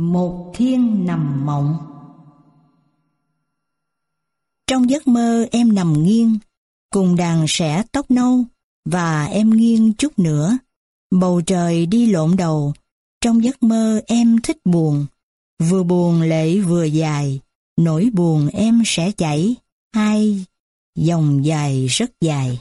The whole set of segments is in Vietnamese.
Một thiên nằm mộng. Trong giấc mơ em nằm nghiêng, cùng đàn sẻ tóc nâu, và em nghiêng chút nữa. Bầu trời đi lộn đầu, trong giấc mơ em thích buồn, vừa buồn lệ vừa dài, nỗi buồn em sẽ chảy, hai dòng dài rất dài.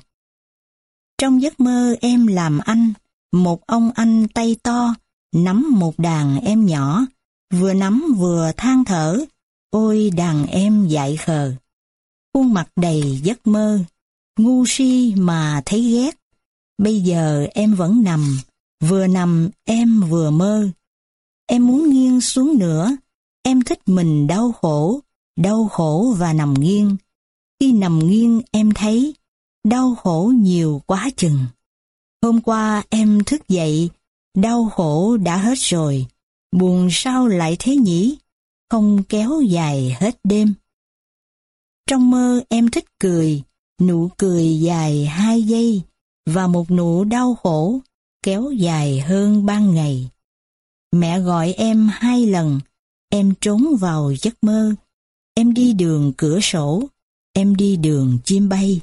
Trong giấc mơ em làm anh, một ông anh tay to, nắm một đàn em nhỏ, vừa nắm vừa than thở, ôi đàn em dại khờ. Khuôn mặt đầy giấc mơ, ngu si mà thấy ghét. Bây giờ em vẫn nằm, vừa nằm em vừa mơ. Em muốn nghiêng xuống nữa, em thích mình đau khổ, đau khổ và nằm nghiêng. Khi nằm nghiêng em thấy đau khổ nhiều quá chừng. Hôm qua em thức dậy, đau khổ đã hết rồi, buồn sao lại thế nhỉ, không kéo dài hết đêm. Trong mơ em thích cười, nụ cười dài hai giây và một nụ đau khổ kéo dài hơn ban ngày. Mẹ gọi em hai lần, em trốn vào giấc mơ, em đi đường cửa sổ, em đi đường chim bay.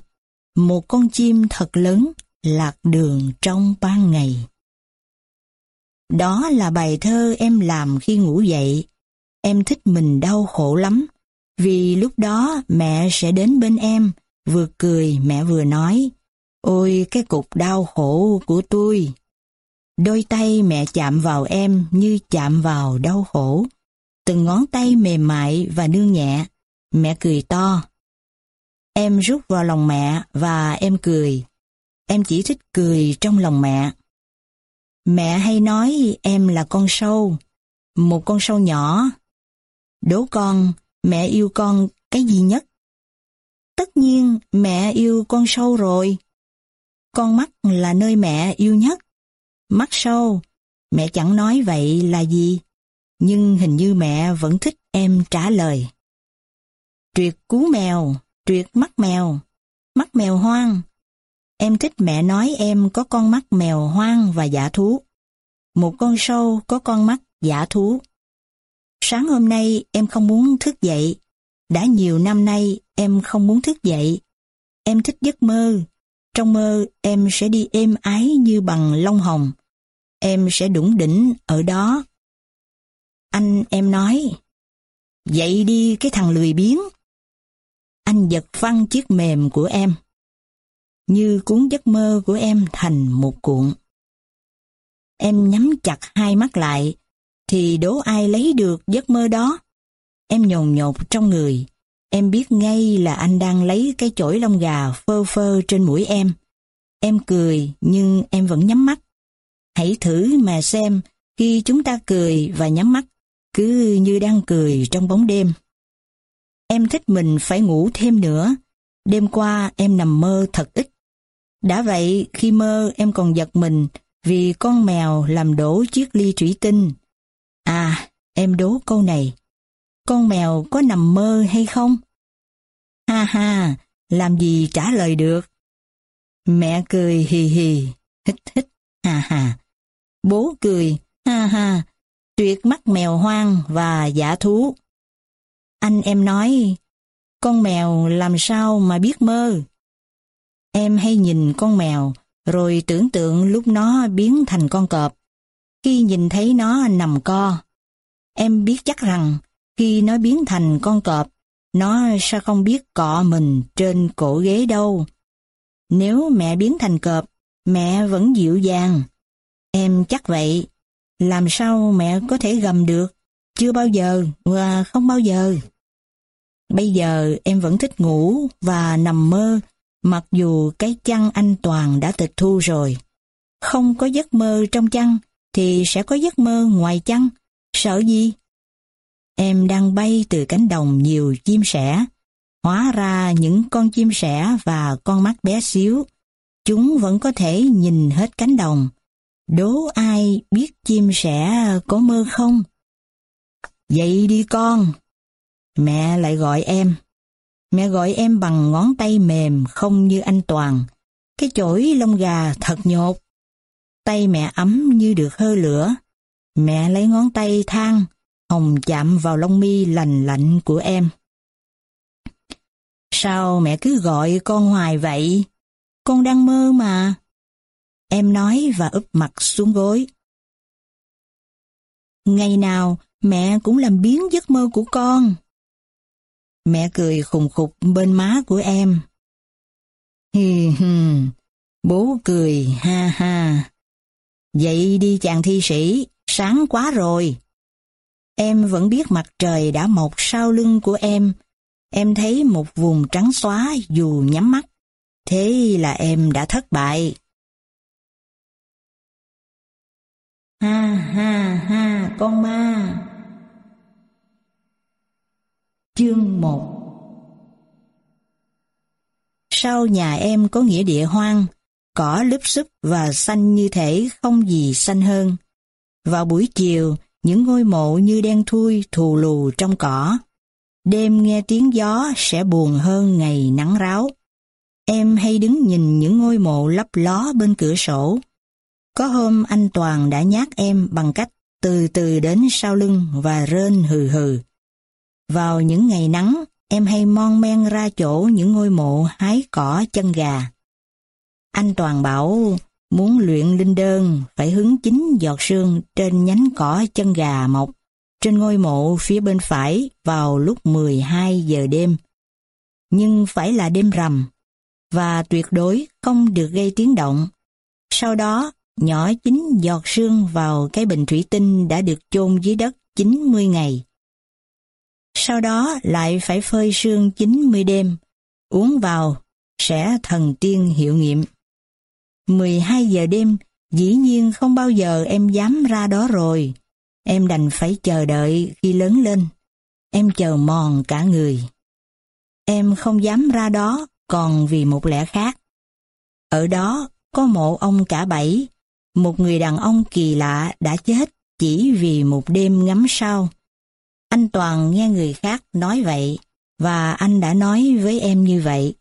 Một con chim thật lớn lạc đường trong ban ngày. Đó là bài thơ em làm khi ngủ dậy. Em thích mình đau khổ lắm, vì lúc đó mẹ sẽ đến bên em, vừa cười mẹ vừa nói, Ôi cái cục đau khổ của tôi. Đôi tay mẹ chạm vào em như chạm vào đau khổ. Từng ngón tay mềm mại và nương nhẹ. Mẹ cười to. Em rút vào lòng mẹ và em cười. Em chỉ thích cười trong lòng mẹ. Mẹ hay nói em là con sâu, một con sâu nhỏ. Đố con, mẹ yêu con cái gì nhất? Tất nhiên mẹ yêu con sâu rồi. Con mắt là nơi mẹ yêu nhất. Mắt sâu, mẹ chẳng nói vậy là gì, nhưng hình như mẹ vẫn thích em trả lời. Tuyệt cú mèo, tuyệt mắt mèo, mắt mèo hoang, Em thích mẹ nói em có con mắt mèo hoang và giả thú. Một con sâu có con mắt giả thú. Sáng hôm nay em không muốn thức dậy. Đã nhiều năm nay em không muốn thức dậy. Em thích giấc mơ. Trong mơ em sẽ đi êm ái như bằng lông hồng. Em sẽ đủng đỉnh ở đó. Anh em nói, dậy đi cái thằng lười biếng. Anh giật phăng chiếc mềm của em như cuốn giấc mơ của em thành một cuộn. Em nhắm chặt hai mắt lại, thì đố ai lấy được giấc mơ đó. Em nhồn nhột trong người, em biết ngay là anh đang lấy cái chổi lông gà phơ phơ trên mũi em. Em cười nhưng em vẫn nhắm mắt. Hãy thử mà xem khi chúng ta cười và nhắm mắt, cứ như đang cười trong bóng đêm. Em thích mình phải ngủ thêm nữa. Đêm qua em nằm mơ thật ít. Đã vậy, khi mơ em còn giật mình vì con mèo làm đổ chiếc ly thủy tinh. À, em đố câu này. Con mèo có nằm mơ hay không? Ha ha, làm gì trả lời được? Mẹ cười hì hì, hít hít, ha ha. Bố cười, ha ha, tuyệt mắt mèo hoang và giả thú. Anh em nói, con mèo làm sao mà biết mơ? Em hay nhìn con mèo, rồi tưởng tượng lúc nó biến thành con cọp. Khi nhìn thấy nó nằm co, em biết chắc rằng khi nó biến thành con cọp, nó sẽ không biết cọ mình trên cổ ghế đâu. Nếu mẹ biến thành cọp, mẹ vẫn dịu dàng. Em chắc vậy. Làm sao mẹ có thể gầm được? Chưa bao giờ và không bao giờ. Bây giờ em vẫn thích ngủ và nằm mơ mặc dù cái chăn anh Toàn đã tịch thu rồi. Không có giấc mơ trong chăn, thì sẽ có giấc mơ ngoài chăn. Sợ gì? Em đang bay từ cánh đồng nhiều chim sẻ. Hóa ra những con chim sẻ và con mắt bé xíu, chúng vẫn có thể nhìn hết cánh đồng. Đố ai biết chim sẻ có mơ không? Dậy đi con. Mẹ lại gọi em. Mẹ gọi em bằng ngón tay mềm, không như anh Toàn. Cái chổi lông gà thật nhột. Tay mẹ ấm như được hơi lửa. Mẹ lấy ngón tay thang, hồng chạm vào lông mi lành lạnh của em. Sao mẹ cứ gọi con hoài vậy? Con đang mơ mà. Em nói và úp mặt xuống gối. Ngày nào mẹ cũng làm biến giấc mơ của con. Mẹ cười khùng khục bên má của em. Hì hì, bố cười ha ha. Dậy đi chàng thi sĩ, sáng quá rồi. Em vẫn biết mặt trời đã mọc sau lưng của em. Em thấy một vùng trắng xóa dù nhắm mắt. Thế là em đã thất bại. Ha ha ha con ma. Chương 1 Sau nhà em có nghĩa địa hoang, cỏ lúp xúp và xanh như thể không gì xanh hơn. Vào buổi chiều, những ngôi mộ như đen thui thù lù trong cỏ. Đêm nghe tiếng gió sẽ buồn hơn ngày nắng ráo. Em hay đứng nhìn những ngôi mộ lấp ló bên cửa sổ. Có hôm anh Toàn đã nhát em bằng cách từ từ đến sau lưng và rên hừ hừ. Vào những ngày nắng, em hay mon men ra chỗ những ngôi mộ hái cỏ chân gà. Anh Toàn bảo muốn luyện linh đơn phải hứng chính giọt sương trên nhánh cỏ chân gà mọc trên ngôi mộ phía bên phải vào lúc 12 giờ đêm. Nhưng phải là đêm rằm, và tuyệt đối không được gây tiếng động. Sau đó, nhỏ chính giọt sương vào cái bình thủy tinh đã được chôn dưới đất 90 ngày. Sau đó lại phải phơi sương 90 đêm, uống vào sẽ thần tiên hiệu nghiệm. 12 giờ đêm, dĩ nhiên không bao giờ em dám ra đó rồi. Em đành phải chờ đợi khi lớn lên. Em chờ mòn cả người. Em không dám ra đó còn vì một lẽ khác. Ở đó có mộ ông cả bảy, một người đàn ông kỳ lạ đã chết chỉ vì một đêm ngắm sao. Anh Toàn nghe người khác nói vậy, và anh đã nói với em như vậy.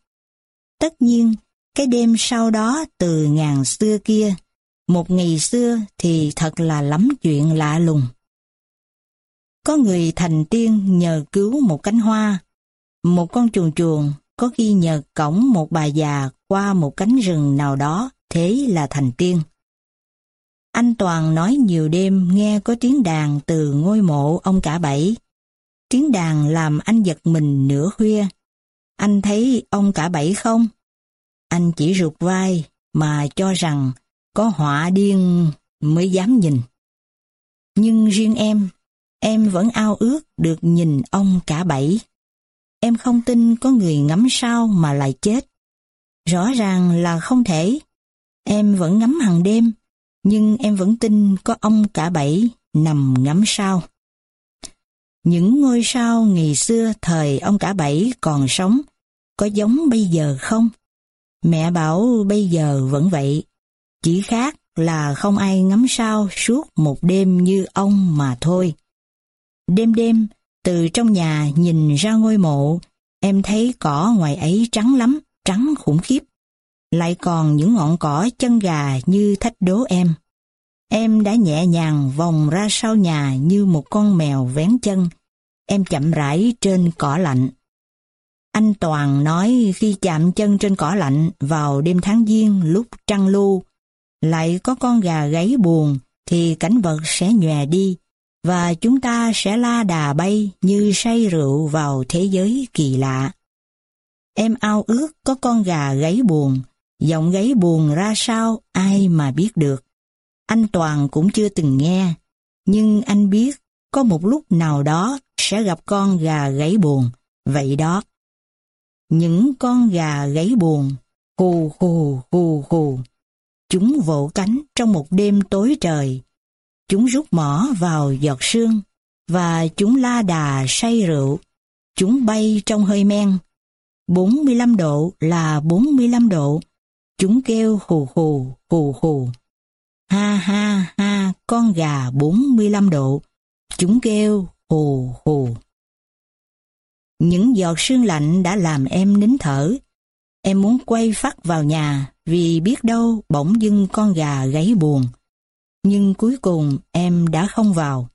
Tất nhiên, cái đêm sau đó từ ngàn xưa kia, một ngày xưa thì thật là lắm chuyện lạ lùng. Có người thành tiên nhờ cứu một cánh hoa, một con chuồn chuồn có khi nhờ cổng một bà già qua một cánh rừng nào đó, thế là thành tiên. Anh Toàn nói nhiều đêm nghe có tiếng đàn từ ngôi mộ ông cả bảy. Tiếng đàn làm anh giật mình nửa khuya. Anh thấy ông cả bảy không? Anh chỉ rụt vai mà cho rằng có họa điên mới dám nhìn. Nhưng riêng em, em vẫn ao ước được nhìn ông cả bảy. Em không tin có người ngắm sao mà lại chết. Rõ ràng là không thể. Em vẫn ngắm hàng đêm, nhưng em vẫn tin có ông cả bảy nằm ngắm sao. Những ngôi sao ngày xưa thời ông cả bảy còn sống, có giống bây giờ không? Mẹ bảo bây giờ vẫn vậy, chỉ khác là không ai ngắm sao suốt một đêm như ông mà thôi. Đêm đêm, từ trong nhà nhìn ra ngôi mộ, em thấy cỏ ngoài ấy trắng lắm, trắng khủng khiếp. Lại còn những ngọn cỏ chân gà như thách đố em. Em đã nhẹ nhàng vòng ra sau nhà như một con mèo vén chân. Em chậm rãi trên cỏ lạnh. Anh Toàn nói khi chạm chân trên cỏ lạnh vào đêm tháng giêng lúc trăng lu, lại có con gà gáy buồn thì cảnh vật sẽ nhòe đi và chúng ta sẽ la đà bay như say rượu vào thế giới kỳ lạ. Em ao ước có con gà gáy buồn, giọng gáy buồn ra sao ai mà biết được. Anh Toàn cũng chưa từng nghe, nhưng anh biết có một lúc nào đó sẽ gặp con gà gáy buồn, vậy đó. Những con gà gáy buồn, hù hù hù hù. Chúng vỗ cánh trong một đêm tối trời, Chúng rút mỏ vào giọt sương, và chúng la đà say rượu. Chúng bay trong hơi men. 45 độ là 45 độ. Chúng kêu hù hù, hù hù. Ha ha ha, con gà 45 độ. Chúng kêu hù hù. Những giọt sương lạnh đã làm em nín thở. Em muốn quay phát vào nhà vì biết đâu bỗng dưng con gà gáy buồn nhưng cuối cùng em đã không vào.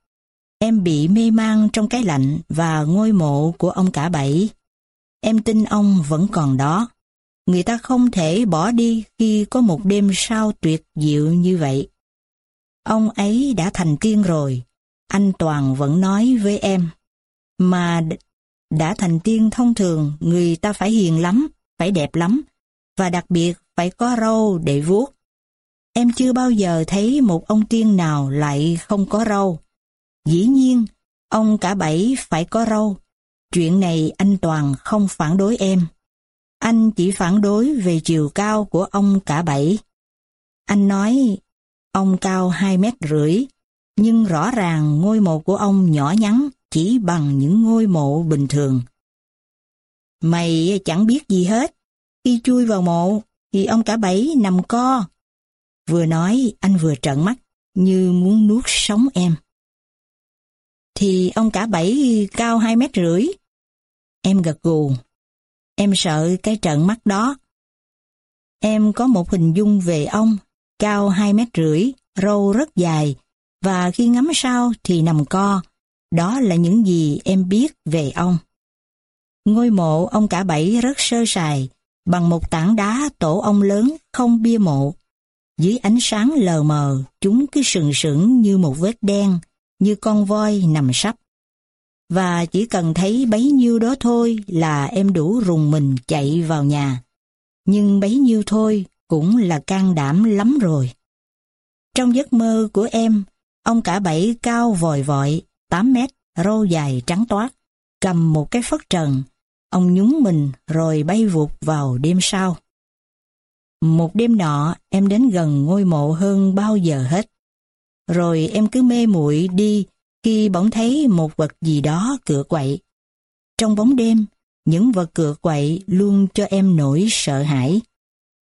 Em bị mê mang trong cái lạnh và ngôi mộ của ông cả bảy. Em tin ông vẫn còn đó. Người ta không thể bỏ đi khi có một đêm sao tuyệt diệu như vậy. Ông ấy đã thành tiên rồi, anh Toàn vẫn nói với em. Mà đã thành tiên thông thường, người ta phải hiền lắm, phải đẹp lắm, và đặc biệt phải có râu để vuốt. Em chưa bao giờ thấy một ông tiên nào lại không có râu. Dĩ nhiên, ông cả bảy phải có râu. Chuyện này anh Toàn không phản đối em. Anh chỉ phản đối về chiều cao của ông cả bảy. Anh nói, ông cao hai mét rưỡi, nhưng rõ ràng ngôi mộ của ông nhỏ nhắn chỉ bằng những ngôi mộ bình thường. Mày chẳng biết gì hết. Khi chui vào mộ, thì ông cả bảy nằm co. Vừa nói, anh vừa trợn mắt, như muốn nuốt sống em. Thì ông cả bảy cao hai mét rưỡi. Em gật gù. Em sợ cái trận mắt đó. Em có một hình dung về ông, cao hai mét rưỡi, râu rất dài, và khi ngắm sao thì nằm co. Đó là những gì em biết về ông. Ngôi mộ ông cả bảy rất sơ sài, bằng một tảng đá tổ ông lớn không bia mộ. Dưới ánh sáng lờ mờ, chúng cứ sừng sững như một vết đen, như con voi nằm sắp. Và chỉ cần thấy bấy nhiêu đó thôi là em đủ rùng mình chạy vào nhà. Nhưng bấy nhiêu thôi cũng là can đảm lắm rồi. Trong giấc mơ của em, ông cả bảy cao vòi vọi, 8 mét, râu dài trắng toát, cầm một cái phất trần. Ông nhúng mình rồi bay vụt vào đêm sau. Một đêm nọ, em đến gần ngôi mộ hơn bao giờ hết. Rồi em cứ mê muội đi khi bỗng thấy một vật gì đó cựa quậy. Trong bóng đêm, những vật cựa quậy luôn cho em nổi sợ hãi.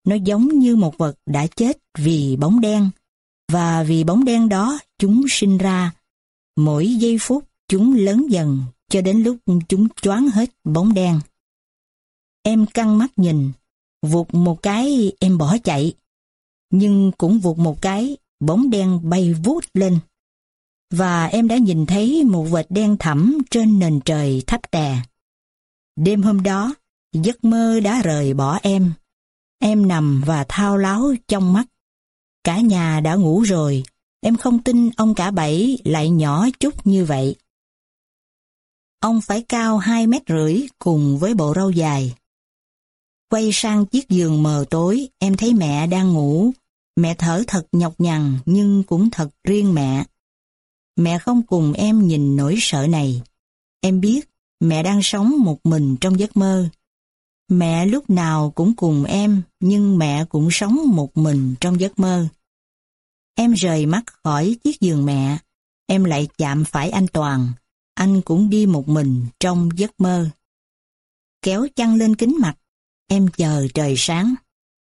Nó giống như một vật đã chết vì bóng đen, và vì bóng đen đó chúng sinh ra. Mỗi giây phút chúng lớn dần cho đến lúc chúng choáng hết bóng đen. Em căng mắt nhìn, vụt một cái em bỏ chạy. Nhưng cũng vụt một cái, bóng đen bay vút lên. Và em đã nhìn thấy một vệt đen thẳm trên nền trời thấp tè. Đêm hôm đó, giấc mơ đã rời bỏ em. Em nằm và thao láo trong mắt. Cả nhà đã ngủ rồi, em không tin ông cả bảy lại nhỏ chút như vậy. Ông phải cao hai mét rưỡi cùng với bộ râu dài. Quay sang chiếc giường mờ tối, em thấy mẹ đang ngủ. Mẹ thở thật nhọc nhằn nhưng cũng thật riêng mẹ. Mẹ không cùng em nhìn nỗi sợ này. Em biết mẹ đang sống một mình trong giấc mơ. Mẹ lúc nào cũng cùng em nhưng mẹ cũng sống một mình trong giấc mơ. Em rời mắt khỏi chiếc giường mẹ. Em lại chạm phải anh Toàn. Anh cũng đi một mình trong giấc mơ. Kéo chăn lên kính mặt, Em chờ trời sáng.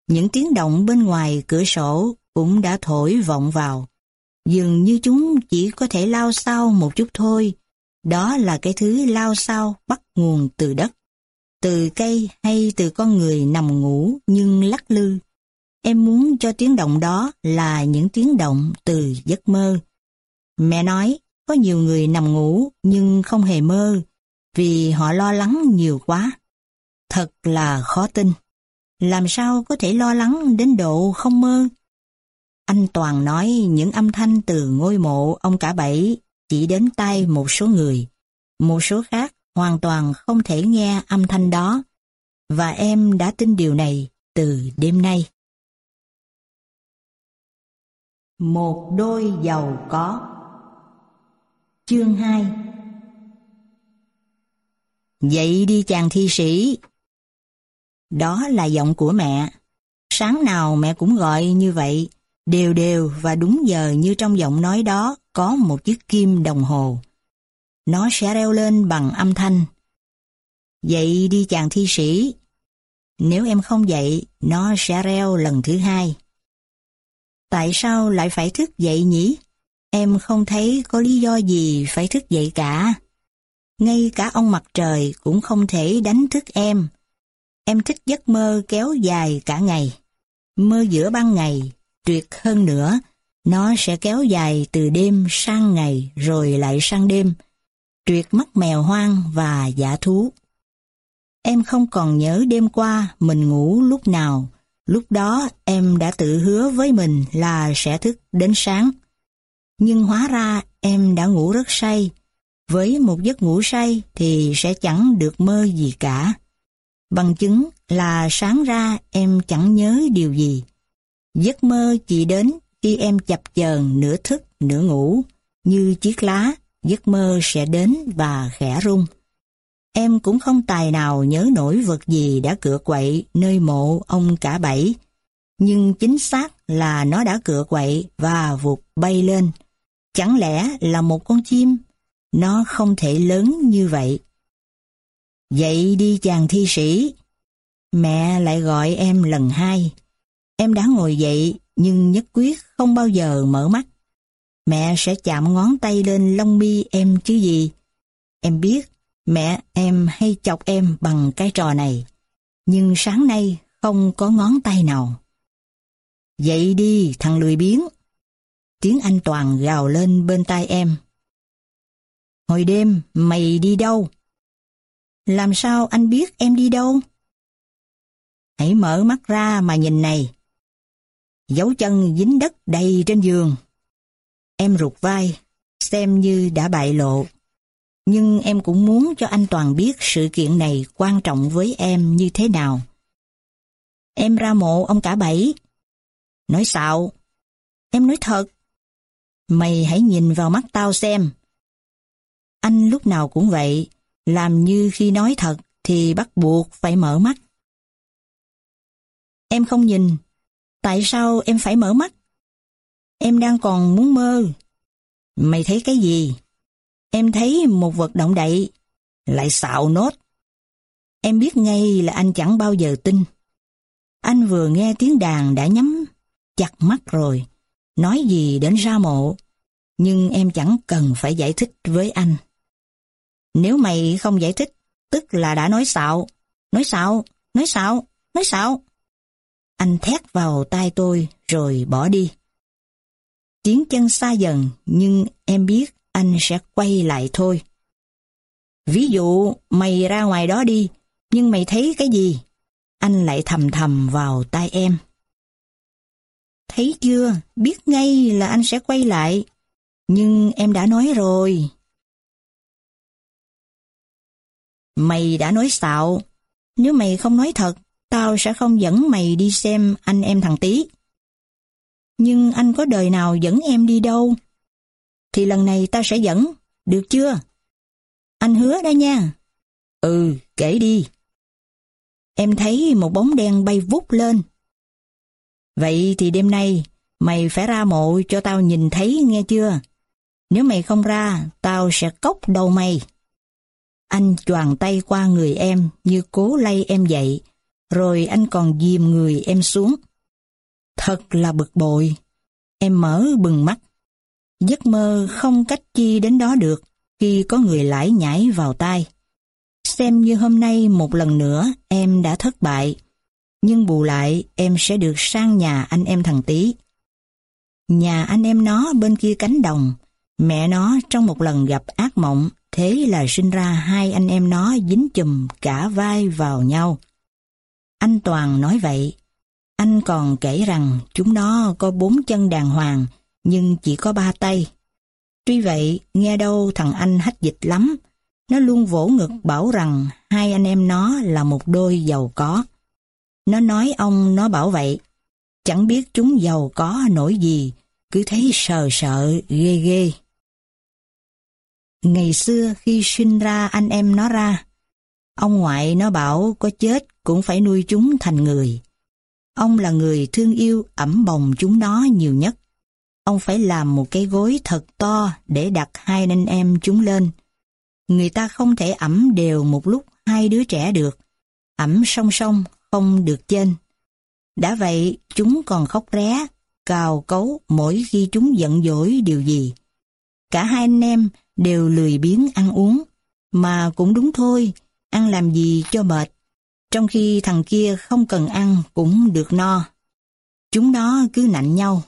Những tiếng động bên ngoài cửa sổ cũng đã thổi vọng vào. Dường như chúng chỉ có thể lao sao một chút thôi. Đó là cái thứ lao sao bắt nguồn từ đất. Từ cây hay từ con người nằm ngủ nhưng lắc lư. Em muốn cho tiếng động đó là những tiếng động từ giấc mơ. Mẹ nói, có nhiều người nằm ngủ nhưng không hề mơ, vì họ lo lắng nhiều quá. Thật là khó tin. Làm sao có thể lo lắng đến độ không mơ? Anh Toàn nói những âm thanh từ ngôi mộ ông cả bảy chỉ đến tai một số người. Một số khác hoàn toàn không thể nghe âm thanh đó. Và em đã tin điều này từ đêm nay. Một đôi giàu có Chương 2 Dậy đi chàng thi sĩ, đó là giọng của mẹ. Sáng nào mẹ cũng gọi như vậy, đều đều và đúng giờ như trong giọng nói đó có một chiếc kim đồng hồ. Nó sẽ reo lên bằng âm thanh. Dậy đi chàng thi sĩ. Nếu em không dậy, nó sẽ reo lần thứ hai. Tại sao lại phải thức dậy nhỉ? Em không thấy có lý do gì phải thức dậy cả. Ngay cả ông mặt trời cũng không thể đánh thức em Em thích giấc mơ kéo dài cả ngày. Mơ giữa ban ngày, tuyệt hơn nữa, Nó sẽ kéo dài từ đêm sang ngày rồi lại sang đêm, tuyệt mắt mèo hoang và giả thú. Em không còn nhớ đêm qua mình ngủ lúc nào, lúc đó em đã tự hứa với mình là sẽ thức đến sáng. Nhưng hóa ra em đã ngủ rất say, với một giấc ngủ say thì sẽ chẳng được mơ gì cả. Bằng chứng là sáng ra em chẳng nhớ điều gì. Giấc mơ chỉ đến khi em chập chờn nửa thức nửa ngủ, như chiếc lá, giấc mơ sẽ đến và khẽ rung. Em cũng không tài nào nhớ nổi vật gì đã cựa quậy nơi mộ ông cả bảy, nhưng chính xác là nó đã cựa quậy và vụt bay lên. Chẳng lẽ là một con chim? Nó không thể lớn như vậy. Dậy đi chàng thi sĩ. Mẹ lại gọi em lần hai. Em đã ngồi dậy, nhưng nhất quyết không bao giờ mở mắt. Mẹ sẽ chạm ngón tay lên lông mi em chứ gì. Em biết mẹ em hay chọc em bằng cái trò này. Nhưng sáng nay không có ngón tay nào. Dậy đi, thằng lười biếng. Tiếng anh Toàn gào lên bên tai em. Hồi đêm mày đi đâu? Làm sao anh biết em đi đâu? Hãy mở mắt ra mà nhìn này. Dấu chân dính đất đầy trên giường. Em rụt vai, xem như đã bại lộ. Nhưng em cũng muốn cho anh Toàn biết sự kiện này quan trọng với em như thế nào. Em ra mộ ông cả bảy. Nói xạo. Em nói thật. Mày hãy nhìn vào mắt tao xem. Anh lúc nào cũng vậy, làm như khi nói thật thì bắt buộc phải mở mắt. Em không nhìn, tại sao em phải mở mắt? Em đang còn muốn mơ. Mày thấy cái gì? Em thấy một vật động đậy, lại xạo nốt. Em biết ngay là anh chẳng bao giờ tin. Anh vừa nghe tiếng đàn đã nhắm chặt mắt rồi, nói gì đến ra mộ, nhưng em chẳng cần phải giải thích với anh. Nếu mày không giải thích, tức là đã nói xạo, nói xạo, nói xạo, nói xạo. Anh thét vào tai tôi rồi bỏ đi. Tiếng chân xa dần nhưng em biết anh sẽ quay lại thôi. Ví dụ mày ra ngoài đó đi, nhưng mày thấy cái gì? Anh lại thầm thầm vào tai em. Thấy chưa, biết ngay là anh sẽ quay lại. Nhưng em đã nói rồi. Mày đã nói xạo. Nếu mày không nói thật, tao sẽ không dẫn mày đi xem anh em thằng Tý. Nhưng anh có đời nào dẫn em đi đâu? Thì lần này tao sẽ dẫn, được chưa? Anh hứa đó nha. Ừ, kể đi. Em thấy một bóng đen bay vút lên. Vậy thì đêm nay, mày phải ra mộ cho tao nhìn thấy nghe chưa? Nếu mày không ra, tao sẽ cốc đầu mày. Anh choàng tay qua người em như cố lay em dậy, rồi anh còn dìm người em xuống. Thật là bực bội. Em mở bừng mắt. Giấc mơ không cách chi đến đó được khi có người lải nhảy vào tai. Xem như hôm nay một lần nữa em đã thất bại, nhưng bù lại em sẽ được sang nhà anh em thằng tí. Nhà anh em nó bên kia cánh đồng, mẹ nó trong một lần gặp ác mộng Thế là sinh ra hai anh em nó dính chùm cả vai vào nhau. Anh Toàn nói vậy. Anh còn kể rằng chúng nó có bốn chân đàng hoàng, nhưng chỉ có ba tay. Tuy vậy, nghe đâu thằng anh hách dịch lắm. Nó luôn vỗ ngực bảo rằng hai anh em nó là một đôi giàu có. Nó nói ông nó bảo vậy. Chẳng biết chúng giàu có nổi gì, cứ thấy sờ sợ ghê ghê. Ngày xưa khi sinh ra anh em nó ra, ông ngoại nó bảo có chết cũng phải nuôi chúng thành người. Ông là người thương yêu ẩm bồng chúng nó nhiều nhất. Ông phải làm một cái gối thật to để đặt hai anh em chúng lên. Người ta không thể ẩm đều một lúc hai đứa trẻ được. Ẩm song song, không được trên. Đã vậy, chúng còn khóc ré, cào cấu mỗi khi chúng giận dỗi điều gì. Cả hai anh em đều lười biếng ăn uống, mà cũng đúng thôi, ăn làm gì cho mệt, trong khi thằng kia không cần ăn cũng được no. Chúng nó cứ nạnh nhau.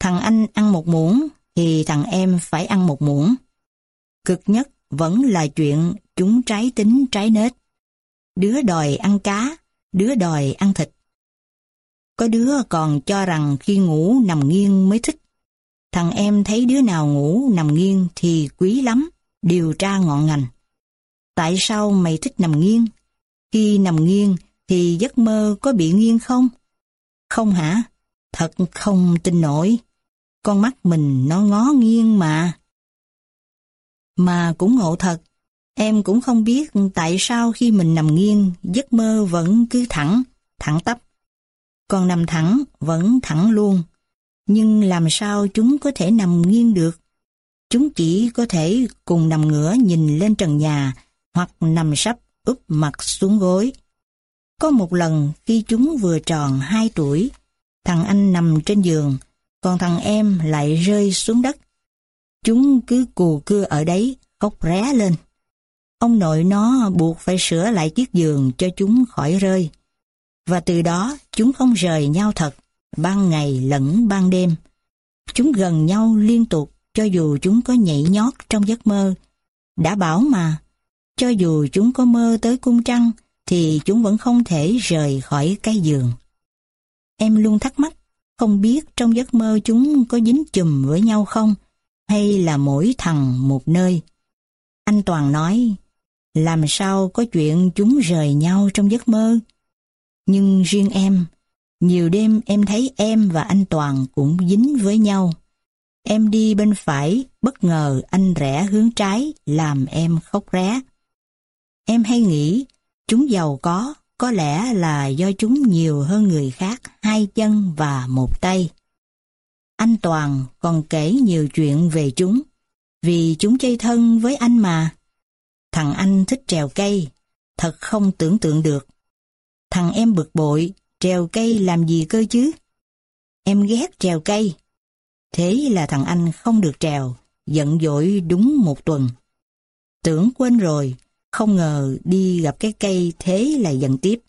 Thằng anh ăn một muỗng thì thằng em phải ăn một muỗng. Cực nhất vẫn là chuyện chúng trái tính trái nết. Đứa đòi ăn cá, đứa đòi ăn thịt. Có đứa còn cho rằng khi ngủ nằm nghiêng mới thích. Thằng em thấy đứa nào ngủ nằm nghiêng thì quý lắm, điều tra ngọn ngành. Tại sao mày thích nằm nghiêng? Khi nằm nghiêng thì giấc mơ có bị nghiêng không? Không hả? Thật không tin nổi. Con mắt mình nó ngó nghiêng mà. Mà cũng ngộ thật, em cũng không biết tại sao khi mình nằm nghiêng, giấc mơ vẫn cứ thẳng, thẳng tắp. Còn nằm thẳng, vẫn thẳng luôn. Nhưng làm sao chúng có thể nằm nghiêng được? Chúng chỉ có thể cùng nằm ngửa nhìn lên trần nhà hoặc nằm sắp úp mặt xuống gối. Có một lần khi chúng vừa tròn hai tuổi, thằng anh nằm trên giường, còn thằng em lại rơi xuống đất. Chúng cứ cù cưa ở đấy, khóc ré lên. Ông nội nó buộc phải sửa lại chiếc giường cho chúng khỏi rơi. Và từ đó chúng không rời nhau thật, ban ngày lẫn ban đêm. Chúng gần nhau liên tục cho dù chúng có nhảy nhót trong giấc mơ. Đã bảo mà, cho dù chúng có mơ tới cung trăng, thì chúng vẫn không thể rời khỏi cái giường. Em luôn thắc mắc, không biết trong giấc mơ chúng có dính chùm với nhau không, hay là mỗi thằng một nơi. Anh Toàn nói, làm sao có chuyện chúng rời nhau trong giấc mơ. Nhưng riêng em, nhiều đêm em thấy em và anh Toàn cũng dính với nhau. Em đi bên phải, bất ngờ anh rẽ hướng trái, làm em khóc ré. Em hay nghĩ, chúng giàu có, có lẽ là do chúng nhiều hơn người khác hai chân và một tay. Anh Toàn còn kể nhiều chuyện về chúng, vì chúng chơi thân với anh mà. Thằng anh thích trèo cây, thật không tưởng tượng được. Thằng em bực bội, trèo cây làm gì cơ chứ? Em ghét trèo cây. Thế là thằng anh không được trèo, giận dỗi đúng một tuần. Tưởng quên rồi, không ngờ đi gặp cái cây thế là giận tiếp.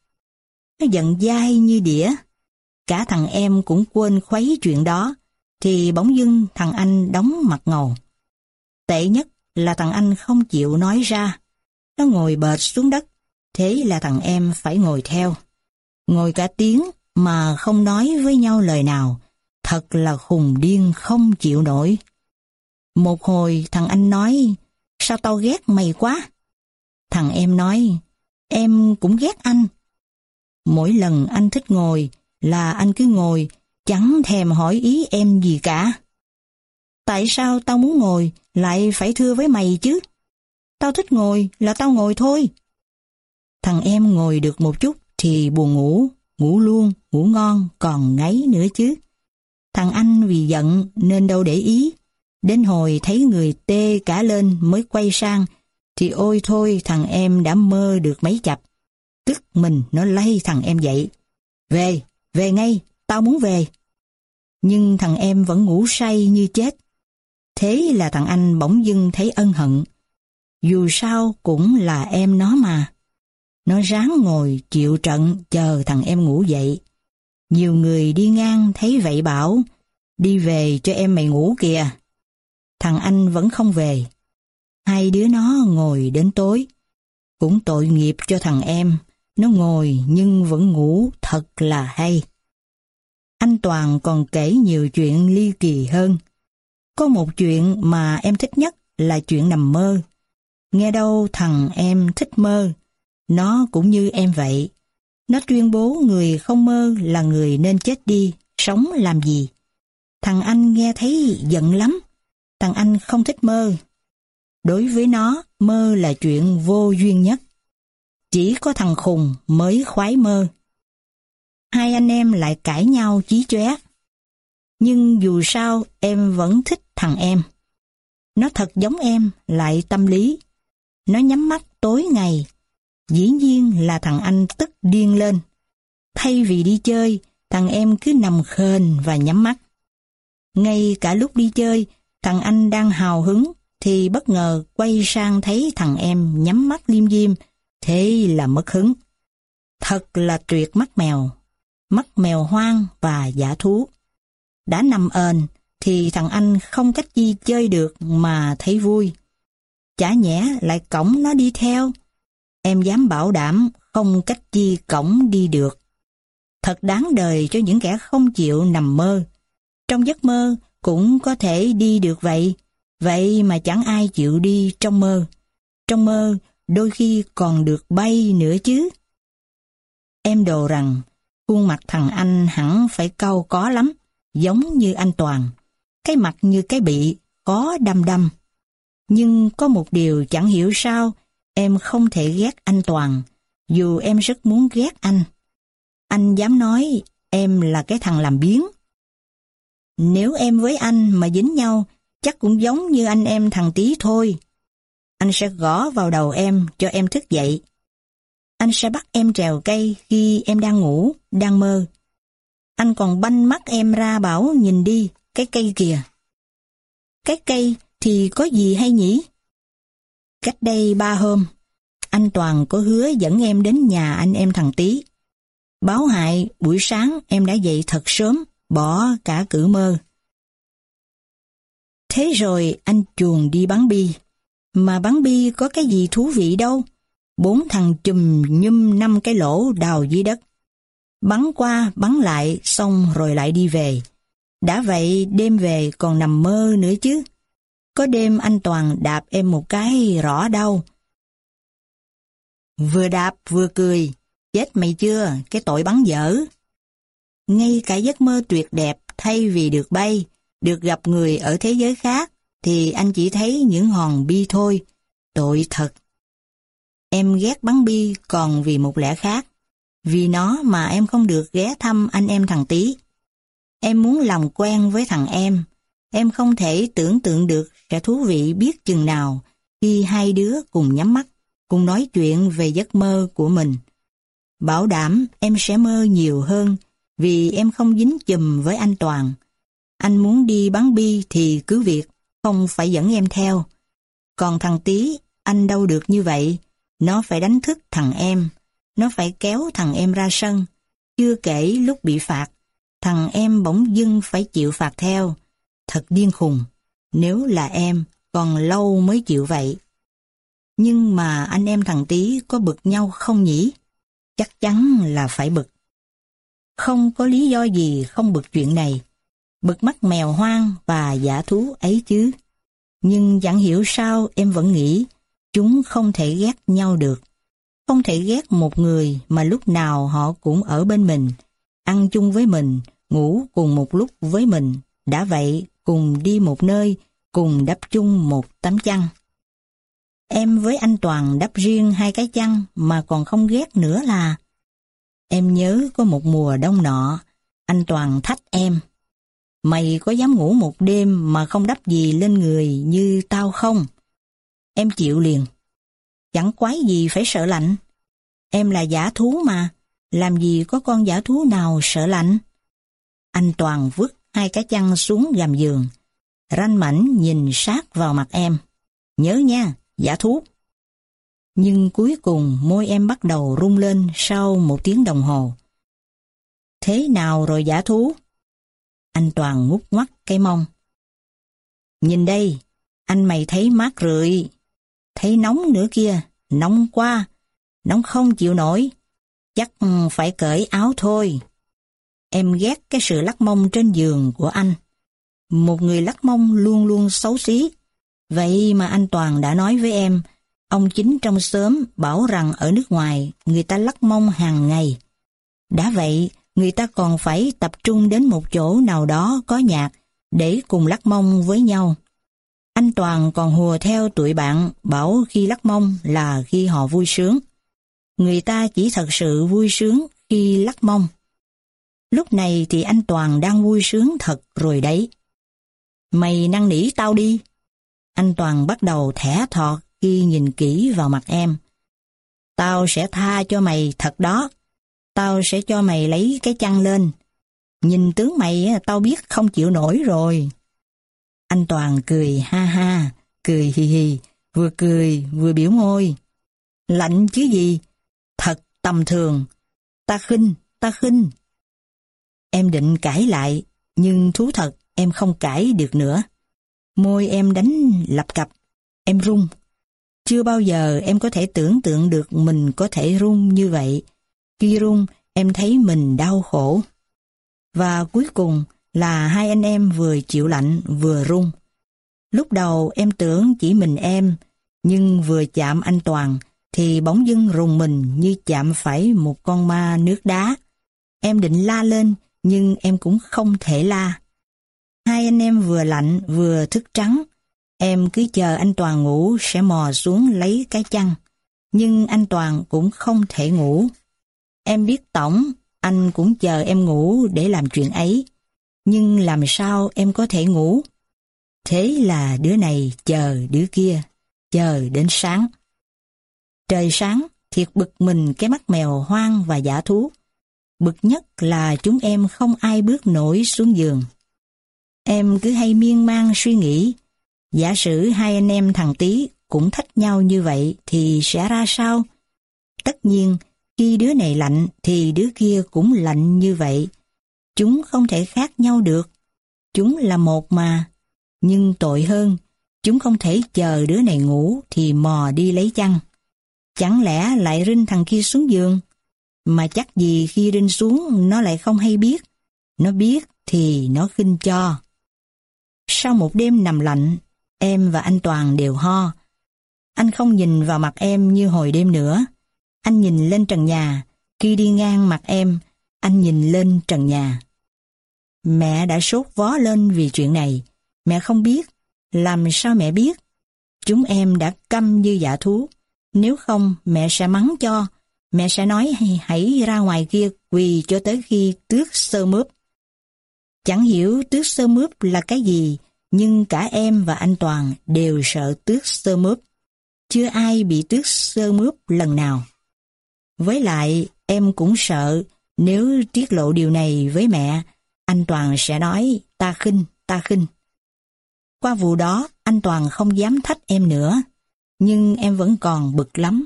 Nó giận dai như đĩa. Cả thằng em cũng quên khuấy chuyện đó, thì bỗng dưng thằng anh đóng mặt ngầu. Tệ nhất là thằng anh không chịu nói ra. Nó ngồi bệt xuống đất, thế là thằng em phải ngồi theo. Ngồi cả tiếng mà không nói với nhau lời nào, thật là khùng điên không chịu nổi. Một hồi thằng anh nói, sao tao ghét mày quá? Thằng em nói, em cũng ghét anh. Mỗi lần anh thích ngồi là anh cứ ngồi, chẳng thèm hỏi ý em gì cả. Tại sao tao muốn ngồi lại phải thưa với mày chứ? Tao thích ngồi là tao ngồi thôi. Thằng em ngồi được một chút thì buồn ngủ, ngủ luôn, ngủ ngon, còn ngáy nữa chứ. Thằng anh vì giận nên đâu để ý. Đến hồi thấy người tê cả lên mới quay sang, thì ôi thôi thằng em đã mơ được mấy chập. Tức mình nó lay thằng em dậy. Về, về ngay, tao muốn về. Nhưng thằng em vẫn ngủ say như chết. Thế là thằng anh bỗng dưng thấy ân hận. Dù sao cũng là em nó mà. Nó ráng ngồi chịu trận chờ thằng em ngủ dậy. Nhiều người đi ngang thấy vậy bảo, đi về cho em mày ngủ kìa. Thằng anh vẫn không về. Hai đứa nó ngồi đến tối. Cũng tội nghiệp cho thằng em, nó ngồi nhưng vẫn ngủ thật là hay. Anh Toàn còn kể nhiều chuyện ly kỳ hơn. Có một chuyện mà em thích nhất là chuyện nằm mơ. Nghe đâu thằng em thích mơ, nó cũng như em vậy. Nó tuyên bố người không mơ là người nên chết đi, sống làm gì. Thằng anh nghe thấy giận lắm. Thằng anh không thích mơ. Đối với nó, mơ là chuyện vô duyên nhất. Chỉ có thằng khùng mới khoái mơ. Hai anh em lại cãi nhau chí chóe. Nhưng dù sao em vẫn thích thằng em. Nó thật giống em, lại tâm lý. Nó nhắm mắt tối ngày. Dĩ nhiên là thằng anh tức điên lên. Thay vì đi chơi, thằng em cứ nằm khền và nhắm mắt. Ngay cả lúc đi chơi, thằng anh đang hào hứng, thì bất ngờ quay sang thấy thằng em nhắm mắt liêm diêm, thế là mất hứng. Thật là tuyệt mắt mèo, mắt mèo hoang và giả thú. Đã nằm ền, thì thằng anh không cách gì chơi được mà thấy vui. Chả nhẽ lại cổng nó đi theo. Em dám bảo đảm không cách chi cổng đi được. Thật đáng đời cho những kẻ không chịu nằm mơ. Trong giấc mơ cũng có thể đi được vậy, vậy mà chẳng ai chịu đi trong mơ. Trong mơ đôi khi còn được bay nữa chứ. Em đồ rằng khuôn mặt thằng anh hẳn phải cau có lắm, giống như anh Toàn. Cái mặt như cái bị, có đâm đâm. Nhưng có một điều chẳng hiểu sao em không thể ghét anh Toàn, dù em rất muốn ghét anh. Anh dám nói em là cái thằng làm biến. Nếu em với anh mà dính nhau, chắc cũng giống như anh em thằng tí thôi. Anh sẽ gõ vào đầu em cho em thức dậy. Anh sẽ bắt em trèo cây khi em đang ngủ, đang mơ. Anh còn banh mắt em ra bảo nhìn đi, cái cây kìa. Cái cây thì có gì hay nhỉ? Cách đây ba hôm, anh Toàn có hứa dẫn em đến nhà anh em thằng tí. Báo hại buổi sáng em đã dậy thật sớm, bỏ cả cử mơ. Thế rồi anh chuồn đi bắn bi. Mà bắn bi có cái gì thú vị đâu. Bốn thằng chùm nhum năm cái lỗ đào dưới đất. Bắn qua, bắn lại, xong rồi lại đi về. Đã vậy đêm về còn nằm mơ nữa chứ. Có đêm anh Toàn đạp em một cái rõ đau. Vừa đạp vừa cười. Chết mày chưa, cái tội bắn dở. Ngay cả giấc mơ tuyệt đẹp thay vì được bay, được gặp người ở thế giới khác, thì anh chỉ thấy những hòn bi thôi. Tội thật. Em ghét bắn bi còn vì một lẽ khác. Vì nó mà em không được ghé thăm anh em thằng tí Em muốn làm quen với thằng em. Em không thể tưởng tượng được sẽ thú vị biết chừng nào khi hai đứa cùng nhắm mắt, cùng nói chuyện về giấc mơ của mình. Bảo đảm em sẽ mơ nhiều hơn vì em không dính chùm với anh Toàn. Anh muốn đi bắn bi thì cứ việc, không phải dẫn em theo. Còn thằng tí anh đâu được như vậy. Nó phải đánh thức thằng em. Nó phải kéo thằng em ra sân. Chưa kể lúc bị phạt, thằng em bỗng dưng phải chịu phạt theo. Thật điên khùng. Nếu là em, còn lâu mới chịu vậy. Nhưng mà anh em thằng tí có bực nhau không nhỉ? Chắc chắn là phải bực. Không có lý do gì không bực chuyện này. Bực mắt mèo hoang và giả thú ấy chứ. Nhưng chẳng hiểu sao em vẫn nghĩ chúng không thể ghét nhau được. Không thể ghét một người mà lúc nào họ cũng ở bên mình, ăn chung với mình, ngủ cùng một lúc với mình. Đã vậy, cùng đi một nơi, cùng đắp chung một tấm chăn. Em với anh Toàn đắp riêng hai cái chăn mà còn không ghét nữa là Em nhớ có một mùa đông nọ, anh Toàn thách em. Mày có dám ngủ một đêm mà không đắp gì lên người như tao không? Em chịu liền. Chẳng quái gì phải sợ lạnh. Em là giả thú mà, làm gì có con giả thú nào sợ lạnh? Anh Toàn vứt hai cái chăn xuống gầm giường. Ranh mảnh nhìn sát vào mặt em. Nhớ nha, giả thú. Nhưng cuối cùng môi em bắt đầu rung lên sau một tiếng đồng hồ. Thế nào rồi giả thú? Anh Toàn ngút ngoắt cái mông. Nhìn đây, anh mày thấy mát rượi, thấy nóng nữa kia, nóng quá, nóng không chịu nổi, chắc ừ, phải cởi áo thôi. Em ghét cái sự lắc mông trên giường của anh. Một người lắc mông luôn luôn xấu xí. Vậy mà anh Toàn đã nói với em, ông chính trong sớm bảo rằng ở nước ngoài người ta lắc mông hàng ngày. Đã vậy, người ta còn phải tập trung đến một chỗ nào đó có nhạc để cùng lắc mông với nhau. Anh Toàn còn hùa theo tụi bạn bảo khi lắc mông là khi họ vui sướng. Người ta chỉ thật sự vui sướng khi lắc mông. Lúc này thì anh Toàn đang vui sướng thật rồi đấy. Mày năn nỉ tao đi. Anh Toàn bắt đầu thẻ thọt khi nhìn kỹ vào mặt em. Tao sẽ tha cho mày thật đó. Tao sẽ cho mày lấy cái chăn lên. Nhìn tướng mày tao biết không chịu nổi rồi. Anh Toàn cười ha ha, cười hì hì, vừa cười vừa biểu môi. Lạnh chứ gì? Thật tầm thường. Ta khinh, ta khinh. Em định cãi lại, nhưng thú thật em không cãi được nữa. Môi em đánh lập cập, em run. Chưa bao giờ em có thể tưởng tượng được mình có thể run như vậy. Khi run, em thấy mình đau khổ. Và cuối cùng là hai anh em vừa chịu lạnh vừa run. Lúc đầu em tưởng chỉ mình em, nhưng vừa chạm anh Toàn thì bóng dưng rùng mình như chạm phải một con ma nước đá. Em định la lên, nhưng em cũng không thể la. Hai anh em vừa lạnh vừa thức trắng. Em cứ chờ anh Toàn ngủ sẽ mò xuống lấy cái chăn. Nhưng anh Toàn cũng không thể ngủ. Em biết tổng, anh cũng chờ em ngủ để làm chuyện ấy. Nhưng làm sao em có thể ngủ? Thế là đứa này chờ đứa kia, chờ đến sáng. Trời sáng, thiệt bực mình cái mắt mèo hoang và giả thú. Bực nhất là chúng em không ai bước nổi xuống giường. Em cứ hay miên man suy nghĩ, giả sử hai anh em thằng tí cũng thách nhau như vậy thì sẽ ra sao? Tất nhiên, khi đứa này lạnh thì đứa kia cũng lạnh như vậy. Chúng không thể khác nhau được. Chúng là một mà. Nhưng tội hơn, chúng không thể chờ đứa này ngủ thì mò đi lấy chăn. Chẳng lẽ lại rinh thằng kia xuống giường? Mà chắc gì khi rinh xuống nó lại không hay biết. Nó biết thì nó khinh cho. Sau một đêm nằm lạnh, em và anh Toàn đều ho. Anh không nhìn vào mặt em như hồi đêm nữa. Anh nhìn lên trần nhà. Khi đi ngang mặt em, anh nhìn lên trần nhà. Mẹ đã sốt vó lên vì chuyện này. Mẹ không biết. Làm sao mẹ biết? Chúng em đã câm như dạ thú. Nếu không, mẹ sẽ mắng cho. Mẹ sẽ nói hãy ra ngoài kia quỳ cho tới khi tước sơ mướp. Chẳng hiểu tước sơ mướp là cái gì, nhưng cả em và anh Toàn đều sợ tước sơ mướp. Chưa ai bị tước sơ mướp lần nào. Với lại, em cũng sợ nếu tiết lộ điều này với mẹ, anh Toàn sẽ nói ta khinh, ta khinh. Qua vụ đó, anh Toàn không dám thách em nữa nhưng em vẫn còn bực lắm.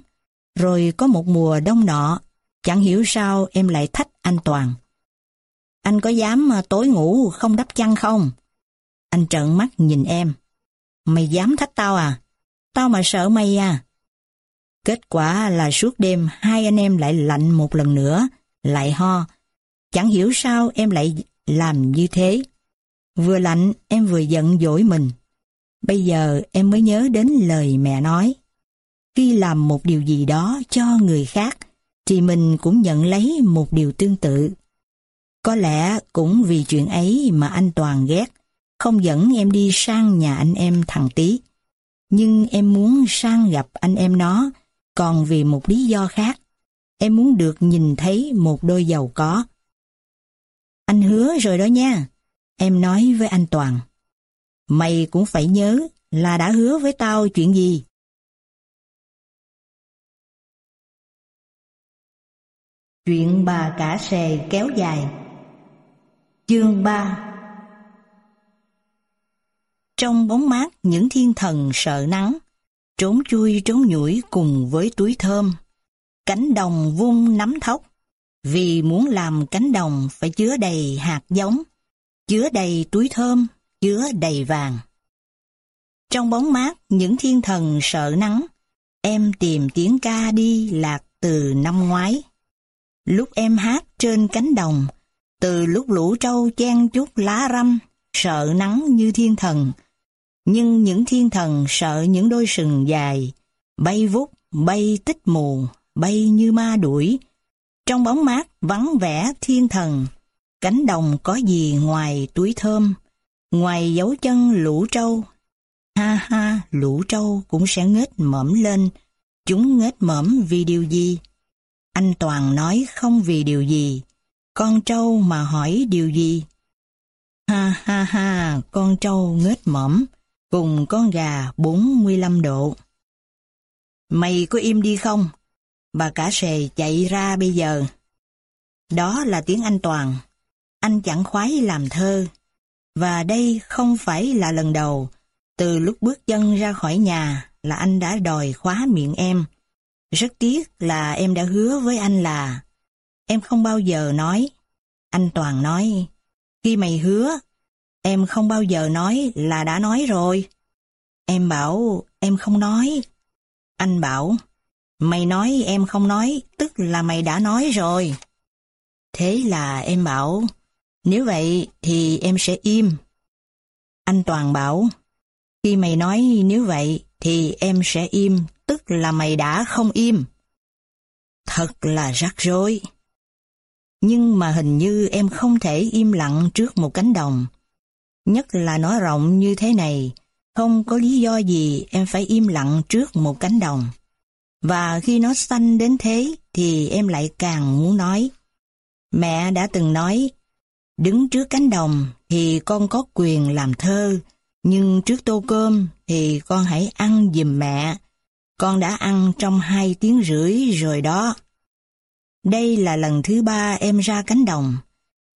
Rồi có một mùa đông nọ, chẳng hiểu sao em lại thách anh Toàn. Anh có dám mà tối ngủ không đắp chăn không? Anh trợn mắt nhìn em. Mày dám thách tao à? Tao mà sợ mày à? Kết quả là suốt đêm hai anh em lại lạnh một lần nữa, lại ho. Chẳng hiểu sao em lại làm như thế. Vừa lạnh em vừa giận dỗi mình. Bây giờ em mới nhớ đến lời mẹ nói. Khi làm một điều gì đó cho người khác, thì mình cũng nhận lấy một điều tương tự. Có lẽ cũng vì chuyện ấy mà anh Toàn ghét, không dẫn em đi sang nhà anh em thằng Tý. Nhưng em muốn sang gặp anh em nó, còn vì một lý do khác. Em muốn được nhìn thấy một đôi giàu có. Anh hứa rồi đó nha, em nói với anh Toàn. Mày cũng phải nhớ là đã hứa với tao chuyện gì. Chuyện bà cả sề kéo dài Chương 3 Trong bóng mát những thiên thần sợ nắng, trốn chui trốn nhủi cùng với túi thơm, cánh đồng vung nắm thóc, vì muốn làm cánh đồng phải chứa đầy hạt giống, chứa đầy túi thơm, chứa đầy vàng. Trong bóng mát những thiên thần sợ nắng, em tìm tiếng ca đi lạc từ năm ngoái. Lúc em hát trên cánh đồng, từ lúc lũ trâu chen chút lá răm, sợ nắng như thiên thần. Nhưng những thiên thần sợ những đôi sừng dài, bay vút, bay tích mù, bay như ma đuổi. Trong bóng mát vắng vẻ thiên thần, cánh đồng có gì ngoài túi thơm, ngoài dấu chân lũ trâu. Ha ha, lũ trâu cũng sẽ nghếch mõm lên. Chúng nghếch mõm vì điều gì? Anh Toàn nói không vì điều gì. Con trâu mà hỏi điều gì? Ha ha ha, con trâu nghếch mõm, cùng con gà 45 độ. Mày có im đi không? Bà cả sề chạy ra bây giờ. Đó là tiếng anh Toàn. Anh chẳng khoái làm thơ. Và đây không phải là lần đầu, từ lúc bước chân ra khỏi nhà là anh đã đòi khóa miệng em. Rất tiếc là em đã hứa với anh là em không bao giờ nói. Anh Toàn nói, khi mày hứa, Em không bao giờ nói là đã nói rồi. Em bảo em không nói. Anh bảo, mày nói em không nói, tức là mày đã nói rồi. Thế là em bảo, nếu vậy thì em sẽ im. Anh Toàn bảo, khi mày nói nếu vậy thì em sẽ im, tức là mày đã không im. Thật là rắc rối. Nhưng mà hình như em không thể im lặng trước một cánh đồng. Nhất là nó rộng như thế này, không có lý do gì em phải im lặng trước một cánh đồng. Và khi nó xanh đến thế thì em lại càng muốn nói. Mẹ đã từng nói, đứng trước cánh đồng thì con có quyền làm thơ, nhưng trước tô cơm thì con hãy ăn giùm mẹ. Con đã ăn trong hai tiếng rưỡi rồi đó. Đây là lần thứ ba em ra cánh đồng.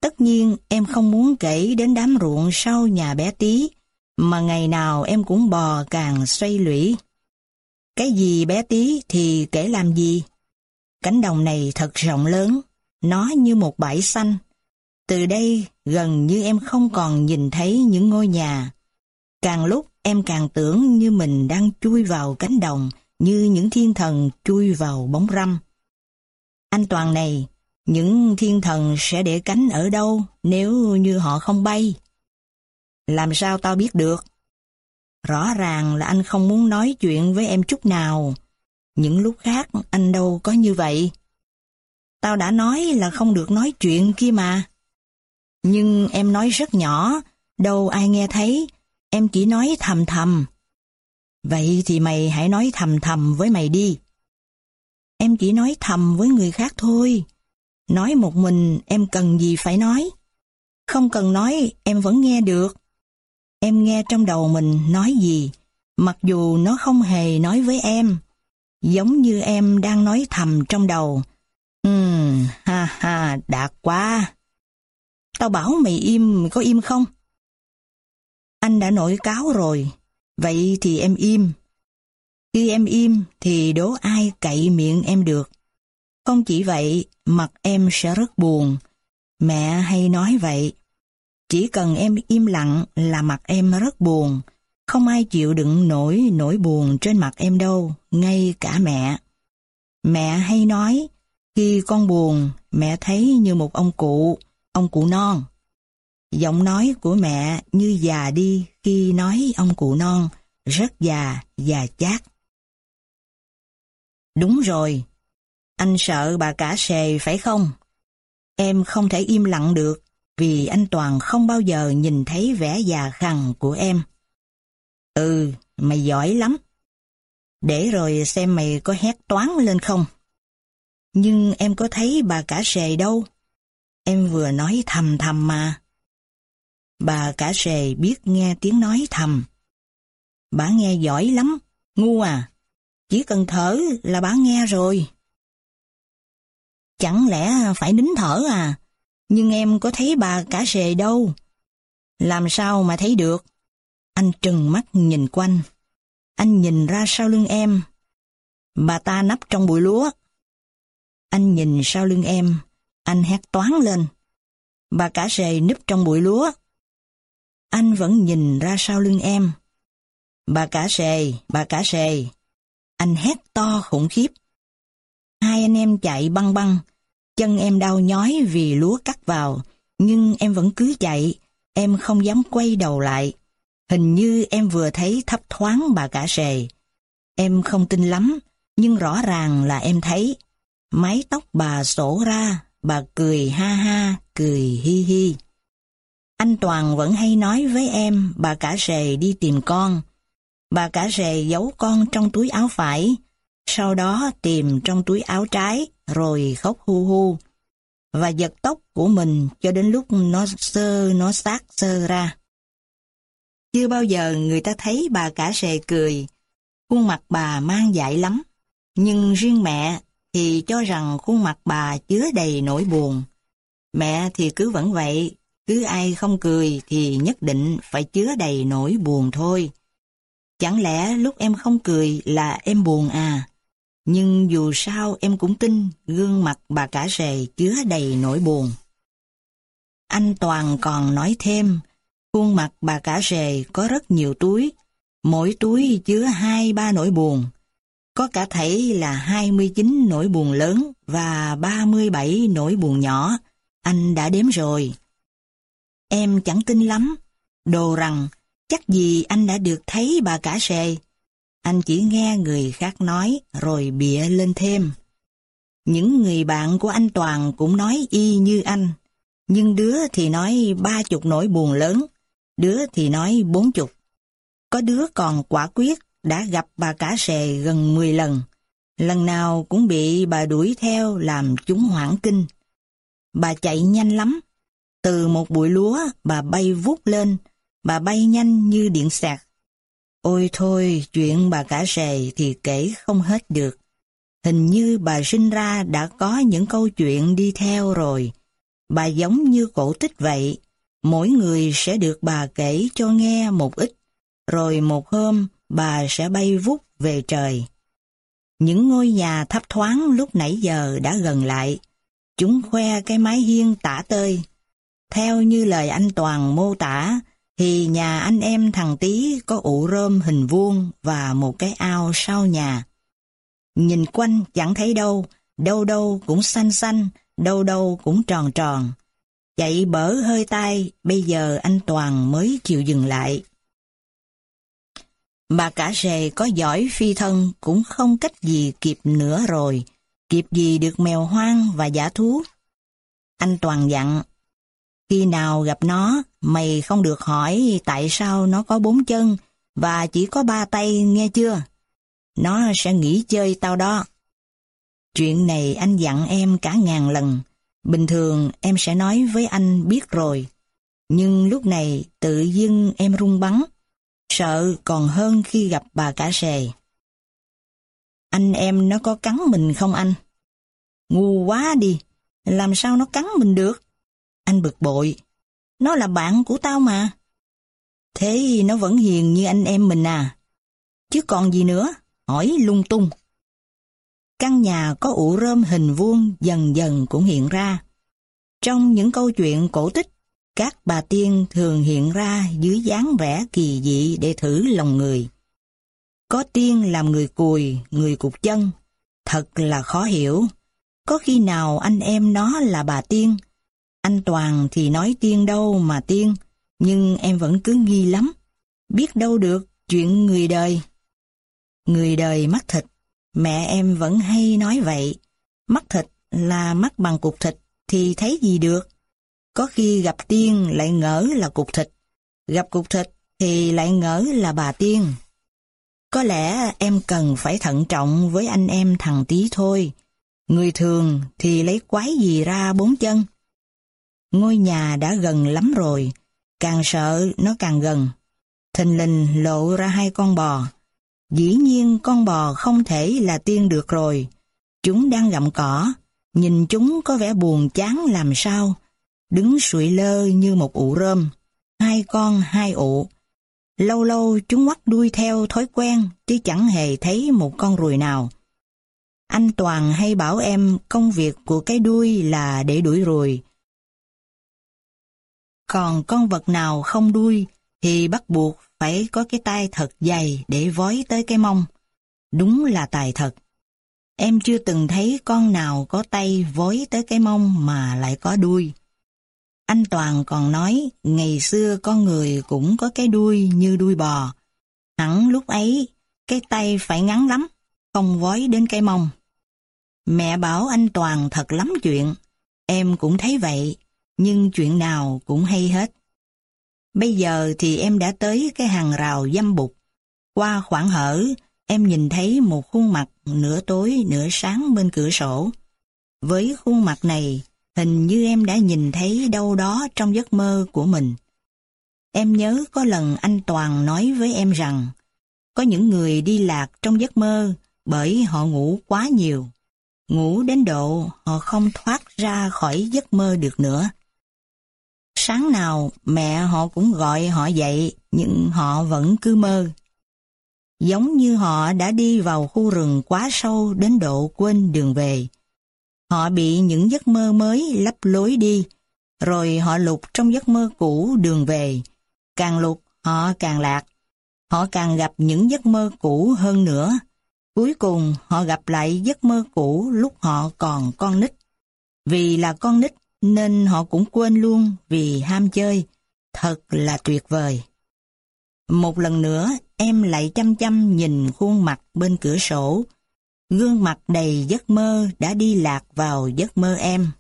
Tất nhiên em không muốn kể đến đám ruộng sau nhà bé tí, mà ngày nào em cũng bò càng xoay lũy. Cái gì bé tí thì kể làm gì? Cánh đồng này thật rộng lớn, nó như một bãi xanh. Từ đây gần như em không còn nhìn thấy những ngôi nhà. Càng lúc em càng tưởng như mình đang chui vào cánh đồng như những thiên thần chui vào bóng râm. Anh Toàn này, những thiên thần sẽ để cánh ở đâu nếu như họ không bay? Làm sao tao biết được? Rõ ràng là anh không muốn nói chuyện với em chút nào. Những lúc khác anh đâu có như vậy. Tao đã nói là không được nói chuyện kia mà. Nhưng em nói rất nhỏ, đâu ai nghe thấy, em chỉ nói thầm thầm. Vậy thì mày hãy nói thầm thầm với mày đi. Em chỉ nói thầm với người khác thôi. Nói một mình em cần gì phải nói. Không cần nói em vẫn nghe được. Em nghe trong đầu mình nói gì, mặc dù nó không hề nói với em. Giống như em đang nói thầm trong đầu. Ừm, ha ha, đạt quá. Tao bảo mày im, mày có im không? Anh đã nổi cáo rồi, vậy thì em im. Khi em im thì đố ai cậy miệng em được. Không chỉ vậy, mặt em sẽ rất buồn. Mẹ hay nói vậy. Chỉ cần em im lặng là mặt em rất buồn. Không ai chịu đựng nổi nỗi buồn trên mặt em đâu, ngay cả mẹ. Mẹ hay nói, khi con buồn, mẹ thấy như một ông cụ, ông cụ non. Giọng nói của mẹ như già đi khi nói ông cụ non, rất già, già chát. Đúng rồi, anh sợ bà cả sề phải không? Em không thể im lặng được vì anh Toàn không bao giờ nhìn thấy vẻ già khằng của em. Ừ, mày giỏi lắm. Để rồi xem mày có hét toán lên không. Nhưng em có thấy bà cả sề đâu. Em vừa nói thầm thầm mà. Bà cả sề biết nghe tiếng nói thầm. Bà nghe giỏi lắm, ngu à. Chỉ cần thở là bà nghe rồi. Chẳng lẽ phải nín thở à? Nhưng em có thấy bà cả sề đâu. Làm sao mà thấy được? Anh trừng mắt nhìn quanh. Anh nhìn ra sau lưng em. Bà ta nấp trong bụi lúa. Anh nhìn sau lưng em. Anh hét toán lên. Bà cả sề núp trong bụi lúa. Anh vẫn nhìn ra sau lưng em. Bà cả sề, bà cả sề, Anh hét to khủng khiếp. Hai anh em chạy băng băng, chân em đau nhói vì lúa cắt vào, nhưng em vẫn cứ chạy, em không dám quay đầu lại. Hình như em vừa thấy thấp thoáng bà cả sề. Em không tin lắm, nhưng rõ ràng là em thấy. Mái tóc bà sổ ra, bà cười ha ha, cười hi hi. Anh Toàn vẫn hay nói với em bà cả sề đi tìm con. Bà cả rề giấu con trong túi áo phải, sau đó tìm trong túi áo trái, rồi khóc hu hu, và giật tóc của mình cho đến lúc nó sơ, nó xác sơ ra. Chưa bao giờ người ta thấy bà cả sề cười, khuôn mặt bà mang dại lắm, nhưng riêng mẹ thì cho rằng khuôn mặt bà chứa đầy nỗi buồn. Mẹ thì cứ vẫn vậy, cứ ai không cười thì nhất định phải chứa đầy nỗi buồn thôi. Chẳng lẽ lúc em không cười là em buồn à? Nhưng dù sao em cũng tin gương mặt bà cả rề chứa đầy nỗi buồn. Anh Toàn còn nói thêm, Khuôn mặt bà cả rề có rất nhiều túi, mỗi túi chứa hai ba nỗi buồn. Có cả thảy là 29 nỗi buồn lớn và 37 nỗi buồn nhỏ, anh đã đếm rồi. Em chẳng tin lắm, đồ rằng chắc gì anh đã được thấy bà cả rề. Anh chỉ nghe người khác nói rồi bịa lên thêm. Những người bạn của anh Toàn cũng nói y như anh, nhưng đứa thì nói ba chục nỗi buồn lớn, đứa thì nói bốn chục. Có đứa còn quả quyết đã gặp bà cả sề gần 10 lần, lần nào cũng bị bà đuổi theo làm chúng hoảng kinh. Bà chạy nhanh lắm, từ một bụi lúa bà bay vút lên, bà bay nhanh như điện sạc. Ôi thôi, chuyện bà cả sề thì kể không hết được. Hình như bà sinh ra đã có những câu chuyện đi theo rồi. Bà giống như cổ tích vậy, mỗi người sẽ được bà kể cho nghe một ít, rồi một hôm bà sẽ bay vút về trời. Những ngôi nhà thấp thoáng lúc nãy giờ đã gần lại. Chúng khoe cái mái hiên tả tơi. Theo như lời anh Toàn mô tả, thì nhà anh em thằng Tý có ụ rơm hình vuông và một cái ao sau nhà. Nhìn quanh chẳng thấy đâu, đâu đâu cũng xanh xanh, đâu đâu cũng tròn tròn. Chạy bở hơi tay, bây giờ anh Toàn mới chịu dừng lại. Bà cả rề có giỏi phi thân cũng không cách gì kịp nữa rồi, kịp gì được mèo hoang và giả thú. Anh Toàn dặn, khi nào gặp nó, mày không được hỏi tại sao nó có bốn chân và chỉ có ba tay nghe chưa? Nó sẽ nghĩ chơi tao đó. Chuyện này anh dặn em cả ngàn lần. Bình thường em sẽ nói với anh biết rồi. Nhưng lúc này tự dưng em run bắn. Sợ còn hơn khi gặp bà cả sề. Anh em nó có cắn mình không anh? Ngu quá đi. Làm sao nó cắn mình được? Anh bực bội. Nó là bạn của tao mà. Thế nó vẫn hiền như anh em mình à? Chứ còn gì nữa? hỏi lung tung. Căn nhà có ụ rơm hình vuông dần dần cũng hiện ra. Trong những câu chuyện cổ tích, các bà tiên thường hiện ra dưới dáng vẻ kỳ dị để thử lòng người. Có tiên làm người cùi, người cục chân, thật là khó hiểu. Có khi nào anh em nó là bà tiên, anh Toàn thì nói tiên đâu mà tiên, nhưng em vẫn cứ nghi lắm. Biết đâu được chuyện người đời. Người đời mắt thịt, mẹ em vẫn hay nói vậy. Mắt thịt là mắt bằng cục thịt thì thấy gì được. Có khi gặp tiên lại ngỡ là cục thịt, gặp cục thịt thì lại ngỡ là bà tiên. Có lẽ em cần phải thận trọng với anh em thằng tí thôi. Người thường thì lấy quái gì ra bốn chân. Ngôi nhà đã gần lắm rồi, càng sợ nó càng gần. Thình lình lộ ra hai con bò. Dĩ nhiên con bò không thể là tiên được rồi. Chúng đang gặm cỏ, nhìn chúng có vẻ buồn chán làm sao. Đứng sụi lơ như một ụ rơm, hai con hai ụ. Lâu lâu chúng ngoắt đuôi theo thói quen, chứ chẳng hề thấy một con ruồi nào. Anh Toàn hay bảo em công việc của cái đuôi là để đuổi ruồi. Còn con vật nào không đuôi thì bắt buộc phải có cái tay thật dày để vói tới cái mông. Đúng là tài thật. Em chưa từng thấy con nào có tay vói tới cái mông mà lại có đuôi. Anh Toàn còn nói ngày xưa con người cũng có cái đuôi như đuôi bò. Hẳn lúc ấy cái tay phải ngắn lắm, không vói đến cái mông. Mẹ bảo anh Toàn thật lắm chuyện. Em cũng thấy vậy, nhưng chuyện nào cũng hay hết. Bây giờ thì em đã tới cái hàng rào dâm bục. Qua khoảng hở, em nhìn thấy một khuôn mặt nửa tối nửa sáng bên cửa sổ. Với khuôn mặt này, hình như em đã nhìn thấy đâu đó trong giấc mơ của mình. Em nhớ có lần anh Toàn nói với em rằng, có những người đi lạc trong giấc mơ bởi họ ngủ quá nhiều. Ngủ đến độ họ không thoát ra khỏi giấc mơ được nữa. Sáng nào mẹ họ cũng gọi họ dậy, nhưng họ vẫn cứ mơ. Giống như họ đã đi vào khu rừng quá sâu đến độ quên đường về. Họ bị những giấc mơ mới lấp lối đi, rồi họ lục trong giấc mơ cũ đường về. Càng lục, họ càng lạc. Họ càng gặp những giấc mơ cũ hơn nữa. Cuối cùng, họ gặp lại giấc mơ cũ lúc họ còn con nít. Vì là con nít nên họ cũng quên luôn vì ham chơi. Thật là tuyệt vời. Một lần nữa, em lại chăm chăm nhìn khuôn mặt bên cửa sổ. Gương mặt đầy giấc mơ đã đi lạc vào giấc mơ em.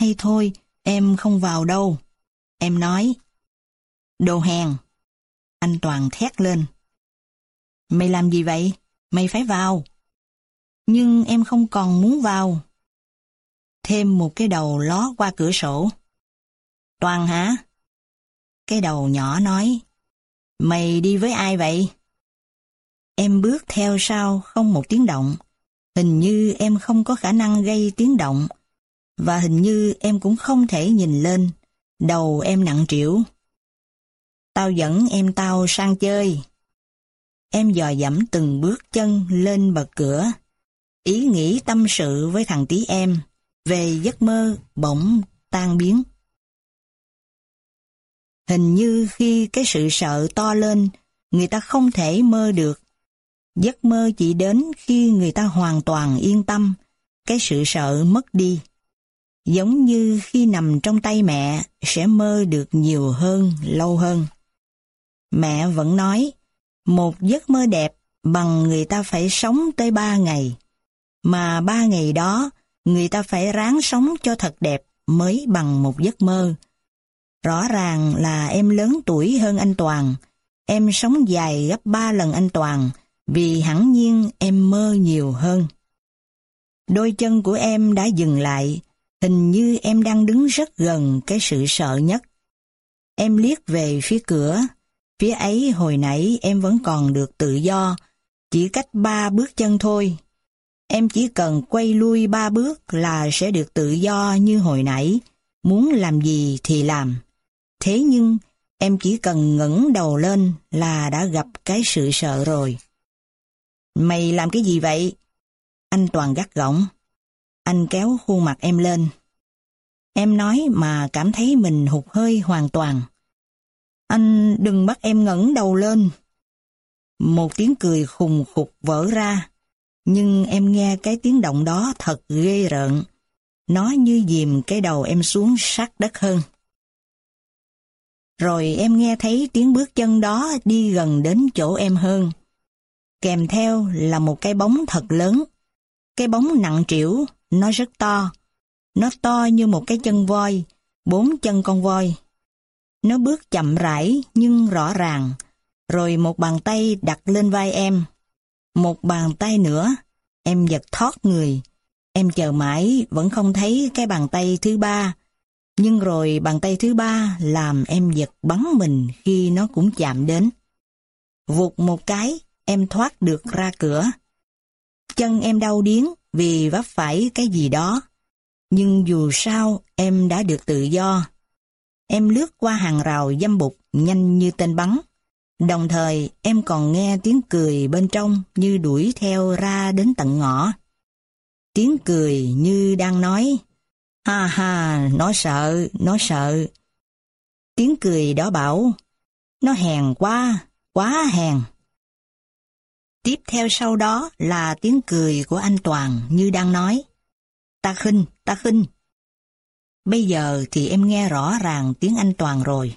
Hay thôi, em không vào đâu. Em nói. Đồ hèn. Anh Toàn thét lên. Mày làm gì vậy? Mày phải vào. Nhưng em không còn muốn vào. Thêm một cái đầu ló qua cửa sổ. Toàn hả? Cái đầu nhỏ nói. Mày đi với ai vậy? Em bước theo sau không một tiếng động. Hình như em không có khả năng gây tiếng động. Và hình như em cũng không thể nhìn lên. Đầu em nặng trĩu. Tao dẫn em tao sang chơi. Em dò dẫm từng bước chân lên bậc cửa. Ý nghĩ tâm sự với thằng tí em về giấc mơ bỗng tan biến. Hình như khi cái sự sợ to lên, người ta không thể mơ được. Giấc mơ chỉ đến khi người ta hoàn toàn yên tâm, cái sự sợ mất đi. Giống như khi nằm trong tay mẹ sẽ mơ được nhiều hơn, lâu hơn. Mẹ vẫn nói, một giấc mơ đẹp bằng người ta phải sống tới ba ngày. Mà ba ngày đó, người ta phải ráng sống cho thật đẹp mới bằng một giấc mơ. Rõ ràng là em lớn tuổi hơn anh Toàn. Em sống dài gấp ba lần anh Toàn, vì hẳn nhiên em mơ nhiều hơn. Đôi chân của em đã dừng lại, hình như em đang đứng rất gần cái sự sợ nhất. Em liếc về phía cửa, phía ấy hồi nãy em vẫn còn được tự do, chỉ cách ba bước chân thôi. Em chỉ cần quay lui ba bước là sẽ được tự do như hồi nãy, muốn làm gì thì làm. Thế nhưng, em chỉ cần ngẩng đầu lên là đã gặp cái sự sợ rồi. Mày làm cái gì vậy? Anh Toàn gắt gỏng. Anh kéo khuôn mặt em lên. Em nói mà cảm thấy mình hụt hơi hoàn toàn. Anh đừng bắt em ngẩng đầu lên. Một tiếng cười khùng khục vỡ ra. Nhưng em nghe cái tiếng động đó thật ghê rợn. Nó như dìm cái đầu em xuống sát đất hơn. Rồi em nghe thấy tiếng bước chân đó đi gần đến chỗ em hơn. Kèm theo là một cái bóng thật lớn. Cái bóng nặng trĩu, nó rất to. Nó to như một cái chân voi, bốn chân con voi. Nó bước chậm rãi nhưng rõ ràng. Rồi một bàn tay đặt lên vai em. Một bàn tay nữa, em giật thoát người. Em chờ mãi vẫn không thấy cái bàn tay thứ ba nhưng rồi bàn tay thứ ba làm em giật bắn mình khi nó cũng chạm đến. Vụt một cái, em thoát được ra cửa. Chân em đau điếng vì vấp phải cái gì đó. Nhưng dù sao, em đã được tự do. Em lướt qua hàng rào dâm bụt nhanh như tên bắn. Đồng thời, em còn nghe tiếng cười bên trong như đuổi theo ra đến tận ngõ. Tiếng cười như đang nói, Ha ha, nó sợ, nó sợ. Tiếng cười đó bảo, nó hèn quá, quá hèn. Tiếp theo sau đó là tiếng cười của anh Toàn như đang nói, ta khinh, ta khinh. Bây giờ thì em nghe rõ ràng tiếng anh Toàn rồi.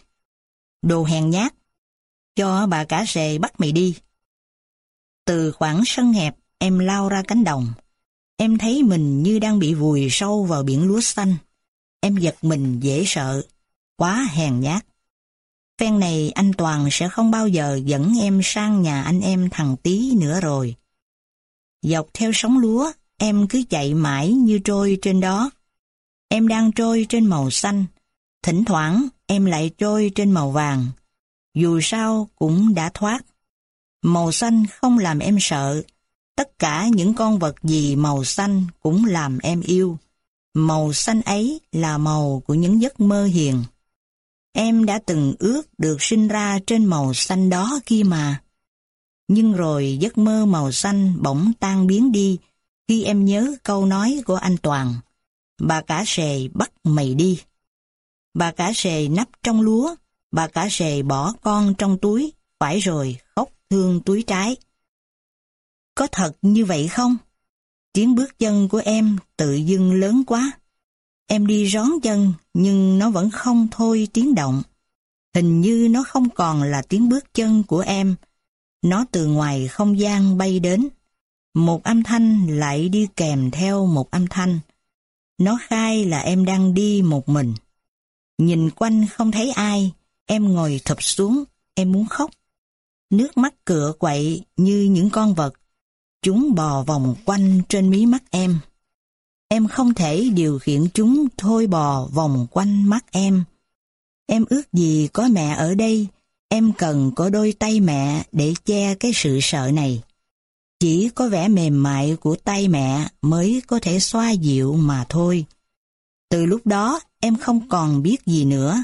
Đồ hèn nhát, cho bà cả sề bắt mày đi. Từ khoảng sân hẹp, em lao ra cánh đồng, Em thấy mình như đang bị vùi sâu vào biển lúa xanh. Em giật mình dễ sợ, quá hèn nhát. Phen này anh Toàn sẽ không bao giờ dẫn em sang nhà anh em thằng tí nữa rồi. Dọc theo sóng lúa, em cứ chạy mãi như trôi trên đó. Em đang trôi trên màu xanh, thỉnh thoảng em lại trôi trên màu vàng. Dù sao cũng đã thoát. Màu xanh không làm em sợ, Tất cả những con vật gì màu xanh cũng làm em yêu. Màu xanh ấy là màu của những giấc mơ hiền. Em đã từng ước được sinh ra trên màu xanh đó kia mà. Nhưng rồi giấc mơ màu xanh bỗng tan biến đi khi em nhớ câu nói của anh Toàn. Bà cả sề bắt mày đi. Bà cả sề nắp trong lúa, bà cả sề bỏ con trong túi, phải rồi, khóc thương túi trái. Có thật như vậy không? Tiếng bước chân của em tự dưng lớn quá. Em đi rón chân nhưng nó vẫn không thôi tiếng động. Hình như nó không còn là tiếng bước chân của em. Nó từ ngoài không gian bay đến. Một âm thanh lại đi kèm theo một âm thanh. Nó khai là em đang đi một mình. Nhìn quanh không thấy ai, em ngồi thụp xuống, em muốn khóc. Nước mắt cựa quậy như những con vật. Chúng bò vòng quanh trên mí mắt em. Em không thể điều khiển chúng thôi bò vòng quanh mắt em. Em ước gì có mẹ ở đây, em cần có đôi tay mẹ để che cái sự sợ này. Chỉ có vẻ mềm mại của tay mẹ mới có thể xoa dịu mà thôi. Từ lúc đó em không còn biết gì nữa.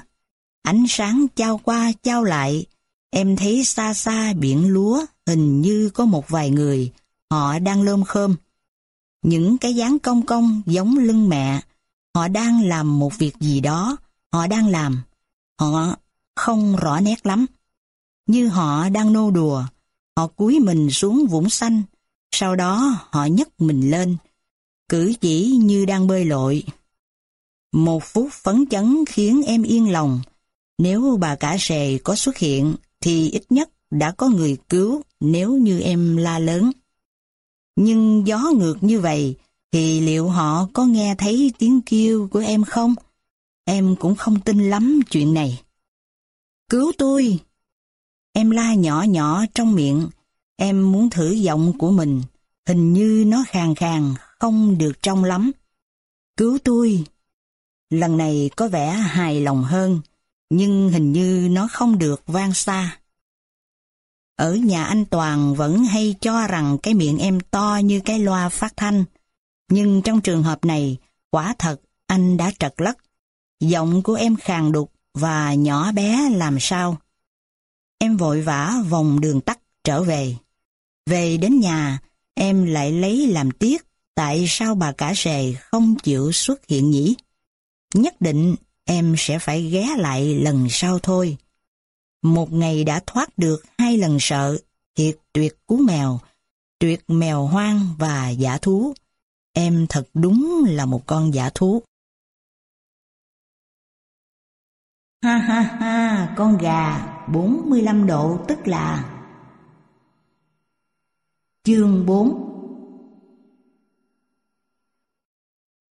Ánh sáng trao qua trao lại, em thấy xa xa biển lúa hình như có một vài người, họ đang lơm khơm. Những cái dáng cong cong giống lưng mẹ, họ đang làm một việc gì đó, họ đang làm. Họ không rõ nét lắm. Như họ đang nô đùa, họ cúi mình xuống vũng xanh, sau đó họ nhấc mình lên, cử chỉ như đang bơi lội. Một phút phấn chấn khiến em yên lòng. Nếu bà cả sề có xuất hiện, thì ít nhất đã có người cứu nếu như em la lớn. Nhưng gió ngược như vậy, thì liệu họ có nghe thấy tiếng kêu của em không? Em cũng không tin lắm chuyện này. Cứu tôi! Em la nhỏ nhỏ trong miệng. Em muốn thử giọng của mình. Hình như nó khàn khàn, không được trong lắm. Cứu tôi! Lần này có vẻ hài lòng hơn, nhưng hình như nó không được vang xa. Ở nhà anh Toàn vẫn hay cho rằng cái miệng em to như cái loa phát thanh, nhưng trong trường hợp này, quả thật anh đã trật lất. Giọng của em khàn đục và nhỏ bé làm sao. Em vội vã vòng đường tắt trở về. Về đến nhà, em lại lấy làm tiếc tại sao bà cả sề không chịu xuất hiện nhỉ? Nhất định em sẽ phải ghé lại lần sau thôi. Một ngày đã thoát được hai lần sợ, thiệt tuyệt cú mèo, tuyệt mèo hoang và giả thú. Em thật đúng là một con giả thú. Ha ha ha, con gà 45 độ tức là Chương 4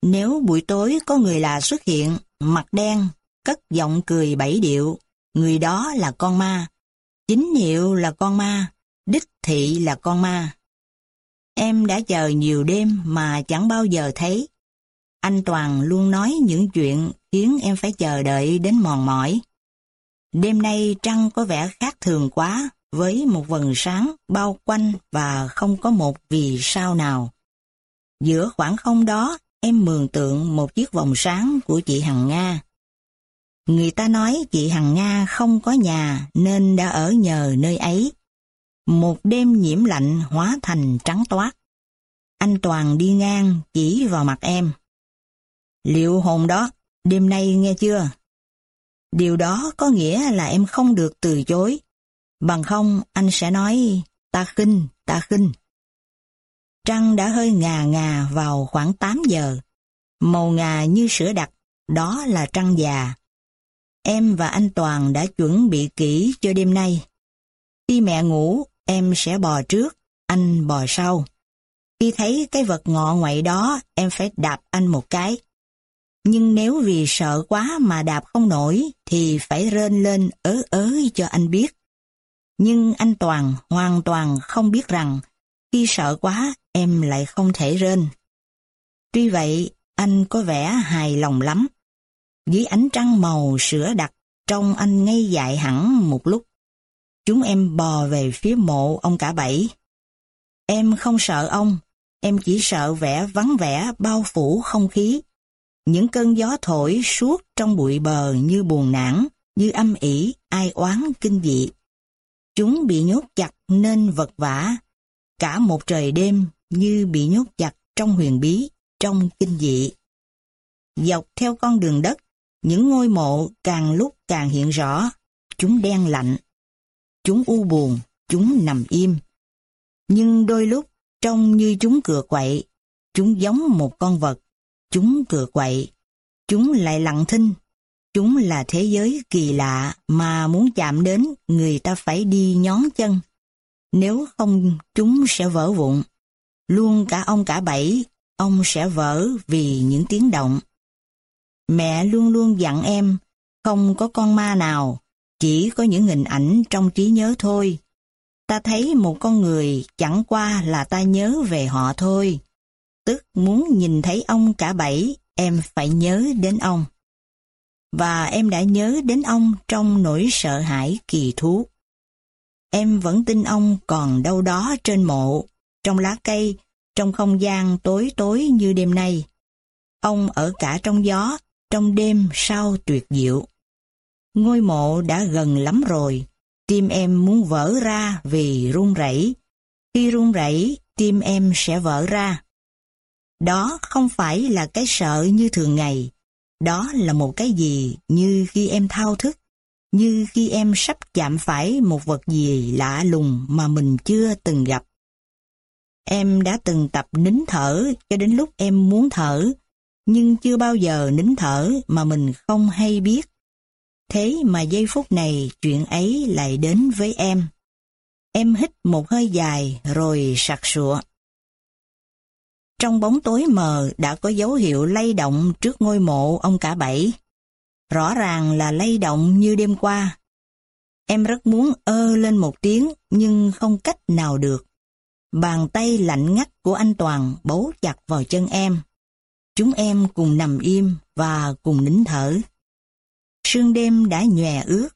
Nếu buổi tối có người lạ xuất hiện, mặt đen, cất giọng cười bảy điệu, người đó là con ma. Chính hiệu là con ma, đích thị là con ma. Em đã chờ nhiều đêm mà chẳng bao giờ thấy. Anh Toàn luôn nói những chuyện khiến em phải chờ đợi đến mòn mỏi. Đêm nay trăng có vẻ khác thường quá, với một vầng sáng bao quanh và không có một vì sao nào. Giữa khoảng không đó, em mường tượng một chiếc vòng sáng của chị Hằng Nga. Người ta nói chị Hằng Nga không có nhà nên đã ở nhờ nơi ấy. Một đêm nhiễm lạnh hóa thành trắng toát. Anh Toàn đi ngang chỉ vào mặt em. Liệu hồn đó, đêm nay nghe chưa? Điều đó có nghĩa là em không được từ chối. Bằng không anh sẽ nói ta khinh, ta khinh. Trăng đã hơi ngà ngà vào khoảng 8 giờ. Màu ngà như sữa đặc, đó là trăng già. Em và anh Toàn đã chuẩn bị kỹ cho đêm nay. Khi mẹ ngủ, em sẽ bò trước, anh bò sau. Khi thấy cái vật ngọ ngoại đó, em phải đạp anh một cái. Nhưng nếu vì sợ quá mà đạp không nổi, thì phải rên lên ớ ớ cho anh biết. Nhưng anh Toàn hoàn toàn không biết rằng, khi sợ quá, em lại không thể rên. Tuy vậy, anh có vẻ hài lòng lắm. Dưới ánh trăng màu sữa đặc, trông anh ngây dại hẳn một lúc. Chúng em bò về phía mộ ông cả bảy. Em không sợ ông, em chỉ sợ vẻ vắng vẻ bao phủ không khí. Những cơn gió thổi suốt trong bụi bờ như buồn nản, như âm ỉ, ai oán kinh dị. Chúng bị nhốt chặt nên vật vả. Cả một trời đêm như bị nhốt chặt trong huyền bí, trong kinh dị. Dọc theo con đường đất, những ngôi mộ càng lúc càng hiện rõ, chúng đen lạnh. Chúng u buồn, chúng nằm im. Nhưng đôi lúc trông như chúng cựa quậy, chúng giống một con vật, chúng cựa quậy, chúng lại lặng thinh. Chúng là thế giới kỳ lạ mà muốn chạm đến người ta phải đi nhón chân. Nếu không chúng sẽ vỡ vụn. Luôn cả ông cả bảy, ông sẽ vỡ vì những tiếng động. Mẹ luôn luôn dặn em, không có con ma nào, chỉ có những hình ảnh trong trí nhớ thôi. Ta thấy một con người chẳng qua là ta nhớ về họ thôi. Tức muốn nhìn thấy ông cả bảy, em phải nhớ đến ông. Và em đã nhớ đến ông trong nỗi sợ hãi kỳ thú. Em vẫn tin ông còn đâu đó trên mộ, trong lá cây, trong không gian tối tối như đêm nay. Ông ở cả trong gió, trong đêm sao tuyệt diệu. Ngôi mộ đã gần lắm rồi, tim em muốn vỡ ra vì run rẩy. Khi run rẩy, tim em sẽ vỡ ra. Đó không phải là cái sợ như thường ngày, đó là một cái gì như khi em thao thức, như khi em sắp chạm phải một vật gì lạ lùng mà mình chưa từng gặp. Em đã từng tập nín thở cho đến lúc em muốn thở, nhưng chưa bao giờ nín thở mà mình không hay biết. Thế mà giây phút này chuyện ấy lại đến với em. Em hít một hơi dài rồi sặc sụa. Trong bóng tối mờ đã có dấu hiệu lay động trước ngôi mộ ông cả bảy. Rõ ràng là lay động như đêm qua. Em rất muốn ơ lên một tiếng nhưng không cách nào được. Bàn tay lạnh ngắt của anh Toàn bấu chặt vào chân em. Chúng em cùng nằm im và cùng nín thở. Sương đêm đã nhòe ướt,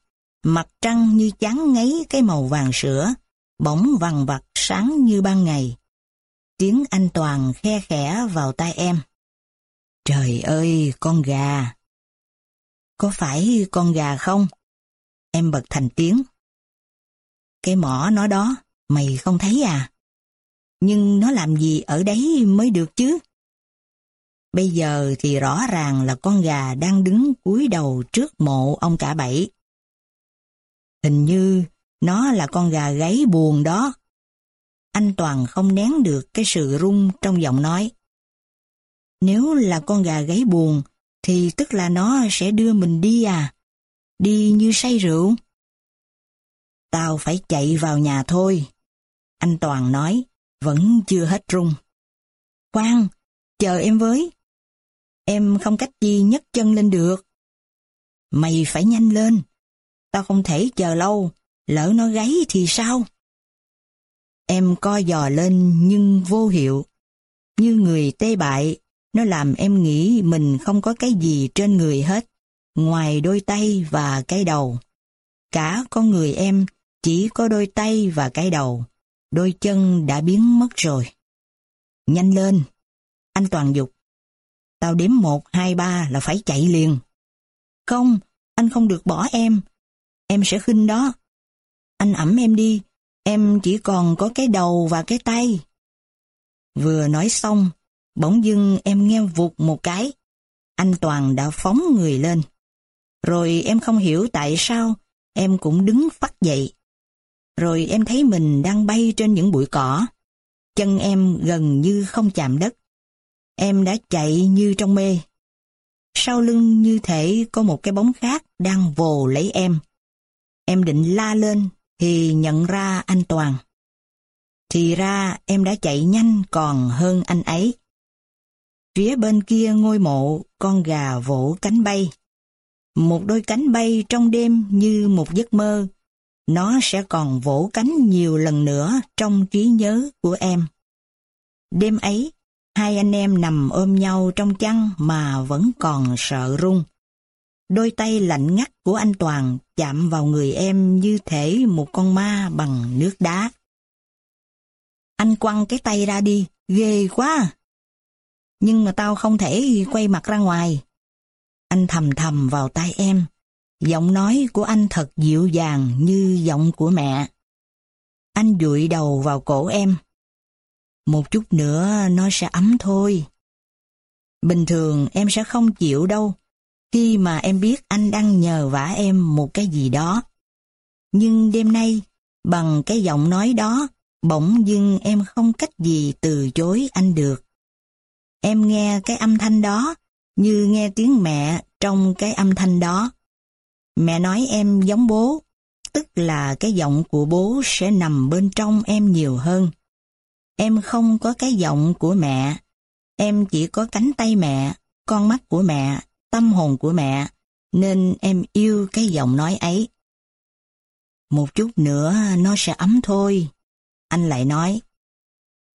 mặt trăng như chán ngấy cái màu vàng sữa, bóng vằn vặt sáng như ban ngày. Tiếng anh Toàn khe khẽ vào tai em. Trời ơi, con gà! Có phải con gà không? Em bật thành tiếng. Cái mỏ nó đó, mày không thấy à? Nhưng nó làm gì ở đấy mới được chứ? Bây giờ thì rõ ràng là con gà đang đứng cúi đầu trước mộ ông cả bảy. Hình như nó là con gà gáy buồn đó. Anh Toàn không nén được cái sự rung trong giọng nói. Nếu là con gà gáy buồn, thì tức là nó sẽ đưa mình đi à? Đi như say rượu? Tao phải chạy vào nhà thôi. Anh Toàn nói, vẫn chưa hết rung. Khoan, chờ em với. Em không cách gì nhấc chân lên được. Mày phải nhanh lên. Tao không thể chờ lâu, lỡ nó gáy thì sao? Em co giò lên nhưng vô hiệu. Như người tê bại, nó làm em nghĩ mình không có cái gì trên người hết, ngoài đôi tay và cái đầu. Cả con người em chỉ có đôi tay và cái đầu, đôi chân đã biến mất rồi. Nhanh lên! Anh Toàn dục. Tao đếm một, hai, ba là phải chạy liền. Không, anh không được bỏ em. Em sẽ khinh đó. Anh ẩm em đi, em chỉ còn có cái đầu và cái tay. Vừa nói xong, bỗng dưng em nghe vụt một cái. Anh Toàn đã phóng người lên. Rồi em không hiểu tại sao em cũng đứng phát dậy. Rồi em thấy mình đang bay trên những bụi cỏ. Chân em gần như không chạm đất. Em đã chạy như trong mê. Sau lưng như thể có một cái bóng khác đang vồ lấy em. Em định la lên thì nhận ra anh Toàn. Thì ra em đã chạy nhanh còn hơn anh ấy. Phía bên kia ngôi mộ, con gà vỗ cánh bay. Một đôi cánh bay trong đêm như một giấc mơ. Nó sẽ còn vỗ cánh nhiều lần nữa trong trí nhớ của em. Đêm ấy, hai anh em nằm ôm nhau trong chăn mà vẫn còn sợ run. Đôi tay lạnh ngắt của anh Toàn chạm vào người em như thể một con ma bằng nước đá. Anh quăng cái tay ra đi, ghê quá. Nhưng mà tao không thể quay mặt ra ngoài. Anh thầm thầm vào tai em. Giọng nói của anh thật dịu dàng như giọng của mẹ. Anh dụi đầu vào cổ em. Một chút nữa nó sẽ ấm thôi. Bình thường em sẽ không chịu đâu khi mà em biết anh đang nhờ vả em một cái gì đó. Nhưng đêm nay, bằng cái giọng nói đó, bỗng dưng em không cách gì từ chối anh được. Em nghe cái âm thanh đó, như nghe tiếng mẹ trong cái âm thanh đó. Mẹ nói em giống bố, tức là cái giọng của bố sẽ nằm bên trong em nhiều hơn. Em không có cái giọng của mẹ, em chỉ có cánh tay mẹ, con mắt của mẹ, tâm hồn của mẹ, nên em yêu cái giọng nói ấy. Một chút nữa nó sẽ ấm thôi, anh lại nói.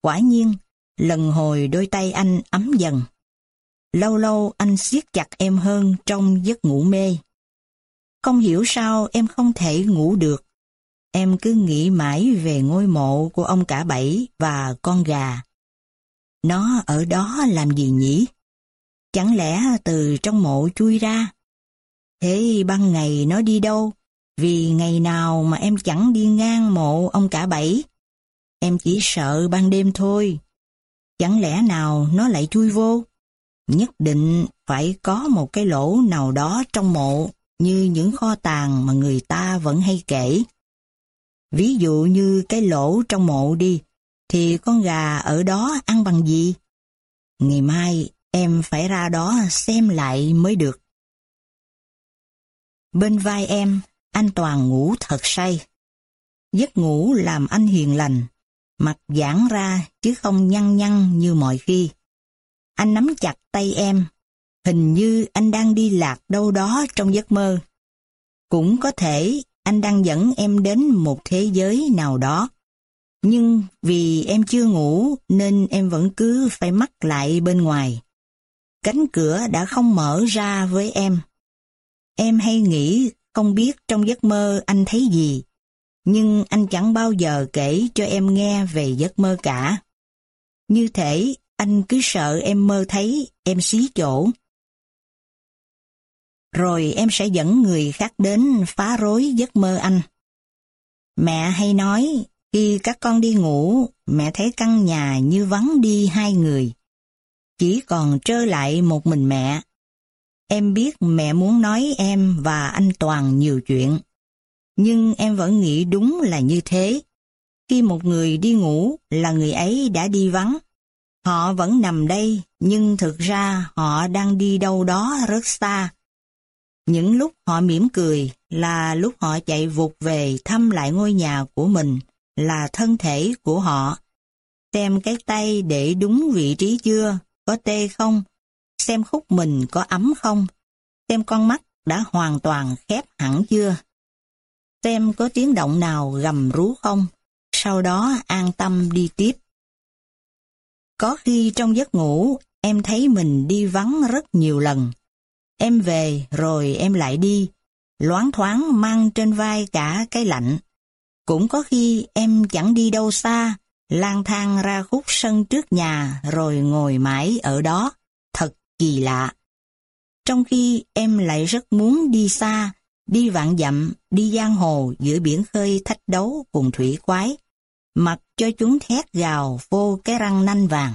Quả nhiên, lần hồi đôi tay anh ấm dần. Lâu lâu anh siết chặt em hơn trong giấc ngủ mê. Không hiểu sao em không thể ngủ được. Em cứ nghĩ mãi về ngôi mộ của ông cả bảy và con gà. Nó ở đó làm gì nhỉ? Chẳng lẽ từ trong mộ chui ra? Thế ban ngày nó đi đâu? Vì ngày nào mà em chẳng đi ngang mộ ông cả bảy. Em chỉ sợ ban đêm thôi. Chẳng lẽ nào nó lại chui vô? Nhất định phải có một cái lỗ nào đó trong mộ như những kho tàng mà người ta vẫn hay kể. Ví dụ như cái lỗ trong mộ đi, thì con gà ở đó ăn bằng gì? Ngày mai em phải ra đó xem lại mới được. Bên vai em, anh Toàn ngủ thật say. Giấc ngủ làm anh hiền lành, mặt giãn ra chứ không nhăn nhăn như mọi khi. Anh nắm chặt tay em, hình như anh đang đi lạc đâu đó trong giấc mơ. Cũng có thể anh đang dẫn em đến một thế giới nào đó. Nhưng vì em chưa ngủ nên em vẫn cứ phải mắc lại bên ngoài. Cánh cửa đã không mở ra với em. Em hay nghĩ không biết trong giấc mơ anh thấy gì, nhưng anh chẳng bao giờ kể cho em nghe về giấc mơ cả. Như thể anh cứ sợ em mơ thấy em xí chỗ. Rồi em sẽ dẫn người khác đến phá rối giấc mơ anh. Mẹ hay nói, khi các con đi ngủ, mẹ thấy căn nhà như vắng đi hai người. Chỉ còn trơ lại một mình mẹ. Em biết mẹ muốn nói em và anh Toàn nhiều chuyện. Nhưng em vẫn nghĩ đúng là như thế. Khi một người đi ngủ là người ấy đã đi vắng. Họ vẫn nằm đây, nhưng thực ra họ đang đi đâu đó rất xa. Những lúc họ mỉm cười là lúc họ chạy vụt về thăm lại ngôi nhà của mình, là thân thể của họ. Xem cái tay để đúng vị trí chưa, có tê không, xem khúc mình có ấm không, xem con mắt đã hoàn toàn khép hẳn chưa, xem có tiếng động nào gầm rú không, sau đó an tâm đi tiếp. Có khi trong giấc ngủ, em thấy mình đi vắng rất nhiều lần. Em về rồi em lại đi, loáng thoáng mang trên vai cả cái lạnh. Cũng có khi em chẳng đi đâu xa, lang thang ra khúc sân trước nhà rồi ngồi mãi ở đó, thật kỳ lạ. Trong khi em lại rất muốn đi xa, đi vạn dặm, đi giang hồ giữa biển khơi thách đấu cùng thủy quái, mặc cho chúng thét gào vô cái răng nanh vàng.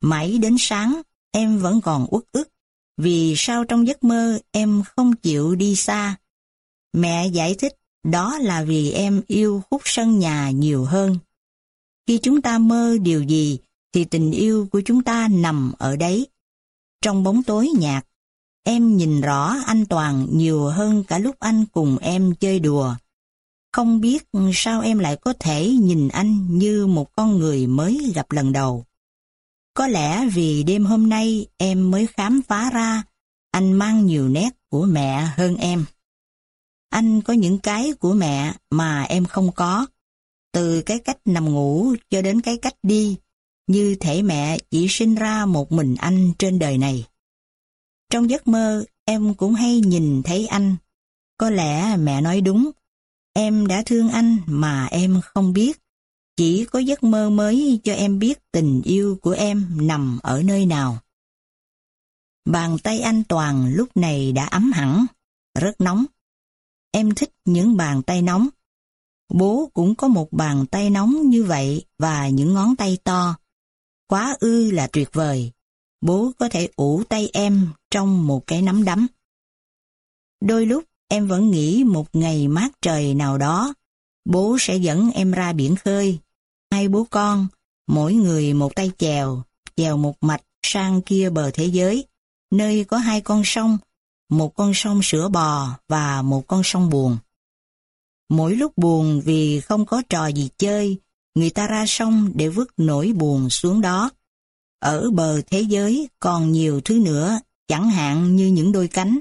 Mãi đến sáng, em vẫn còn uất ức, vì sao trong giấc mơ em không chịu đi xa. Mẹ giải thích đó là vì em yêu khúc sân nhà nhiều hơn. Khi chúng ta mơ điều gì, thì tình yêu của chúng ta nằm ở đấy. Trong bóng tối nhạt, em nhìn rõ anh Toàn nhiều hơn cả lúc anh cùng em chơi đùa. Không biết sao em lại có thể nhìn anh như một con người mới gặp lần đầu. Có lẽ vì đêm hôm nay em mới khám phá ra anh mang nhiều nét của mẹ hơn em. Anh có những cái của mẹ mà em không có. Từ cái cách nằm ngủ cho đến cái cách đi, như thể mẹ chỉ sinh ra một mình anh trên đời này. Trong giấc mơ, em cũng hay nhìn thấy anh. Có lẽ mẹ nói đúng, em đã thương anh mà em không biết. Chỉ có giấc mơ mới cho em biết tình yêu của em nằm ở nơi nào. Bàn tay anh Toàn lúc này đã ấm hẳn, rất nóng. Em thích những bàn tay nóng. Bố cũng có một bàn tay nóng như vậy và những ngón tay to. Quá ư là tuyệt vời. Bố có thể ủ tay em trong một cái nắm đấm. Đôi lúc em vẫn nghĩ một ngày mát trời nào đó, bố sẽ dẫn em ra biển khơi. Hai bố con, mỗi người một tay chèo, chèo một mạch sang kia bờ thế giới, nơi có hai con sông, một con sông sữa bò và một con sông buồn. Mỗi lúc buồn vì không có trò gì chơi, người ta ra sông để vứt nỗi buồn xuống đó. Ở bờ thế giới còn nhiều thứ nữa, chẳng hạn như những đôi cánh.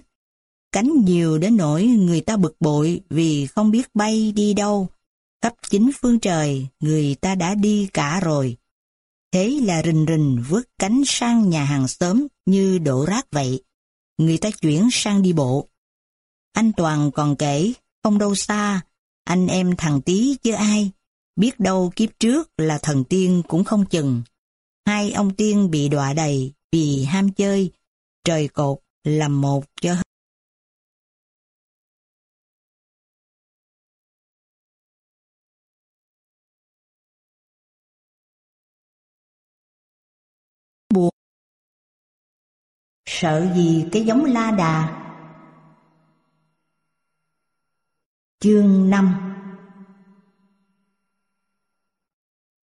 Cánh nhiều đến nỗi người ta bực bội vì không biết bay đi đâu. Khắp chính phương trời, người ta đã đi cả rồi. Thế là rình rình vứt cánh sang nhà hàng xóm như đổ rác vậy. Người ta chuyển sang đi bộ. Anh Toàn còn kể, không đâu xa, anh em thằng tí chứ ai. Biết đâu kiếp trước là thần tiên cũng không chừng. Hai ông tiên bị đọa đầy vì ham chơi, trời cột làm một cho hết. buồn sợ gì cái giống la đà? Chương 5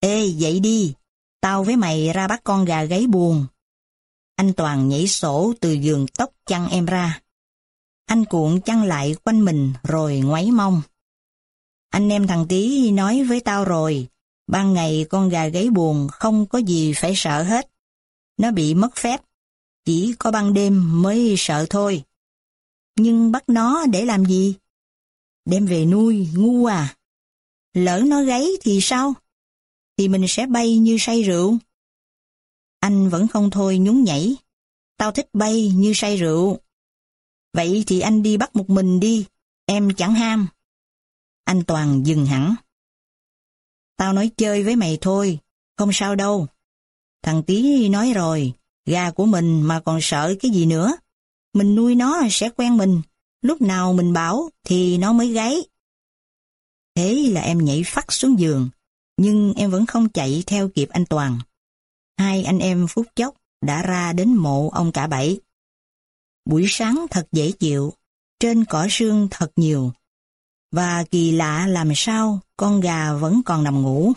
Ê dậy đi. Tao với mày ra bắt con gà gáy buồn. Anh Toàn nhảy sổ từ giường tóc chăn em ra. Anh cuộn chăn lại quanh mình rồi ngoáy mông. Anh em thằng Tý nói với tao rồi, ban ngày con gà gáy buồn không có gì phải sợ hết. Nó bị mất phép, chỉ có ban đêm mới sợ thôi. Nhưng bắt nó để làm gì? Đem về nuôi, ngu à. Lỡ nó gáy thì sao? Thì mình sẽ bay như say rượu. Anh vẫn không thôi nhún nhảy. Tao thích bay như say rượu. Vậy thì anh đi bắt một mình đi, em chẳng ham. Anh Toàn dừng hẳn. Tao nói chơi với mày thôi, không sao đâu. Thằng Tí nói rồi, gà của mình mà còn sợ cái gì nữa. Mình nuôi nó sẽ quen mình, lúc nào mình bảo thì nó mới gáy. Thế là em nhảy phát xuống giường, nhưng em vẫn không chạy theo kịp anh Toàn. Hai anh em phút chốc đã ra đến mộ ông cả bảy. Buổi sáng thật dễ chịu, trên cỏ sương thật nhiều. Và kỳ lạ làm sao con gà vẫn còn nằm ngủ.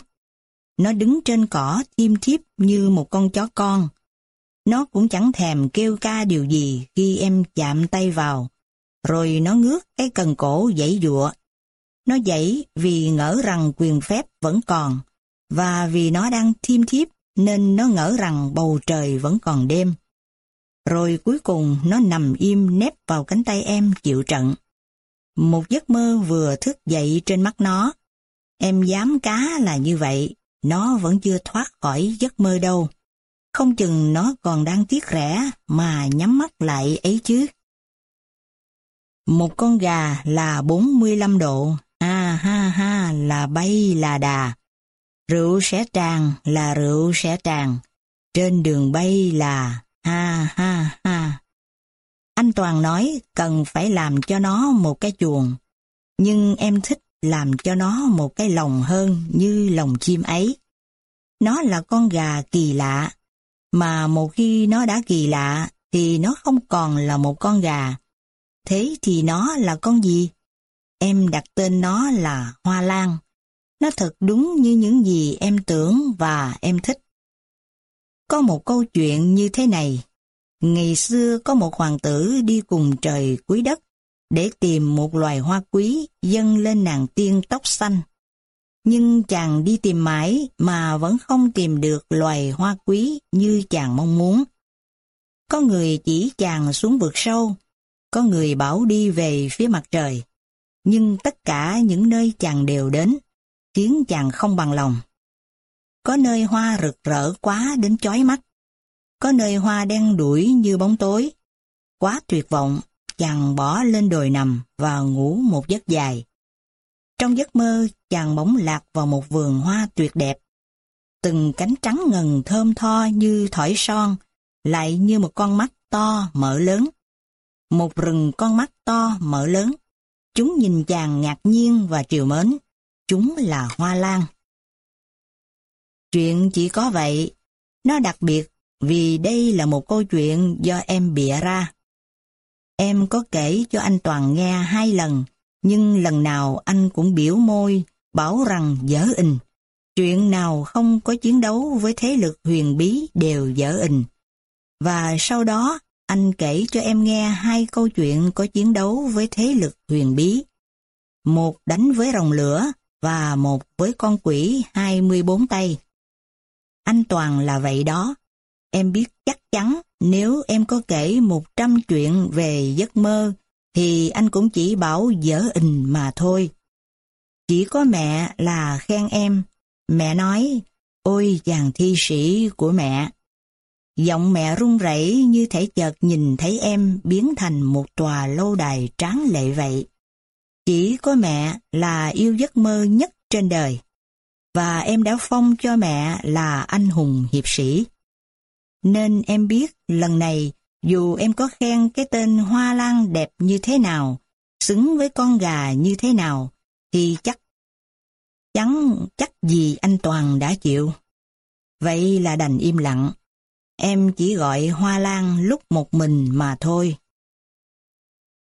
Nó đứng trên cỏ im thiếp như một con chó con. Nó cũng chẳng thèm kêu ca điều gì khi em chạm tay vào. Rồi nó ngước cái cần cổ dãy dụa nó dậy vì ngỡ rằng quyền phép vẫn còn, và vì nó đang thiêm thiếp nên nó ngỡ rằng bầu trời vẫn còn đêm. Rồi cuối cùng nó nằm im nép vào cánh tay em chịu trận. Một giấc mơ vừa thức dậy trên mắt nó. Em dám cá là như vậy, nó vẫn chưa thoát khỏi giấc mơ đâu. Không chừng nó còn đang tiếc rẻ mà nhắm mắt lại ấy chứ. Một con gà là 45 độ Ha ha là bay là đà. Rượu sẽ tràn là rượu sẽ tràn. Trên đường bay là ha ha ha. Anh Toàn nói cần phải làm cho nó một cái chuồng. Nhưng em thích làm cho nó một cái lồng hơn như lồng chim ấy. Nó là con gà kỳ lạ, mà một khi nó đã kỳ lạ thì nó không còn là một con gà. Thế thì nó là con gì? Em đặt tên nó là Hoa Lan. Nó thật đúng như những gì em tưởng và em thích. Có một câu chuyện như thế này. Ngày xưa có một hoàng tử đi cùng trời quý đất để tìm một loài hoa quý dâng lên nàng tiên tóc xanh. Nhưng chàng đi tìm mãi mà vẫn không tìm được loài hoa quý như chàng mong muốn. Có người chỉ chàng xuống vực sâu, có người bảo đi về phía mặt trời nhưng tất cả những nơi chàng đều đến, khiến chàng không bằng lòng. Có nơi hoa rực rỡ quá đến chói mắt, có nơi hoa đen đuổi như bóng tối. Quá tuyệt vọng, chàng bỏ lên đồi nằm và ngủ một giấc dài. Trong giấc mơ, chàng bỗng lạc vào một vườn hoa tuyệt đẹp. Từng cánh trắng ngần thơm tho như thỏi son, lại như một con mắt to mở lớn. Một rừng con mắt to mở lớn Chúng nhìn chàng ngạc nhiên và triều mến. Chúng là hoa lan. Chuyện chỉ có vậy. Nó đặc biệt vì đây là một câu chuyện do em bịa ra. Em có kể cho anh Toàn nghe hai lần, nhưng lần nào anh cũng biểu môi, bảo rằng dở ình. Chuyện nào không có chiến đấu với thế lực huyền bí đều dở ình. Và sau đó, anh kể cho em nghe hai câu chuyện có chiến đấu với thế lực huyền bí. Một đánh với rồng lửa và một với con quỷ 24 tay. Anh Toàn là vậy đó. Em biết chắc chắn nếu em có kể 100 chuyện về giấc mơ thì anh cũng chỉ bảo dở ình mà thôi. Chỉ có mẹ là khen em. Mẹ nói, ôi chàng thi sĩ của mẹ. Giọng mẹ run rẩy như thể chợt nhìn thấy em biến thành một tòa lâu đài tráng lệ vậy. Chỉ có mẹ là yêu giấc mơ nhất trên đời. Và em đã phong cho mẹ là anh hùng hiệp sĩ. Nên em biết lần này dù em có khen cái tên hoa lan đẹp như thế nào, xứng với con gà như thế nào, thì chắc chắn chắc gì anh Toàn đã chịu. Vậy là đành im lặng. Em chỉ gọi Hoa Lan lúc một mình mà thôi.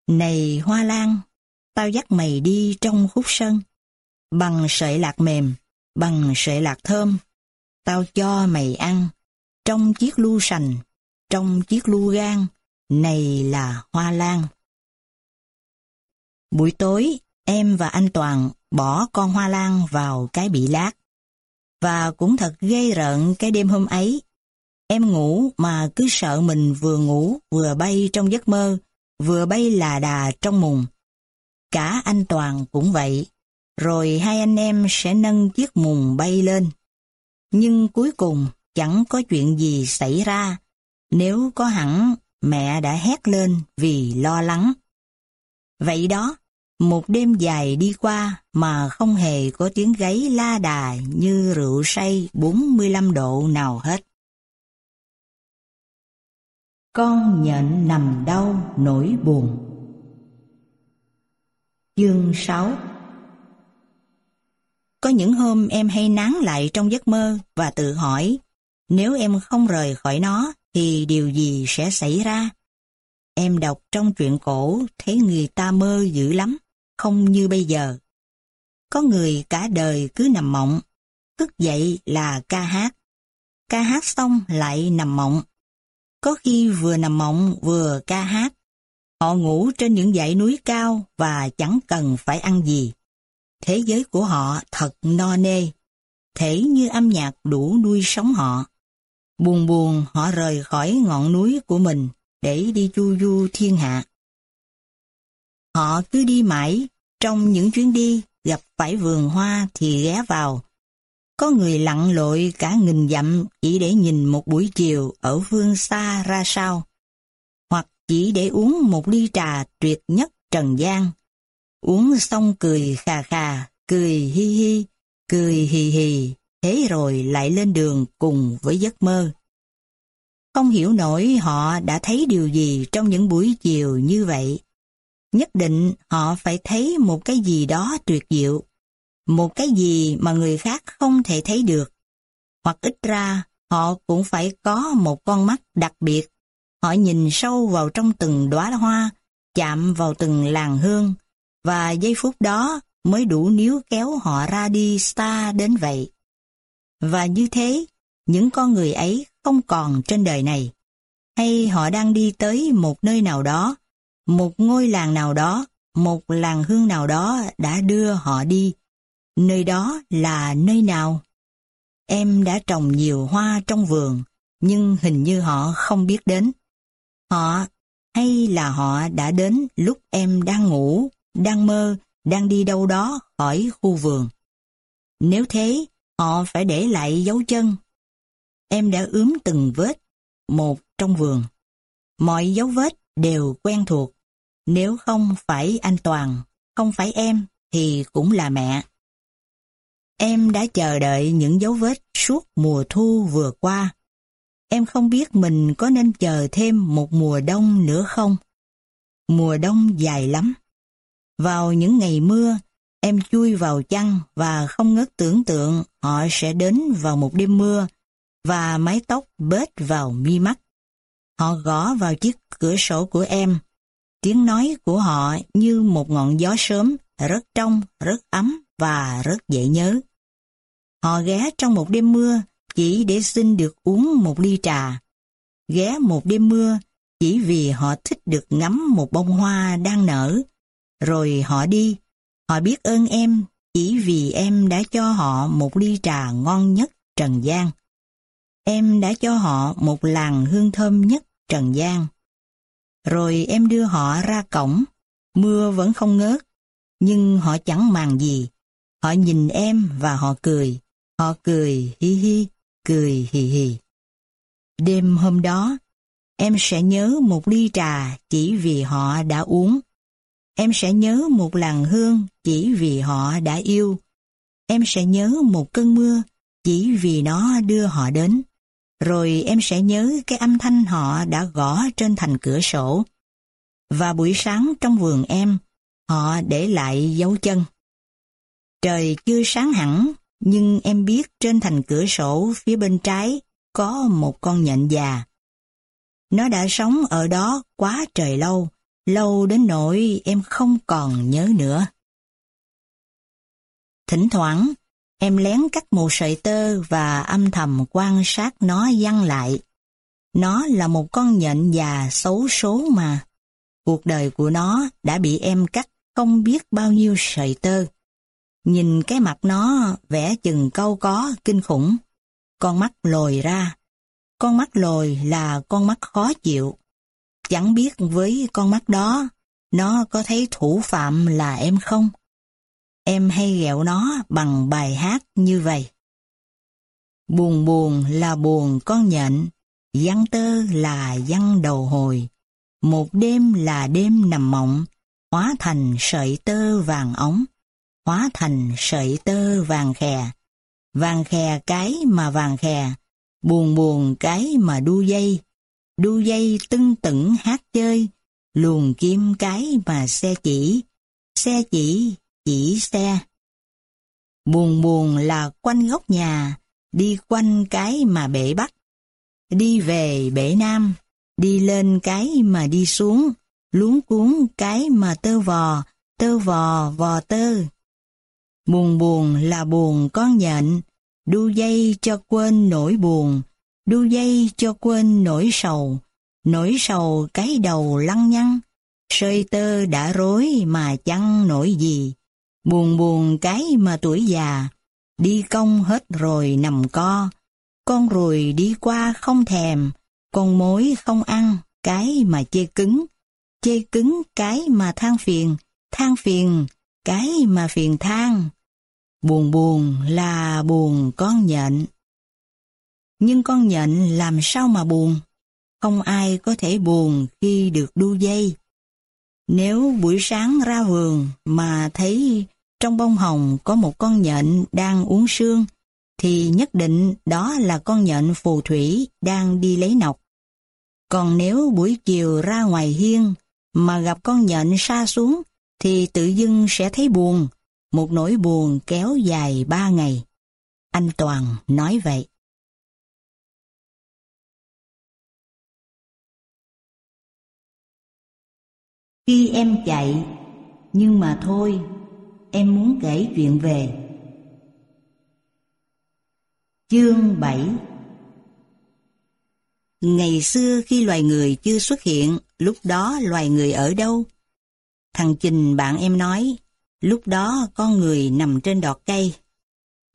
Này Hoa Lan, tao dắt mày đi trong khúc sân. Bằng sợi lạc mềm, bằng sợi lạc thơm. Tao cho mày ăn, trong chiếc lu sành, trong chiếc lu gan, này là Hoa Lan. Buổi tối, em và anh Toàn bỏ con hoa lan vào cái bị lát. Và cũng thật gây rợn cái đêm hôm ấy. Em ngủ mà cứ sợ mình vừa ngủ vừa bay trong giấc mơ, vừa bay là đà trong mùng. Cả anh Toàn cũng vậy. Rồi hai anh em sẽ nâng chiếc mùng bay lên. Nhưng cuối cùng chẳng có chuyện gì xảy ra. Nếu có hẳn, mẹ đã hét lên vì lo lắng. Vậy đó, một đêm dài đi qua mà không hề có tiếng gáy la đà như rượu say 45 độ nào hết. Con nhện nằm đau nỗi buồn Chương 6 Có những hôm em hay nán lại trong giấc mơ và tự hỏi nếu em không rời khỏi nó thì điều gì sẽ xảy ra? Em đọc trong truyện cổ thấy người ta mơ dữ lắm không như bây giờ. Có người cả đời cứ nằm mộng, thức dậy là ca hát. Ca hát xong lại nằm mộng. Có khi vừa nằm mộng vừa ca hát. Họ ngủ trên những dãy núi cao và chẳng cần phải ăn gì. Thế giới của họ thật no nê, thể như âm nhạc đủ nuôi sống họ. Buồn buồn họ rời khỏi ngọn núi của mình để đi chu du thiên hạ. Họ cứ đi mãi, trong những chuyến đi, gặp phải vườn hoa thì ghé vào. Có người lặn lội cả nghìn dặm chỉ để nhìn một buổi chiều ở phương xa ra sao. Hoặc chỉ để uống một ly trà tuyệt nhất trần gian. Uống xong cười khà khà, cười hi hi, cười hì hì, thế rồi lại lên đường cùng với giấc mơ. Không hiểu nổi họ đã thấy điều gì trong những buổi chiều như vậy. Nhất định họ phải thấy một cái gì đó tuyệt diệu, một cái gì mà người khác không thể thấy được. Hoặc ít ra, họ cũng phải có một con mắt đặc biệt. Họ nhìn sâu vào trong từng đóa hoa, chạm vào từng làng hương, và giây phút đó mới đủ níu kéo họ ra đi xa đến vậy. Và như thế, những con người ấy không còn trên đời này. Hay họ đang đi tới một nơi nào đó, một ngôi làng nào đó, một làng hương nào đó đã đưa họ đi. Nơi đó là nơi nào? Em đã trồng nhiều hoa trong vườn, nhưng hình như họ không biết đến. Họ hay là họ đã đến lúc em đang ngủ, đang mơ, đang đi đâu đó khỏi khu vườn. Nếu thế, họ phải để lại dấu chân Em đã ướm từng vết, một trong vườn. Mọi dấu vết đều quen thuộc. Nếu không phải anh Toàn, không phải em, thì cũng là mẹ. Em đã chờ đợi những dấu vết suốt mùa thu vừa qua. Em không biết mình có nên chờ thêm một mùa đông nữa không? Mùa đông dài lắm. Vào những ngày mưa, em chui vào chăn và không ngớt tưởng tượng họ sẽ đến vào một đêm mưa và mái tóc bết vào mi mắt. Họ gõ vào chiếc cửa sổ của em. Tiếng nói của họ như một ngọn gió sớm, rất trong, rất ấm và rất dễ nhớ. Họ ghé trong một đêm mưa chỉ để xin được uống một ly trà. Ghé một đêm mưa chỉ vì họ thích được ngắm một bông hoa đang nở. Rồi họ đi, họ biết ơn em chỉ vì em đã cho họ một ly trà ngon nhất Trần gian. Em đã cho họ một làn hương thơm nhất Trần gian. Rồi em đưa họ ra cổng, mưa vẫn không ngớt, nhưng họ chẳng màng gì. Họ nhìn em và họ cười, họ cười hi hi, cười hì hì. Đêm hôm đó, em sẽ nhớ một ly trà chỉ vì họ đã uống. Em sẽ nhớ một làn hương chỉ vì họ đã yêu. Em sẽ nhớ một cơn mưa chỉ vì nó đưa họ đến. Rồi em sẽ nhớ cái âm thanh họ đã gõ trên thành cửa sổ. Và buổi sáng trong vườn em, họ để lại dấu chân. Trời chưa sáng hẳn, nhưng em biết trên thành cửa sổ phía bên trái có một con nhện già. Nó đã sống ở đó quá trời lâu, lâu đến nỗi em không còn nhớ nữa. Thỉnh thoảng, em lén cắt một sợi tơ và âm thầm quan sát nó văng lại. Nó là một con nhện già xấu số mà. Cuộc đời của nó đã bị em cắt không biết bao nhiêu sợi tơ. Nhìn cái mặt nó vẽ chừng câu có kinh khủng. Con mắt lồi ra. Con mắt lồi là con mắt khó chịu. Chẳng biết với con mắt đó, nó có thấy thủ phạm là em không? Em hay ghẹo nó bằng bài hát như vậy. Buồn buồn là buồn con nhện, văn tơ là văn đầu hồi. Một đêm là đêm nằm mộng, hóa thành sợi tơ vàng ống, hóa thành sợi tơ vàng khè. Vàng khè cái mà vàng khè, buồn buồn cái mà đu dây, đu dây tưng tửng hát chơi, luồn kim cái mà xe chỉ, xe chỉ, chỉ xe. Buồn buồn là quanh góc nhà, đi quanh cái mà bể bắc, đi về bể nam, đi lên cái mà đi xuống, luống cuốn cái mà tơ vò, tơ vò vò tơ. Buồn buồn là buồn con nhện, đu dây cho quên nỗi buồn, đu dây cho quên nỗi sầu, nỗi sầu cái đầu lăng nhăng, sơi tơ đã rối mà chăng nổi gì, buồn buồn cái mà tuổi già, đi công hết rồi nằm co, con ruồi đi qua không thèm, con mối không ăn, cái mà chê cứng, chê cứng cái mà than phiền, than phiền, cái mà phiền than. Buồn buồn là buồn con nhện. Nhưng con nhện làm sao mà buồn? Không ai có thể buồn khi được đu dây. Nếu buổi sáng ra vườn mà thấy trong bông hồng có một con nhện đang uống sương, thì nhất định đó là con nhện phù thủy đang đi lấy nọc. Còn nếu buổi chiều ra ngoài hiên mà gặp con nhện xa xuống, thì tự dưng sẽ thấy buồn, một nỗi buồn kéo dài ba ngày. Anh Toàn nói vậy. Khi em chạy, nhưng mà thôi, em muốn kể chuyện về. Chương 7 Ngày xưa khi loài người chưa xuất hiện, lúc đó loài người ở đâu? Thằng Trình bạn em nói, lúc đó con người nằm trên đọt cây.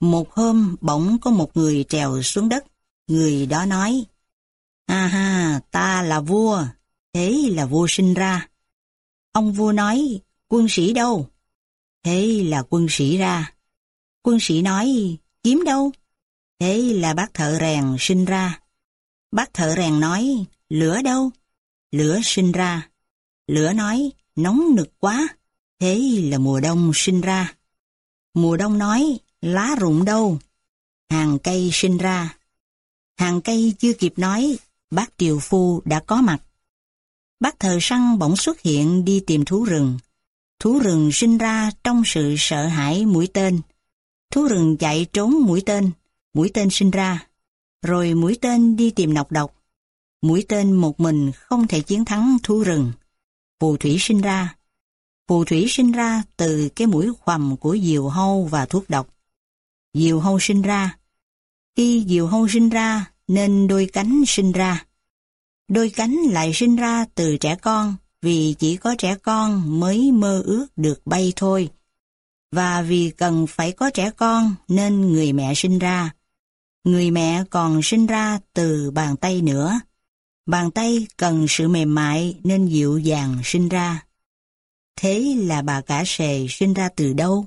Một hôm bỗng có một người trèo xuống đất, người đó nói, À ha, ta là vua, thế là vua sinh ra. Ông vua nói, quân sĩ đâu? Thế là quân sĩ ra. Quân sĩ nói, kiếm đâu? Thế là bác thợ rèn sinh ra. Bác thợ rèn nói, lửa đâu? Lửa sinh ra. Lửa nói, nóng nực quá. Thế là mùa đông sinh ra. Mùa đông nói, lá rụng đâu? Hàng cây sinh ra. Hàng cây chưa kịp nói, bác triều phu đã có mặt. Bác thợ săn bỗng xuất hiện đi tìm thú rừng. Thú rừng sinh ra trong sự sợ hãi mũi tên. Thú rừng chạy trốn mũi tên, mũi tên sinh ra. Rồi mũi tên đi tìm nọc độc. Mũi tên một mình không thể chiến thắng thú rừng phù thủy sinh ra. Phù thủy sinh ra từ cái mũi khoằm của diều hâu và thuốc độc. Diều hâu sinh ra. Khi diều hâu sinh ra, nên đôi cánh sinh ra. Đôi cánh lại sinh ra từ trẻ con, vì chỉ có trẻ con mới mơ ước được bay thôi. Và vì cần phải có trẻ con, nên người mẹ sinh ra. Người mẹ còn sinh ra từ bàn tay nữa. Bàn tay cần sự mềm mại nên dịu dàng sinh ra. Thế là bà cả sề sinh ra từ đâu?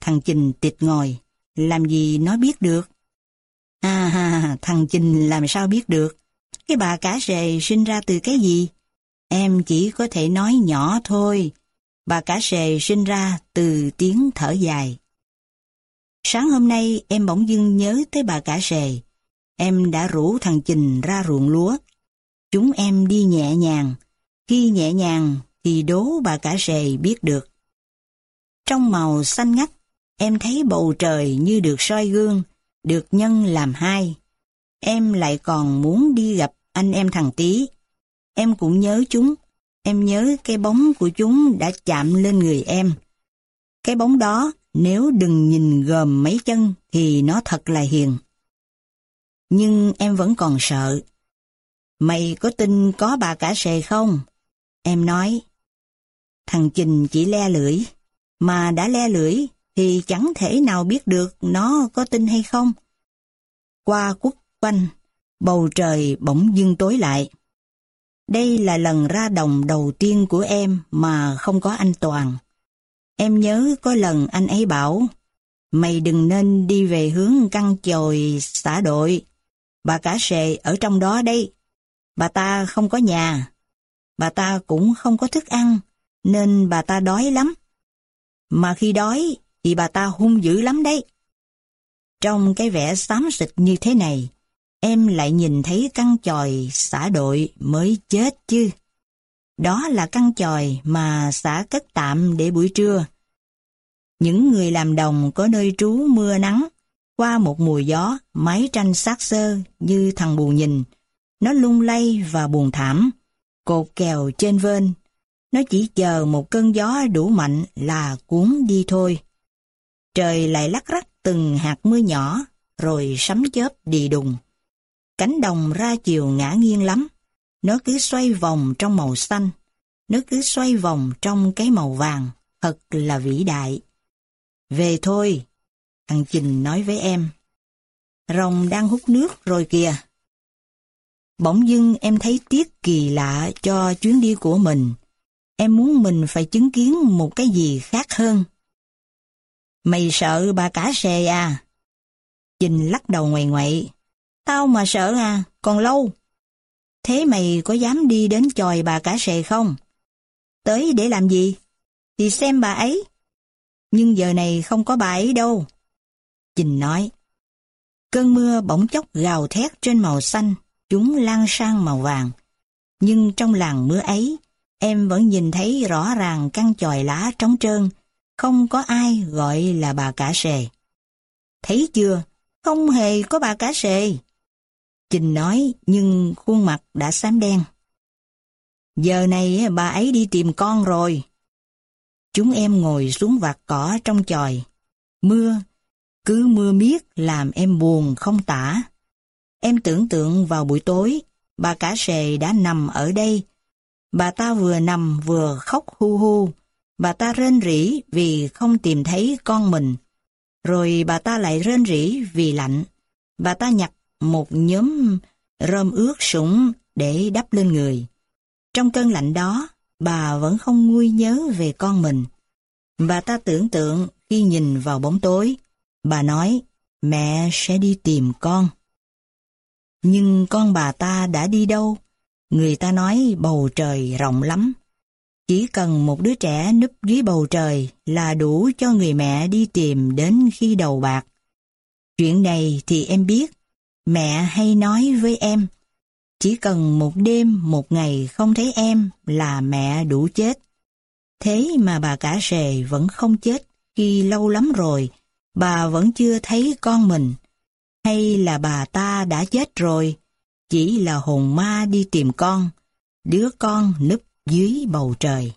Thằng Trình tịt ngồi, làm gì nó biết được? À ha, thằng Trình làm sao biết được? Cái bà cả sề sinh ra từ cái gì? Em chỉ có thể nói nhỏ thôi. Bà cả sề sinh ra từ tiếng thở dài. Sáng hôm nay em bỗng dưng nhớ tới bà cả sề. Em đã rủ thằng Trình ra ruộng lúa. Chúng em đi nhẹ nhàng. Khi nhẹ nhàng thì đố bà cả sề biết được. Trong màu xanh ngắt, em thấy bầu trời như được soi gương, được nhân làm hai. Em lại còn muốn đi gặp anh em thằng tí. Em cũng nhớ chúng, em nhớ cái bóng của chúng đã chạm lên người em. Cái bóng đó, nếu đừng nhìn gồm mấy chân thì nó thật là hiền. Nhưng em vẫn còn sợ. Mày có tin có bà cả sề không? Em nói, thằng Trình chỉ le lưỡi, mà đã le lưỡi thì chẳng thể nào biết được nó có tin hay không. Qua quốc quanh, bầu trời bỗng dưng tối lại. Đây là lần ra đồng đầu tiên của em mà không có anh Toàn. Em nhớ có lần anh ấy bảo, mày đừng nên đi về hướng căn chồi xã đội. Bà cả sề ở trong đó đây. Bà ta không có nhà. Bà ta cũng không có thức ăn, nên bà ta đói lắm. Mà khi đói thì bà ta hung dữ lắm đấy. Trong cái vẻ xám xịt như thế này, em lại nhìn thấy căn chòi xã đội mới chết chứ. Đó là căn chòi mà xã cất tạm để buổi trưa. Những người làm đồng có nơi trú mưa nắng, qua một mùa gió, máy tranh sát sơ như thằng bù nhìn. Nó lung lay và buồn thảm, cột kèo trên vên. Nó chỉ chờ một cơn gió đủ mạnh là cuốn đi thôi. Trời lại lắc rắc từng hạt mưa nhỏ, rồi sấm chớp đi đùng. Cánh đồng ra chiều ngã nghiêng lắm, nó cứ xoay vòng trong màu xanh, nó cứ xoay vòng trong cái màu vàng, thật là vĩ đại. Về thôi, thằng Trình nói với em. Rồng đang hút nước rồi kìa. Bỗng dưng em thấy tiếc kỳ lạ cho chuyến đi của mình. Em muốn mình phải chứng kiến một cái gì khác hơn. Mày sợ bà cả xề à? Trình lắc đầu ngoài ngoại. Tao mà sợ à, còn lâu. Thế mày có dám đi đến chòi bà cả xề không? Tới để làm gì? Thì xem bà ấy. Nhưng giờ này không có bà ấy đâu. Trình nói. Cơn mưa bỗng chốc gào thét trên màu xanh, chúng lan sang màu vàng. Nhưng trong làng mưa ấy, em vẫn nhìn thấy rõ ràng căn chòi lá trống trơn, không có ai gọi là bà cả sề. Thấy chưa, không hề có bà cả sề. Trình nói nhưng khuôn mặt đã xám đen. Giờ này bà ấy đi tìm con rồi. Chúng em ngồi xuống vạt cỏ trong chòi. Mưa, cứ mưa miết làm em buồn không tả. Em tưởng tượng vào buổi tối, bà cả sề đã nằm ở đây. Bà ta vừa nằm vừa khóc hu hu. Bà ta rên rỉ vì không tìm thấy con mình. Rồi bà ta lại rên rỉ vì lạnh. Bà ta nhặt một nhóm rơm ướt sũng để đắp lên người. Trong cơn lạnh đó, bà vẫn không nguôi nhớ về con mình. Bà ta tưởng tượng khi nhìn vào bóng tối, bà nói mẹ sẽ đi tìm con. Nhưng con bà ta đã đi đâu? Người ta nói bầu trời rộng lắm. Chỉ cần một đứa trẻ núp dưới bầu trời là đủ cho người mẹ đi tìm đến khi đầu bạc. Chuyện này thì em biết, mẹ hay nói với em, chỉ cần một đêm, một ngày không thấy em là mẹ đủ chết. Thế mà bà cả sề vẫn không chết khi lâu lắm rồi, bà vẫn chưa thấy con mình. Hay là bà ta đã chết rồi, chỉ là hồn ma đi tìm con, đứa con núp dưới bầu trời.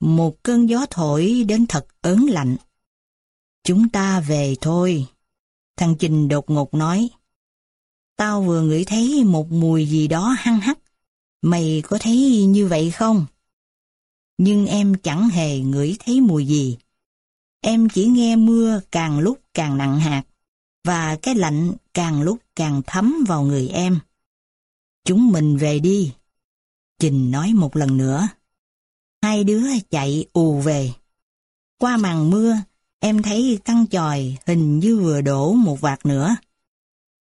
Một cơn gió thổi đến thật ớn lạnh. Chúng ta về thôi. Thằng Trình đột ngột nói. Tao vừa ngửi thấy một mùi gì đó hăng hắc. Mày có thấy như vậy không? Nhưng em chẳng hề ngửi thấy mùi gì. Em chỉ nghe mưa càng lúc càng nặng hạt, và cái lạnh càng lúc càng thấm vào người em. Chúng mình về đi. Trình nói một lần nữa. Hai đứa chạy ù về. Qua màn mưa, em thấy căn tròi hình như vừa đổ một vạt nữa.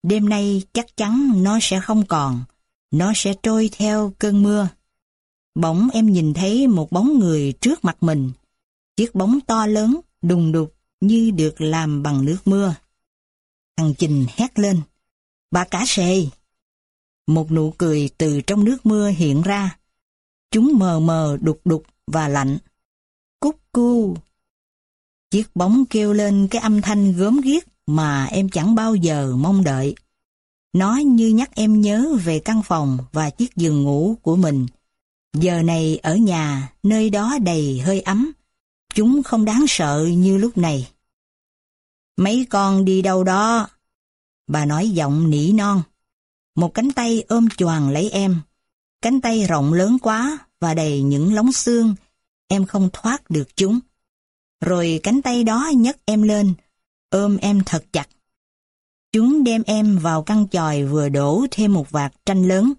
Đêm nay chắc chắn nó sẽ không còn, nó sẽ trôi theo cơn mưa. Bỗng em nhìn thấy một bóng người trước mặt mình. Chiếc bóng to lớn, đùng đục như được làm bằng nước mưa. Thằng Trình hét lên. Bà cá sề! Một nụ cười từ trong nước mưa hiện ra. Chúng mờ mờ đục đục và lạnh. Cúc cu! Chiếc bóng kêu lên cái âm thanh gớm ghiếc mà em chẳng bao giờ mong đợi. Nó như nhắc em nhớ về căn phòng và chiếc giường ngủ của mình. Giờ này ở nhà, nơi đó đầy hơi ấm. Chúng không đáng sợ như lúc này. Mấy con đi đâu đó? Bà nói giọng nỉ non. Một cánh tay ôm choàng lấy em. Cánh tay rộng lớn quá và đầy những lóng xương. Em không thoát được chúng. Rồi cánh tay đó nhấc em lên, ôm em thật chặt. Chúng đem em vào căn tròi vừa đổ thêm một vạt tranh lớn.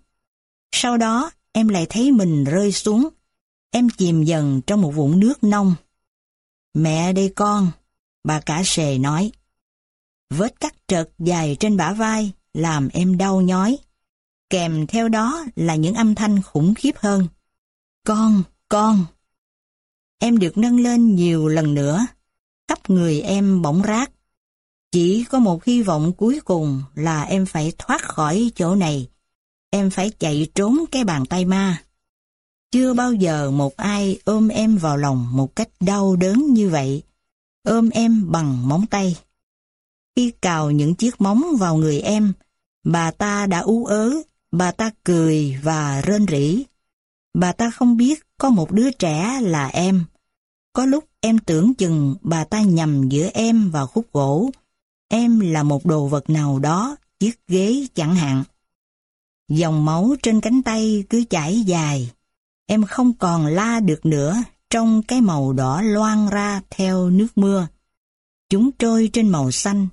Sau đó, em lại thấy mình rơi xuống. Em chìm dần trong một vũng nước nông. Mẹ đây con, bà cả sề nói. Vết cắt trật dài trên bả vai làm em đau nhói. Kèm theo đó là những âm thanh khủng khiếp hơn. Con, con. Em được nâng lên nhiều lần nữa. Khắp người em bỗng rác. Chỉ có một hy vọng cuối cùng là em phải thoát khỏi chỗ này. Em phải chạy trốn cái bàn tay ma. Chưa bao giờ một ai ôm em vào lòng một cách đau đớn như vậy. Ôm em bằng móng tay. Khi cào những chiếc móng vào người em, bà ta đã ú ớ, bà ta cười và rên rỉ. Bà ta không biết có một đứa trẻ là em. Có lúc em tưởng chừng bà ta nhầm giữa em và khúc gỗ. Em là một đồ vật nào đó, chiếc ghế chẳng hạn. Dòng máu trên cánh tay cứ chảy dài. Em không còn la được nữa trong cái màu đỏ loang ra theo nước mưa. Chúng trôi trên màu xanh,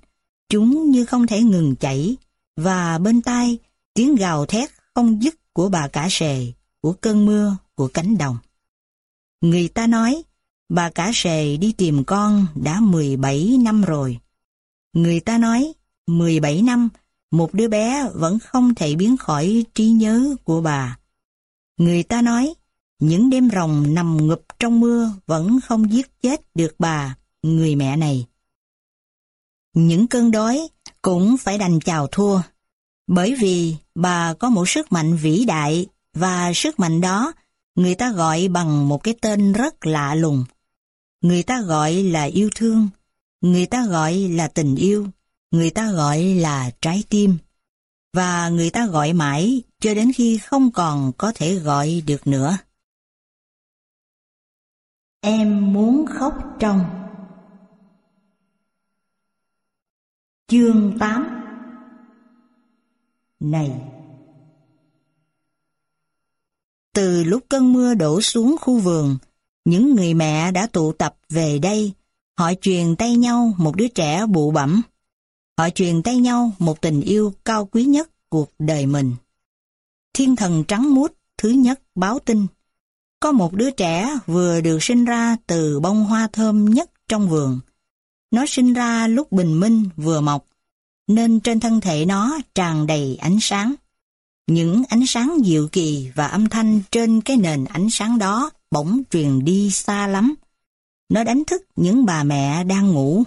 chúng như không thể ngừng chảy, và bên tai tiếng gào thét không dứt của bà cả sề, của cơn mưa, của cánh đồng. Người ta nói, bà cả sề đi tìm con đã 17 năm rồi. Người ta nói, 17 năm, một đứa bé vẫn không thể biến khỏi trí nhớ của bà. Người ta nói, những đêm rồng nằm ngụp trong mưa vẫn không giết chết được bà, người mẹ này. Những cơn đói cũng phải đành chào thua, bởi vì bà có một sức mạnh vĩ đại và sức mạnh đó người ta gọi bằng một cái tên rất lạ lùng. Người ta gọi là yêu thương, người ta gọi là tình yêu, người ta gọi là trái tim. Và người ta gọi mãi cho đến khi không còn có thể gọi được nữa. Em muốn khóc trong Chương 8 Này Từ lúc cơn mưa đổ xuống khu vườn, những người mẹ đã tụ tập về đây. Họ truyền tay nhau một đứa trẻ bụ bẩm. Họ truyền tay nhau một tình yêu cao quý nhất cuộc đời mình. Thiên thần trắng muốt thứ nhất báo tin. Có một đứa trẻ vừa được sinh ra từ bông hoa thơm nhất trong vườn. Nó sinh ra lúc bình minh vừa mọc, nên trên thân thể nó tràn đầy ánh sáng. Những ánh sáng dịu kỳ và âm thanh trên cái nền ánh sáng đó bỗng truyền đi xa lắm. Nó đánh thức những bà mẹ đang ngủ.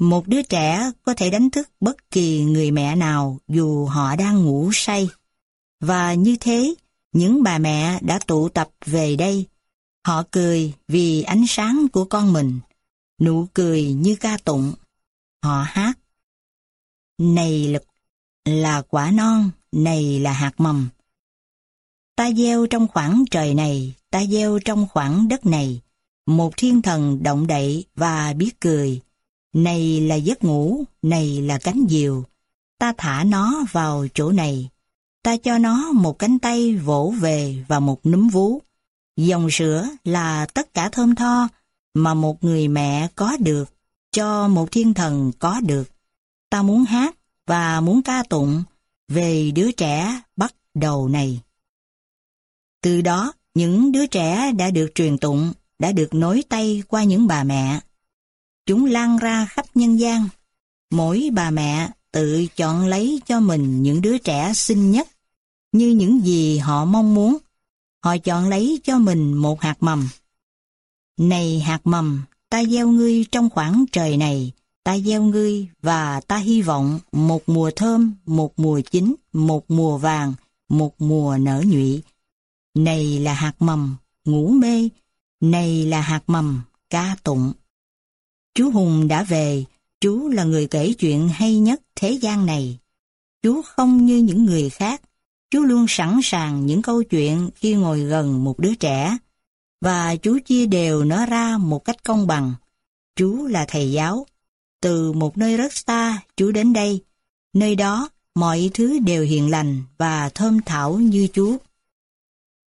Một đứa trẻ có thể đánh thức bất kỳ người mẹ nào dù họ đang ngủ say. Và như thế, những bà mẹ đã tụ tập về đây. Họ cười vì ánh sáng của con mình. Nụ cười như ca tụng. Họ hát. Này là, là quả non, này là hạt mầm. Ta gieo trong khoảng trời này, ta gieo trong khoảng đất này, một thiên thần động đậy và biết cười. Này là giấc ngủ, này là cánh diều. Ta thả nó vào chỗ này. Ta cho nó một cánh tay vỗ về và một núm vú. Dòng sữa là tất cả thơm tho mà một người mẹ có được, cho một thiên thần có được. Ta muốn hát và muốn ca tụng về đứa trẻ bắt đầu này. Từ đó, những đứa trẻ đã được truyền tụng, đã được nối tay qua những bà mẹ. Chúng lan ra khắp nhân gian. Mỗi bà mẹ tự chọn lấy cho mình những đứa trẻ xinh nhất, như những gì họ mong muốn. Họ chọn lấy cho mình một hạt mầm. Này hạt mầm, ta gieo ngươi trong khoảng trời này, ta gieo ngươi và ta hy vọng một mùa thơm, một mùa chín, một mùa vàng, một mùa nở nhụy. Này là hạt mầm, ngủ mê, này là hạt mầm, ca tụng. Chú Hùng đã về, chú là người kể chuyện hay nhất thế gian này. Chú không như những người khác, chú luôn sẵn sàng những câu chuyện khi ngồi gần một đứa trẻ, và chú chia đều nó ra một cách công bằng. Chú là thầy giáo. Từ một nơi rất xa, chú đến đây. Nơi đó, mọi thứ đều hiền lành và thơm thảo như chú.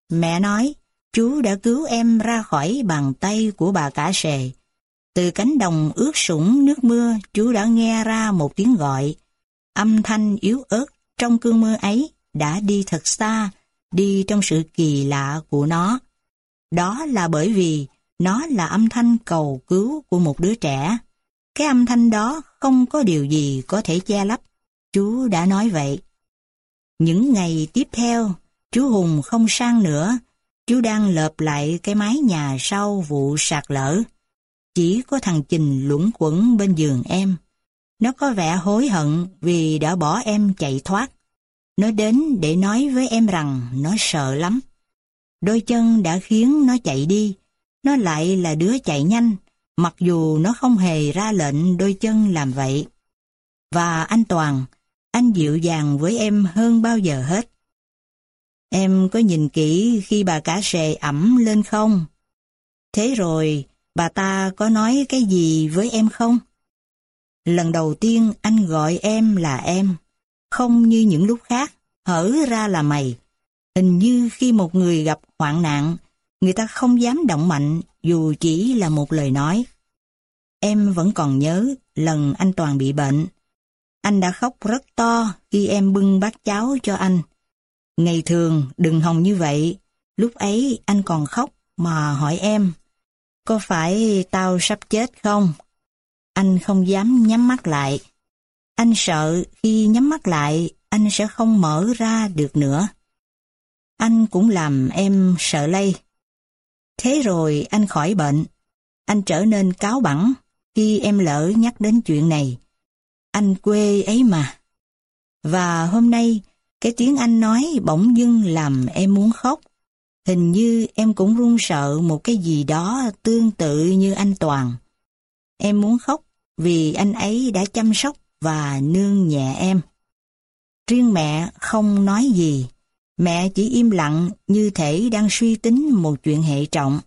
Mẹ nói, chú đã cứu em ra khỏi bàn tay của bà cả sề. Từ cánh đồng ướt sũng nước mưa, chú đã nghe ra một tiếng gọi. Âm thanh yếu ớt trong cơn mưa ấy đã đi thật xa, đi trong sự kỳ lạ của nó. Đó là bởi vì nó là âm thanh cầu cứu của một đứa trẻ. Cái âm thanh đó không có điều gì có thể che lấp. Chú đã nói vậy. Những ngày tiếp theo, chú Hùng không sang nữa. Chú đang lợp lại cái mái nhà sau vụ sạt lở. Chỉ có thằng Trình luẩn quẩn bên giường em. Nó có vẻ hối hận vì đã bỏ em chạy thoát. Nó đến để nói với em rằng nó sợ lắm. Đôi chân đã khiến nó chạy đi. Nó lại là đứa chạy nhanh, mặc dù nó không hề ra lệnh đôi chân làm vậy. Và anh Toàn, anh dịu dàng với em hơn bao giờ hết. Em có nhìn kỹ khi bà cả sề ẩm lên không? Thế rồi, bà ta có nói cái gì với em không? Lần đầu tiên anh gọi em là em, không như những lúc khác, hở ra là mày. Hình như khi một người gặp hoạn nạn, người ta không dám động mạnh dù chỉ là một lời nói. Em vẫn còn nhớ lần anh Toàn bị bệnh. Anh đã khóc rất to khi em bưng bát cháo cho anh. Ngày thường đừng hòng như vậy, lúc ấy anh còn khóc mà hỏi em, có phải tao sắp chết không? Anh không dám nhắm mắt lại. Anh sợ khi nhắm mắt lại, anh sẽ không mở ra được nữa. Anh cũng làm em sợ lây. Thế rồi anh khỏi bệnh. Anh trở nên cáo bẳn khi em lỡ nhắc đến chuyện này. Anh quê ấy mà. Và hôm nay, cái tiếng anh nói bỗng dưng làm em muốn khóc. Hình như em cũng run sợ một cái gì đó tương tự như anh Toàn. Em muốn khóc vì anh ấy đã chăm sóc và nương nhẹ em. Riêng mẹ không nói gì, mẹ chỉ im lặng như thể đang suy tính một chuyện hệ trọng.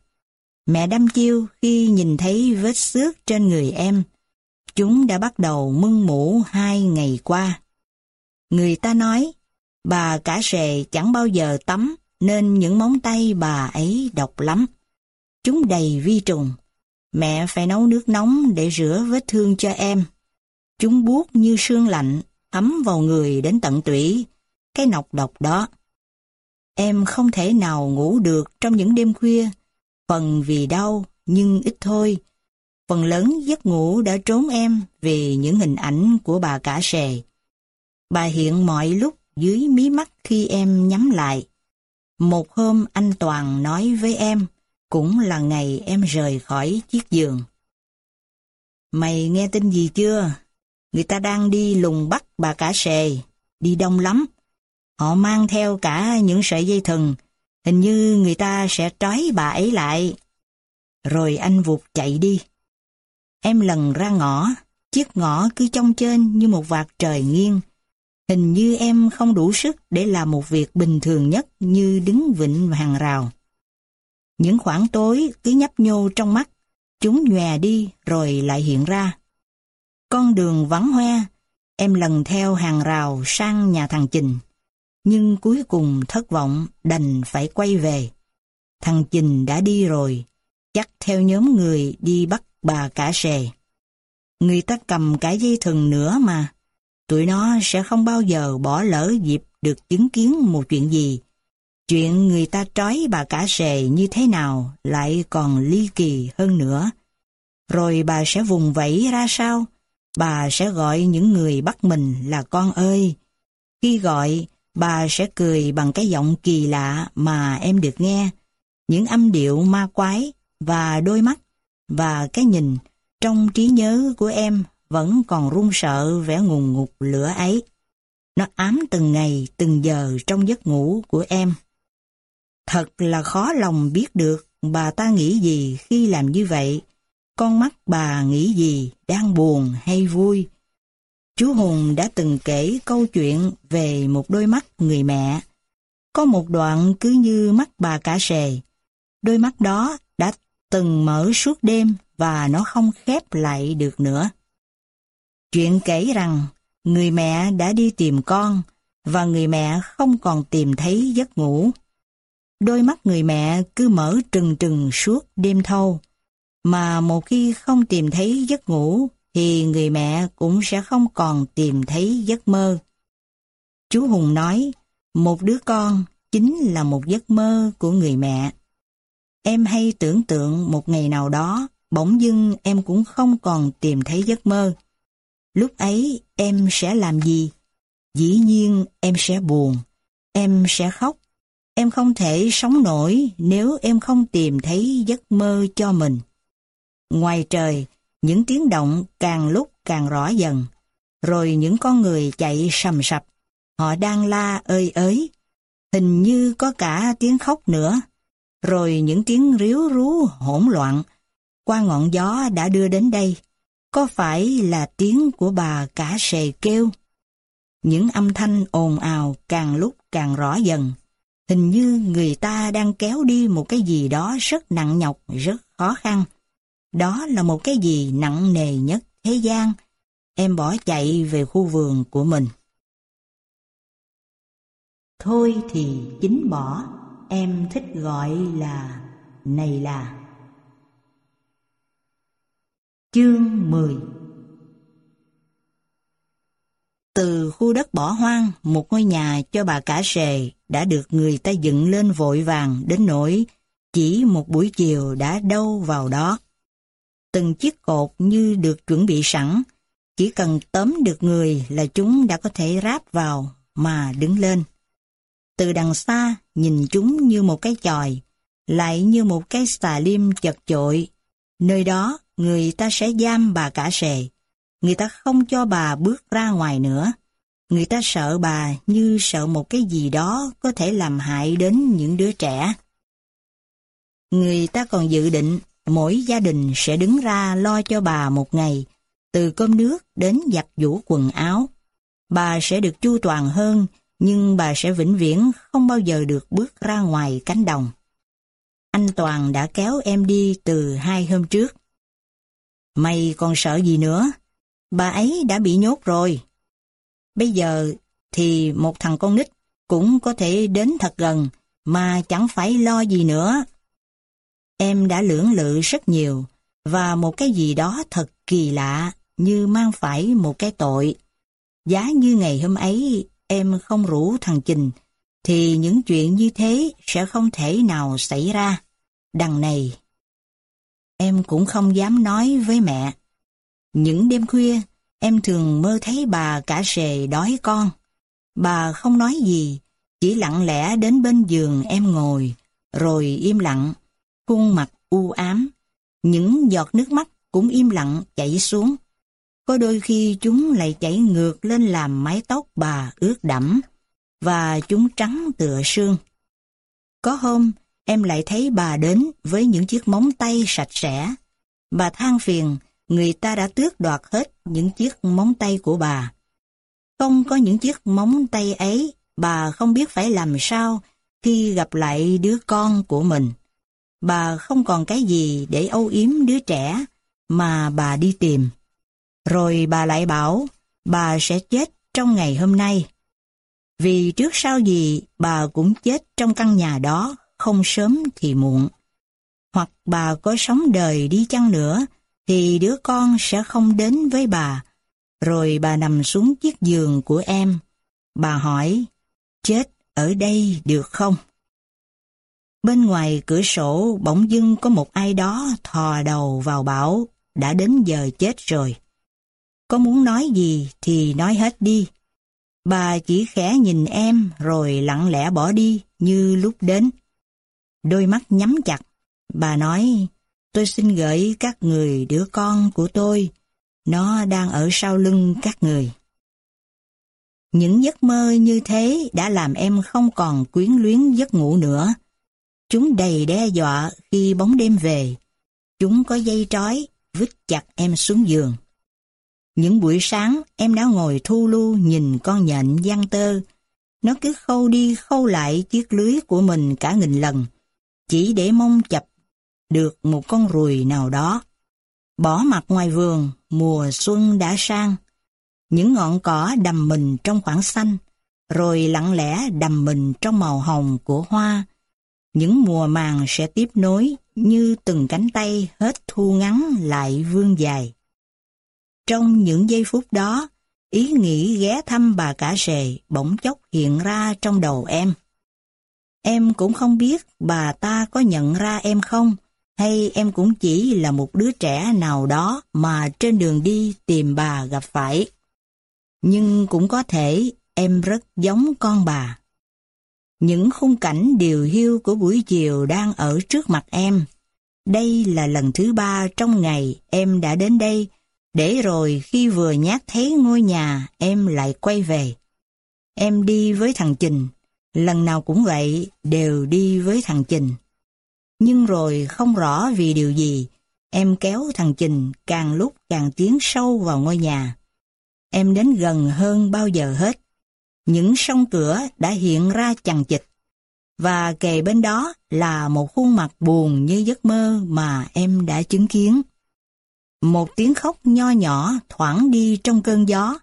Mẹ đăm chiêu khi nhìn thấy vết xước trên người em. Chúng đã bắt đầu mưng mủ hai ngày qua. Người ta nói, bà cả sề chẳng bao giờ tắm nên những móng tay bà ấy độc lắm. Chúng đầy vi trùng. Mẹ phải nấu nước nóng để rửa vết thương cho em. Chúng buốt như sương lạnh, thấm vào người đến tận tủy, cái nọc độc đó. Em không thể nào ngủ được trong những đêm khuya, phần vì đau nhưng ít thôi. Phần lớn giấc ngủ đã trốn em vì những hình ảnh của bà cả sề. Bà hiện mọi lúc dưới mí mắt khi em nhắm lại. Một hôm anh Toàn nói với em, cũng là ngày em rời khỏi chiếc giường. Mày nghe tin gì chưa? Người ta đang đi lùng bắt bà cả sề, đi đông lắm. Họ mang theo cả những sợi dây thừng, hình như người ta sẽ trói bà ấy lại. Rồi anh vụt chạy đi. Em lần ra ngõ, chiếc ngõ cứ trong trên như một vạt trời nghiêng. Hình như em không đủ sức để làm một việc bình thường nhất như đứng vịnh hàng rào. Những khoảng tối cứ nhấp nhô trong mắt, chúng nhòe đi rồi lại hiện ra. Con đường vắng hoe, em lần theo hàng rào sang nhà thằng Trình. Nhưng cuối cùng thất vọng đành phải quay về. Thằng Trình đã đi rồi, chắc theo nhóm người đi bắt bà cả sề. Người ta cầm cả dây thừng nữa mà. Tụi nó sẽ không bao giờ bỏ lỡ dịp được chứng kiến một chuyện gì. Chuyện người ta trói bà cả sề như thế nào lại còn ly kỳ hơn nữa. Rồi bà sẽ vùng vẫy ra sao? Bà sẽ gọi những người bắt mình là con ơi. Khi gọi, bà sẽ cười bằng cái giọng kỳ lạ mà em được nghe. Những âm điệu ma quái và đôi mắt và cái nhìn trong trí nhớ của em vẫn còn run sợ vẻ ngùng ngục lửa ấy. Nó ám từng ngày, từng giờ trong giấc ngủ của em. Thật là khó lòng biết được bà ta nghĩ gì khi làm như vậy. Con mắt bà nghĩ gì, đang buồn hay vui. Chú Hùng đã từng kể câu chuyện về một đôi mắt người mẹ. Có một đoạn cứ như mắt bà cả sề. Đôi mắt đó đã từng mở suốt đêm và nó không khép lại được nữa. Chuyện kể rằng người mẹ đã đi tìm con và người mẹ không còn tìm thấy giấc ngủ. Đôi mắt người mẹ cứ mở trừng trừng suốt đêm thâu, mà một khi không tìm thấy giấc ngủ thì người mẹ cũng sẽ không còn tìm thấy giấc mơ. Chú Hùng nói, một đứa con chính là một giấc mơ của người mẹ. Em hay tưởng tượng một ngày nào đó, bỗng dưng em cũng không còn tìm thấy giấc mơ. Lúc ấy em sẽ làm gì? Dĩ nhiên em sẽ buồn, em sẽ khóc. Em không thể sống nổi nếu em không tìm thấy giấc mơ cho mình. Ngoài trời, những tiếng động càng lúc càng rõ dần, rồi những con người chạy sầm sập. Họ đang la ơi ới, hình như có cả tiếng khóc nữa. Rồi những tiếng ríu rú hỗn loạn, qua ngọn gió đã đưa đến đây. Có phải là tiếng của bà cả sề kêu? Những âm thanh ồn ào càng lúc càng rõ dần. Hình như người ta đang kéo đi một cái gì đó rất nặng nhọc, rất khó khăn. Đó là một cái gì nặng nề nhất thế gian. Em bỏ chạy về khu vườn của mình. Thôi thì chính bỏ, em thích gọi là này là. Chương 10 Từ khu đất bỏ hoang, một ngôi nhà cho bà cả sề đã được người ta dựng lên vội vàng đến nỗi chỉ một buổi chiều đã đâu vào đó. Từng chiếc cột như được chuẩn bị sẵn, chỉ cần tóm được người là chúng đã có thể ráp vào mà đứng lên. Từ đằng xa, nhìn chúng như một cái chòi, lại như một cái xà liêm chật chội. Nơi đó, người ta sẽ giam bà cả sề. Người ta không cho bà bước ra ngoài nữa. Người ta sợ bà như sợ một cái gì đó có thể làm hại đến những đứa trẻ. Người ta còn dự định mỗi gia đình sẽ đứng ra lo cho bà một ngày, từ cơm nước đến giặt giũ quần áo. Bà sẽ được chu toàn hơn, nhưng bà sẽ vĩnh viễn không bao giờ được bước ra ngoài cánh đồng. Anh Toàn đã kéo em đi từ hai hôm trước. Mày còn sợ gì nữa? Bà ấy đã bị nhốt rồi. Bây giờ thì một thằng con nít cũng có thể đến thật gần mà chẳng phải lo gì nữa. Em đã lưỡng lự rất nhiều và một cái gì đó thật kỳ lạ như mang phải một cái tội. Giá như ngày hôm ấy em không rủ thằng Trình thì những chuyện như thế sẽ không thể nào xảy ra. Đằng này Em cũng không dám nói với mẹ. Những đêm khuya, em thường mơ thấy bà cả sề đói con. Bà không nói gì, chỉ lặng lẽ đến bên giường em ngồi, rồi im lặng, khuôn mặt u ám. Những giọt nước mắt cũng im lặng chảy xuống. Có đôi khi chúng lại chảy ngược lên làm mái tóc bà ướt đẫm, và chúng trắng tựa sương. Có hôm, em lại thấy bà đến với những chiếc móng tay sạch sẽ. Bà than phiền, người ta đã tước đoạt hết những chiếc móng tay của bà. Không có những chiếc móng tay ấy, bà không biết phải làm sao khi gặp lại đứa con của mình. Bà không còn cái gì để âu yếm đứa trẻ mà bà đi tìm. Rồi bà lại bảo bà sẽ chết trong ngày hôm nay. Vì trước sau gì bà cũng chết trong căn nhà đó, không sớm thì muộn. Hoặc bà có sống đời đi chăng nữa, thì đứa con sẽ không đến với bà. Rồi bà nằm xuống chiếc giường của em. Bà hỏi, chết ở đây được không? Bên ngoài cửa sổ bỗng dưng có một ai đó thò đầu vào bảo đã đến giờ chết rồi. Có muốn nói gì thì nói hết đi. Bà chỉ khẽ nhìn em rồi lặng lẽ bỏ đi như lúc đến. Đôi mắt nhắm chặt, bà nói, tôi xin gửi các người đứa con của tôi, nó đang ở sau lưng các người. Những giấc mơ như thế đã làm em không còn quyến luyến giấc ngủ nữa. Chúng đầy đe dọa khi bóng đêm về. Chúng có dây trói, vứt chặt em xuống giường. Những buổi sáng em đã ngồi thu lưu nhìn con nhện giăng tơ. Nó cứ khâu đi khâu lại chiếc lưới của mình cả nghìn lần, chỉ để mong chập được một con ruồi nào đó. Bỏ mặt ngoài vườn, mùa xuân đã sang. Những ngọn cỏ đầm mình trong khoảng xanh, rồi lặng lẽ đầm mình trong màu hồng của hoa. Những mùa màng sẽ tiếp nối như từng cánh tay hết thu ngắn lại vương dài. Trong những giây phút đó, ý nghĩ ghé thăm bà cả sề bỗng chốc hiện ra trong đầu em. Em cũng không biết bà ta có nhận ra em không, hay em cũng chỉ là một đứa trẻ nào đó mà trên đường đi tìm bà gặp phải. Nhưng cũng có thể em rất giống con bà. Những khung cảnh điều hiu của buổi chiều đang ở trước mặt em. Đây là lần thứ ba trong ngày em đã đến đây để rồi khi vừa nhát thấy ngôi nhà, em lại quay về. Em đi với thằng Trình, lần nào cũng vậy, đều đi với thằng Trình. Nhưng rồi không rõ vì điều gì, em kéo thằng Trình càng lúc càng tiến sâu vào ngôi nhà. Em đến gần hơn bao giờ hết. Những song cửa đã hiện ra chằng chịch, và kề bên đó là một khuôn mặt buồn như giấc mơ mà em đã chứng kiến. Một tiếng khóc nho nhỏ thoảng đi trong cơn gió.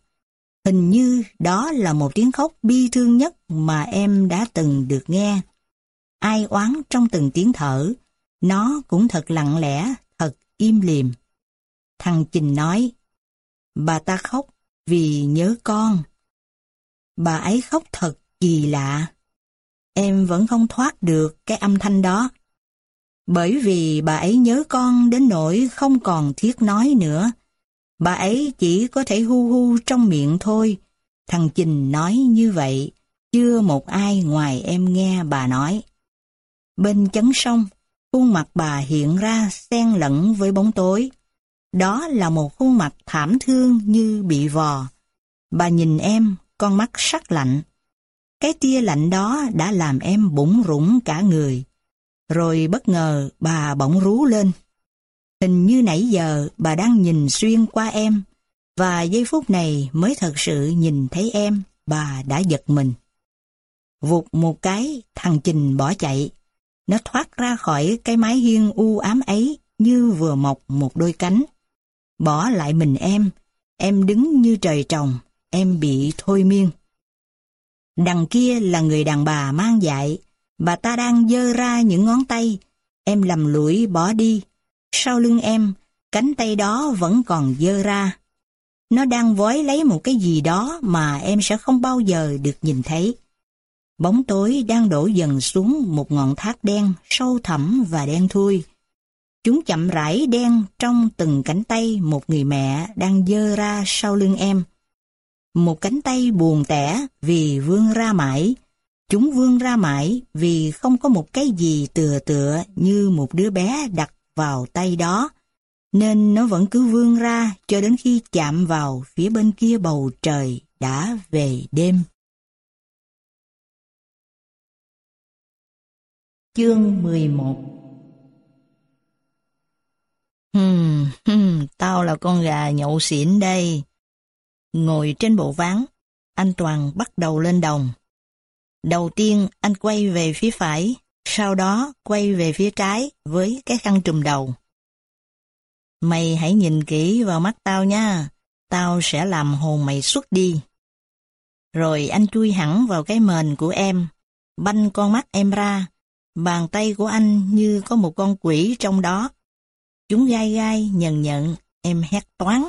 Hình như đó là một tiếng khóc bi thương nhất mà em đã từng được nghe. Ai oán trong từng tiếng thở, nó cũng thật lặng lẽ, thật im lìm. Thằng Trình nói, bà ta khóc vì nhớ con. Bà ấy khóc thật kỳ lạ. Em vẫn không thoát được cái âm thanh đó. Bởi vì bà ấy nhớ con đến nỗi không còn thiết nói nữa. Bà ấy chỉ có thể hu hu trong miệng thôi. Thằng Trình nói như vậy, chưa một ai ngoài em nghe bà nói. Bên chấn sông, khuôn mặt bà hiện ra xen lẫn với bóng tối. Đó là một khuôn mặt thảm thương như bị vò. Bà nhìn em, con mắt sắc lạnh. Cái tia lạnh đó đã làm em bủng rủng cả người. Rồi bất ngờ bà bỗng rú lên. Hình như nãy giờ bà đang nhìn xuyên qua em, và giây phút này mới thật sự nhìn thấy em, bà đã giật mình. Vụt một cái, thằng Trình bỏ chạy. Nó thoát ra khỏi cái mái hiên u ám ấy như vừa mọc một đôi cánh. Bỏ lại mình em, em đứng như trời trồng, em bị thôi miên. Đằng kia là người đàn bà mang dại, Bà ta đang dơ ra những ngón tay, em lầm lũi bỏ đi. Sau lưng em, cánh tay đó vẫn còn dơ ra. Nó đang vói lấy một cái gì đó mà em sẽ không bao giờ được nhìn thấy. Bóng tối đang đổ dần xuống một ngọn thác đen, sâu thẳm và đen thui. Chúng chậm rãi đen trong từng cánh tay một người mẹ đang dơ ra sau lưng em. Một cánh tay buồn tẻ vì vươn ra mãi, Chúng vươn ra mãi vì không có một cái gì tựa tựa như một đứa bé đặt vào tay đó, nên nó vẫn cứ vươn ra cho đến khi chạm vào phía bên kia bầu trời đã về đêm. Chương 11 Hừm, hừm, tao là con gà nhậu xỉn đây. Ngồi trên bộ ván, anh Toàn bắt đầu lên đồng. Đầu tiên anh quay về phía phải, sau đó quay về phía trái với cái khăn trùm đầu. Mày hãy nhìn kỹ vào mắt tao nha, tao sẽ làm hồn mày xuất đi. Rồi anh chui hẳn vào cái mền của em, banh con mắt em ra, bàn tay của anh như có một con quỷ trong đó. Chúng gai gai, nhận nhận, em hét toán.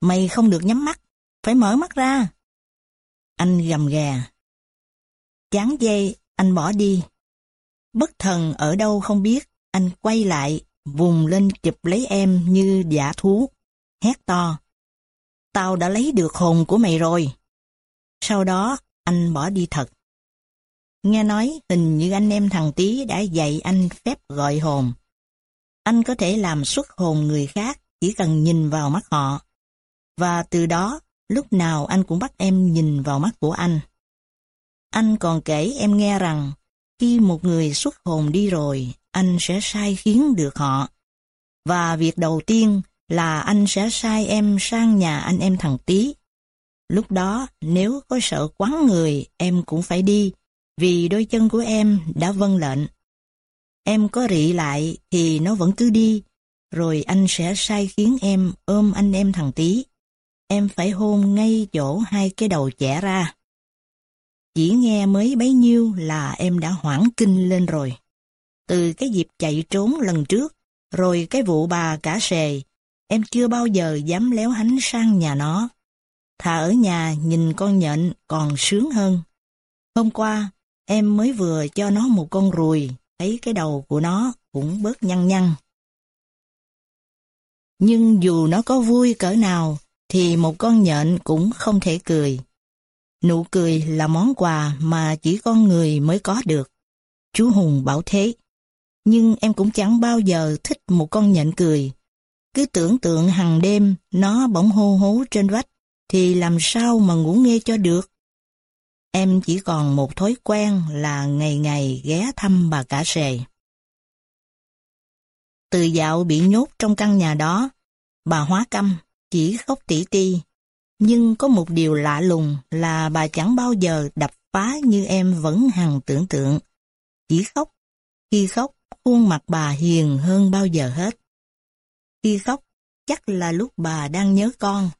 Mày không được nhắm mắt, phải mở mắt ra. Anh gầm gà. Chán dây, anh bỏ đi. Bất thần ở đâu không biết, anh quay lại, vùng lên chụp lấy em như giả thú, hét to. Tao đã lấy được hồn của mày rồi. Sau đó, anh bỏ đi thật. Nghe nói hình như anh em thằng Tý đã dạy anh phép gọi hồn. Anh có thể làm xuất hồn người khác chỉ cần nhìn vào mắt họ. Và từ đó, lúc nào anh cũng bắt em nhìn vào mắt của anh. Anh còn kể em nghe rằng, khi một người xuất hồn đi rồi, anh sẽ sai khiến được họ. Và việc đầu tiên là anh sẽ sai em sang nhà anh em thằng Tý. Lúc đó, nếu có sợ quán người, em cũng phải đi, vì đôi chân của em đã vâng lệnh. Em có rị lại thì nó vẫn cứ đi, rồi anh sẽ sai khiến em ôm anh em thằng Tý. Em phải hôn ngay chỗ hai cái đầu chẻ ra. Chỉ nghe mới bấy nhiêu là em đã hoảng kinh lên rồi. Từ cái dịp chạy trốn lần trước, rồi cái vụ bà cả sề, em chưa bao giờ dám léo hánh sang nhà nó. Thà ở nhà nhìn con nhện còn sướng hơn. Hôm qua, em mới vừa cho nó một con ruồi, thấy cái đầu của nó cũng bớt nhăn nhăn. Nhưng dù nó có vui cỡ nào, thì một con nhện cũng không thể cười. Nụ cười là món quà mà chỉ con người mới có được. Chú Hùng bảo thế. Nhưng em cũng chẳng bao giờ thích một con nhện cười. Cứ tưởng tượng hàng đêm nó bỗng hô hố trên vách, thì làm sao mà ngủ nghe cho được. Em chỉ còn một thói quen là ngày ngày ghé thăm bà cả sề. Từ dạo bị nhốt trong căn nhà đó, bà hóa câm chỉ khóc tỉ ti. Nhưng có một điều lạ lùng là bà chẳng bao giờ đập phá như em vẫn hằng tưởng tượng. Chỉ khóc. Khi khóc, khuôn mặt bà hiền hơn bao giờ hết. Khi khóc, chắc là lúc bà đang nhớ con.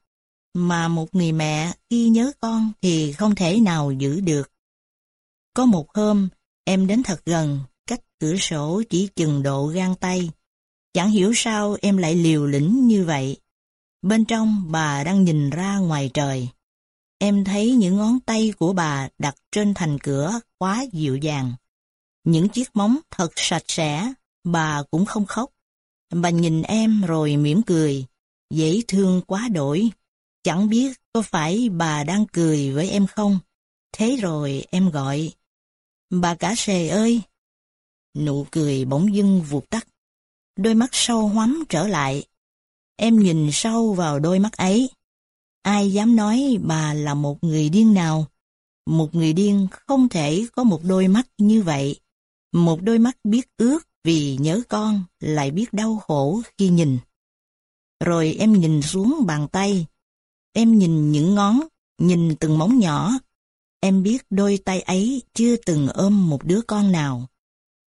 Mà một người mẹ khi nhớ con thì không thể nào giữ được. Có một hôm, em đến thật gần, cách cửa sổ chỉ chừng độ gan tay. Chẳng hiểu sao em lại liều lĩnh như vậy. Bên trong bà đang nhìn ra ngoài trời. Em thấy những ngón tay của bà đặt trên thành cửa quá dịu dàng. Những chiếc móng thật sạch sẽ, bà cũng không khóc. Bà nhìn em rồi mỉm cười, dễ thương quá đổi. Chẳng biết có phải bà đang cười với em không? Thế rồi em gọi. Bà cả sề ơi! Nụ cười bỗng dưng vụt tắt. Đôi mắt sâu hoắm trở lại, Em nhìn sâu vào đôi mắt ấy. Ai dám nói bà là một người điên nào? Một người điên không thể có một đôi mắt như vậy. Một đôi mắt biết ước vì nhớ con, lại biết đau khổ khi nhìn. Rồi em nhìn xuống bàn tay. Em nhìn những ngón, nhìn từng móng nhỏ. Em biết đôi tay ấy chưa từng ôm một đứa con nào.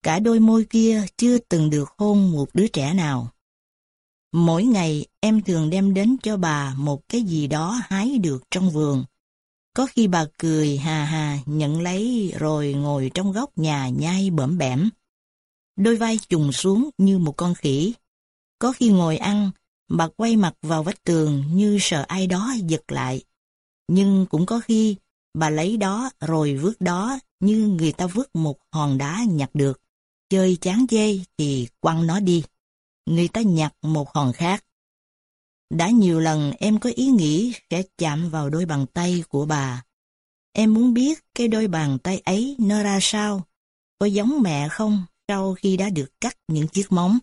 Cả đôi môi kia chưa từng được hôn một đứa trẻ nào. Mỗi ngày em thường đem đến cho bà một cái gì đó hái được trong vườn. Có khi bà cười hà hà nhận lấy rồi ngồi trong góc nhà nhai bẩm bẻm. Đôi vai trùng xuống như một con khỉ. Có khi ngồi ăn, bà quay mặt vào vách tường như sợ ai đó giật lại. Nhưng cũng có khi bà lấy đó rồi vứt đó như người ta vứt một hòn đá nhặt được. Chơi chán dê thì quăng nó đi người ta nhặt một hòn khác. Đã nhiều lần em có ý nghĩ sẽ chạm vào đôi bàn tay của bà. Em muốn biết cái đôi bàn tay ấy nó ra sao, có giống mẹ không sau khi đã được cắt những chiếc móng.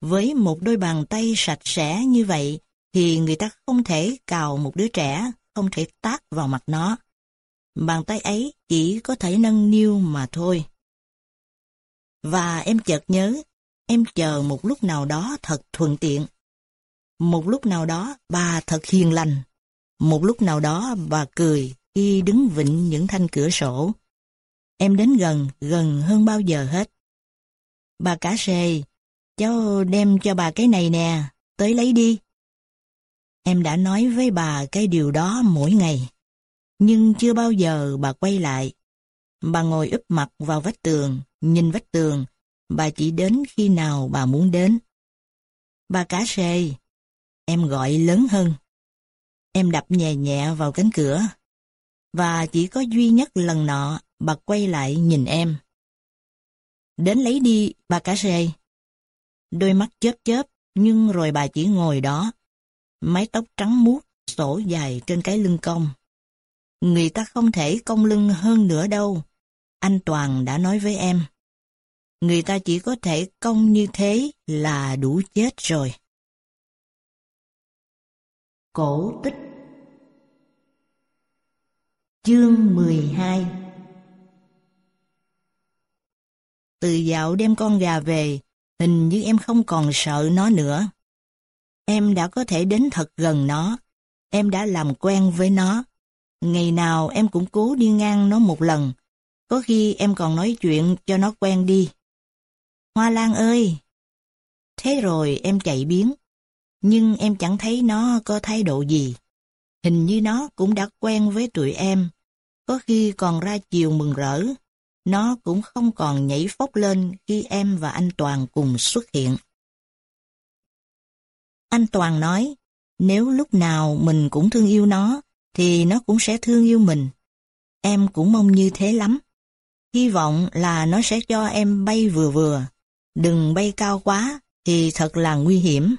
Với một đôi bàn tay sạch sẽ như vậy thì người ta không thể cào một đứa trẻ, không thể tác vào mặt nó. Bàn tay ấy chỉ có thể nâng niu mà thôi. Và em chợt nhớ Em chờ một lúc nào đó thật thuận tiện. Một lúc nào đó bà thật hiền lành. Một lúc nào đó bà cười khi đứng vịnh những thanh cửa sổ. Em đến gần, gần hơn bao giờ hết. Bà cả sề, cháu đem cho bà cái này nè, tới lấy đi. Em đã nói với bà cái điều đó mỗi ngày, nhưng chưa bao giờ bà quay lại. Bà ngồi úp mặt vào vách tường, nhìn vách tường, bà chỉ đến khi nào bà muốn đến. Bà cá sề, em gọi lớn hơn. Em đập nhẹ nhẹ vào cánh cửa. Và chỉ có duy nhất lần nọ, bà quay lại nhìn em. Đến lấy đi, bà cá sề. Đôi mắt chớp chớp, nhưng rồi bà chỉ ngồi đó. Mái tóc trắng muốt, sổ dài trên cái lưng cong. Người ta không thể cong lưng hơn nữa đâu. Anh Toàn đã nói với em. Người ta chỉ có thể công như thế là đủ chết rồi. Cổ tích Chương 12 Từ dạo đem con gà về, hình như em không còn sợ nó nữa. Em đã có thể đến thật gần nó, em đã làm quen với nó. Ngày nào em cũng cố đi ngang nó một lần, có khi em còn nói chuyện cho nó quen đi. Hoa Lan ơi! Thế rồi em chạy biến, nhưng em chẳng thấy nó có thái độ gì. Hình như nó cũng đã quen với tụi em, có khi còn ra chiều mừng rỡ. Nó cũng không còn nhảy phóc lên khi em và anh Toàn cùng xuất hiện. Anh Toàn nói, nếu lúc nào mình cũng thương yêu nó, thì nó cũng sẽ thương yêu mình. Em cũng mong như thế lắm. Hy vọng là nó sẽ cho em bay vừa vừa. Đừng bay cao quá, thì thật là nguy hiểm.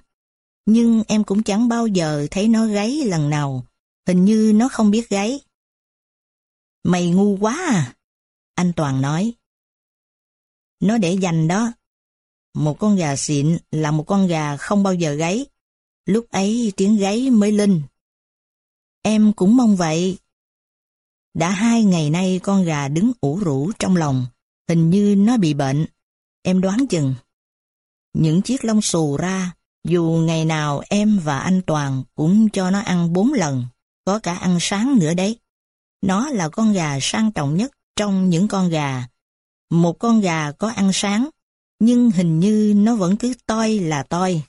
Nhưng em cũng chẳng bao giờ thấy nó gáy lần nào. Hình như nó không biết gáy. Mày ngu quá à? Anh Toàn nói. Nó để dành đó. Một con gà xịn là một con gà không bao giờ gáy. Lúc ấy tiếng gáy mới linh. Em cũng mong vậy. Đã hai ngày nay con gà đứng ủ rũ trong lòng. Hình như nó bị bệnh. Em đoán chừng. Những chiếc lông xù ra, dù ngày nào em và anh Toàn cũng cho nó ăn bốn lần, có cả ăn sáng nữa đấy. Nó là con gà sang trọng nhất trong những con gà. Một con gà có ăn sáng, nhưng hình như nó vẫn cứ toi là toi.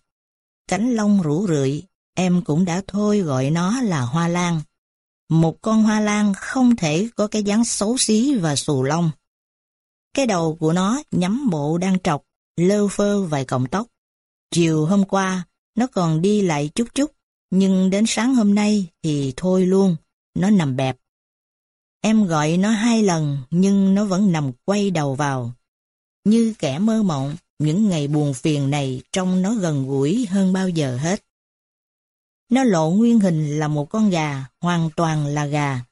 Cánh lông rủ rượi, em cũng đã thôi gọi nó là hoa lan. Một con hoa lan không thể có cái dáng xấu xí và xù lông. Cái đầu của nó nhắm bộ đang trọc, lơ phơ vài cọng tóc. Chiều hôm qua, nó còn đi lại chút chút, nhưng đến sáng hôm nay thì thôi luôn, nó nằm bẹp. Em gọi nó hai lần nhưng nó vẫn nằm quay đầu vào. Như kẻ mơ mộng, những ngày buồn phiền này trông nó gần gũi hơn bao giờ hết. Nó lộ nguyên hình là một con gà, hoàn toàn là gà.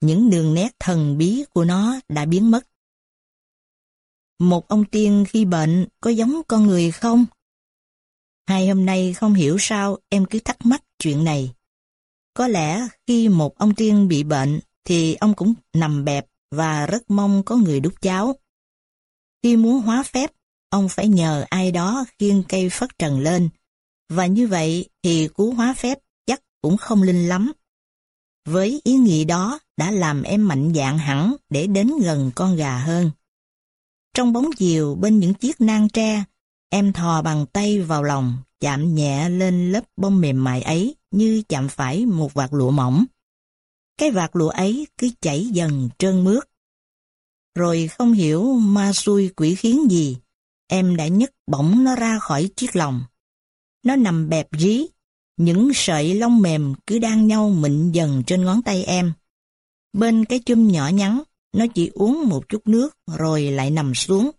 Những đường nét thần bí của nó đã biến mất. Một ông tiên khi bệnh có giống con người không? Hai hôm nay không hiểu sao em cứ thắc mắc chuyện này. Có lẽ khi một ông tiên bị bệnh thì ông cũng nằm bẹp và rất mong có người đút cháo. Khi muốn hóa phép, ông phải nhờ ai đó khiêng cây phất trần lên, và như vậy thì cú hóa phép chắc cũng không linh lắm. Với ý nghĩ đó đã làm em mạnh dạn hẳn để đến gần con gà hơn. Trong bóng chiều bên những chiếc nang tre, em thò bằng tay vào lòng, chạm nhẹ lên lớp bông mềm mại ấy như chạm phải một vạt lụa mỏng. Cái vạt lụa ấy cứ chảy dần trơn mướt. Rồi không hiểu ma xui quỷ khiến gì, em đã nhấc bổng nó ra khỏi chiếc lòng. Nó nằm bẹp rí, những sợi lông mềm cứ đang nhau mịn dần trên ngón tay em. Bên cái chum nhỏ nhắn, nó chỉ uống một chút nước rồi lại nằm xuống.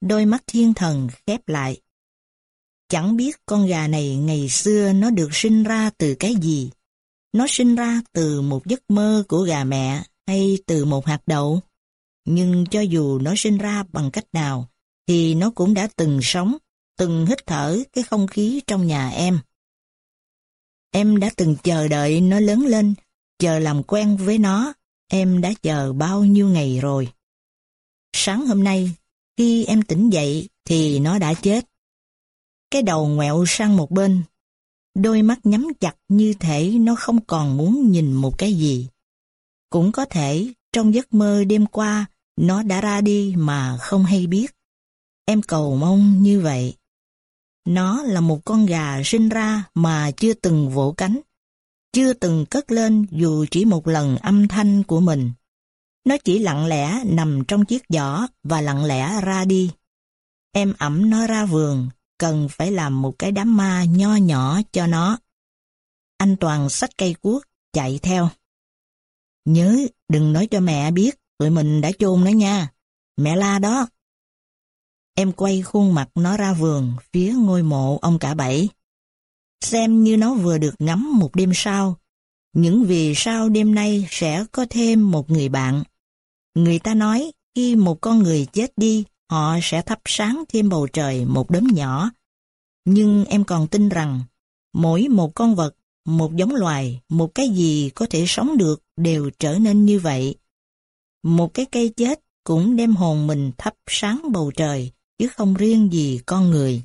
Đôi mắt thiên thần khép lại. Chẳng biết con gà này ngày xưa nó được sinh ra từ cái gì. Nó sinh ra từ một giấc mơ của gà mẹ hay từ một hạt đậu. Nhưng cho dù nó sinh ra bằng cách nào, thì nó cũng đã từng sống, từng hít thở cái không khí trong nhà em. Em đã từng chờ đợi nó lớn lên, chờ làm quen với nó, em đã chờ bao nhiêu ngày rồi. Sáng hôm nay, khi em tỉnh dậy thì nó đã chết. Cái đầu ngoẹo sang một bên. Đôi mắt nhắm chặt như thể nó không còn muốn nhìn một cái gì. Cũng có thể trong giấc mơ đêm qua nó đã ra đi mà không hay biết. Em cầu mong như vậy. Nó là một con gà sinh ra mà chưa từng vỗ cánh, chưa từng cất lên dù chỉ một lần âm thanh của mình. Nó chỉ lặng lẽ nằm trong chiếc giỏ và lặng lẽ ra đi. Em ẩm nó ra vườn, cần phải làm một cái đám ma nho nhỏ cho nó. Anh Toàn xách cây cuốc, chạy theo. Nhớ, đừng nói cho mẹ biết, tụi mình đã chôn nó nha. Mẹ la đó. Em quay khuôn mặt nó ra vườn, phía ngôi mộ ông cả bảy. Xem như nó vừa được ngắm một đêm sao Những vì sao đêm nay sẽ có thêm một người bạn. Người ta nói, khi một con người chết đi, họ sẽ thắp sáng thêm bầu trời một đốm nhỏ. Nhưng em còn tin rằng, mỗi một con vật, một giống loài, một cái gì có thể sống được đều trở nên như vậy. Một cái cây chết cũng đem hồn mình thắp sáng bầu trời, chứ không riêng gì con người.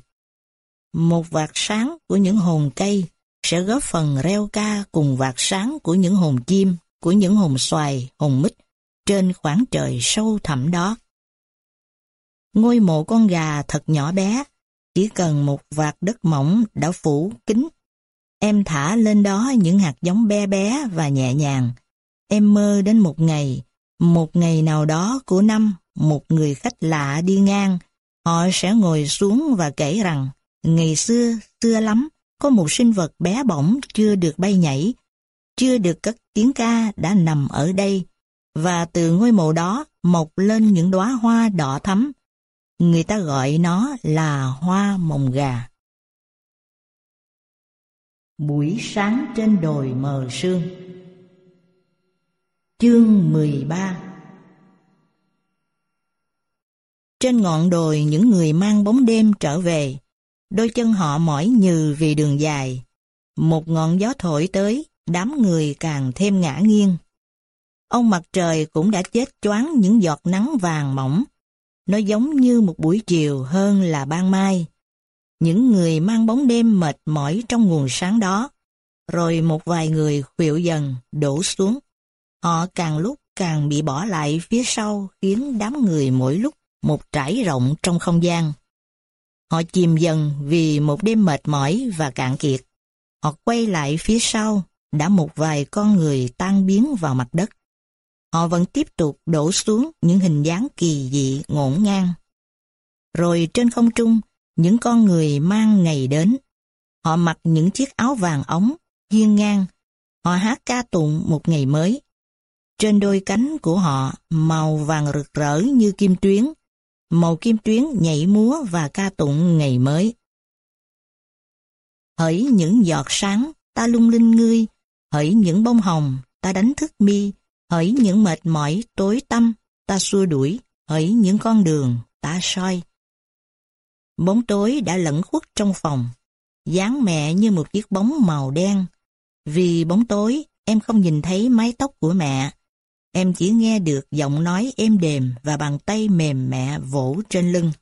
Một vạt sáng của những hồn cây sẽ góp phần reo ca cùng vạt sáng của những hồn chim, của những hồn xoài, hồn mít trên khoảng trời sâu thẳm đó. Ngôi mộ con gà thật nhỏ bé, chỉ cần một vạt đất mỏng đã phủ kín. Em thả lên đó những hạt giống bé bé và nhẹ nhàng. Em mơ đến một ngày, một ngày nào đó của năm, một người khách lạ đi ngang, họ sẽ ngồi xuống và kể rằng, ngày xưa, xưa lắm, có một sinh vật bé bỏng chưa được bay nhảy, chưa được cất tiếng ca đã nằm ở đây, và từ ngôi mộ đó mọc lên những đóa hoa đỏ thắm, Người ta gọi nó là hoa mồng gà. Buổi sáng trên đồi mờ sương. Chương 13 Trên ngọn đồi những người mang bóng đêm trở về, đôi chân họ mỏi nhừ vì đường dài. Một ngọn gió thổi tới, đám người càng thêm ngã nghiêng. Ông mặt trời cũng đã chết choáng những giọt nắng vàng mỏng, nó giống như một buổi chiều hơn là ban mai. Những người mang bóng đêm mệt mỏi trong nguồn sáng đó, rồi một vài người khuỵu dần đổ xuống. Họ càng lúc càng bị bỏ lại phía sau khiến đám người mỗi lúc một trải rộng trong không gian. Họ chìm dần vì một đêm mệt mỏi và cạn kiệt. Họ quay lại phía sau, đã một vài con người tan biến vào mặt đất họ vẫn tiếp tục đổ xuống những hình dáng kỳ dị ngổn ngang. Rồi trên không trung, những con người mang ngày đến. Họ mặc những chiếc áo vàng ống, hiên ngang. Họ hát ca tụng một ngày mới. Trên đôi cánh của họ màu vàng rực rỡ như kim tuyến. Màu kim tuyến nhảy múa và ca tụng ngày mới. Hỡi những giọt sáng, ta lung linh ngươi. Hỡi những bông hồng, ta đánh thức mi. Hỡi những mệt mỏi tối tâm ta xua đuổi. Hỡi những con đường ta soi. Bóng tối đã lẫn khuất trong phòng. Dáng mẹ như một chiếc bóng màu đen. Vì bóng tối em không nhìn thấy mái tóc của mẹ em chỉ nghe được giọng nói êm đềm và bàn tay mềm mẹ vỗ trên lưng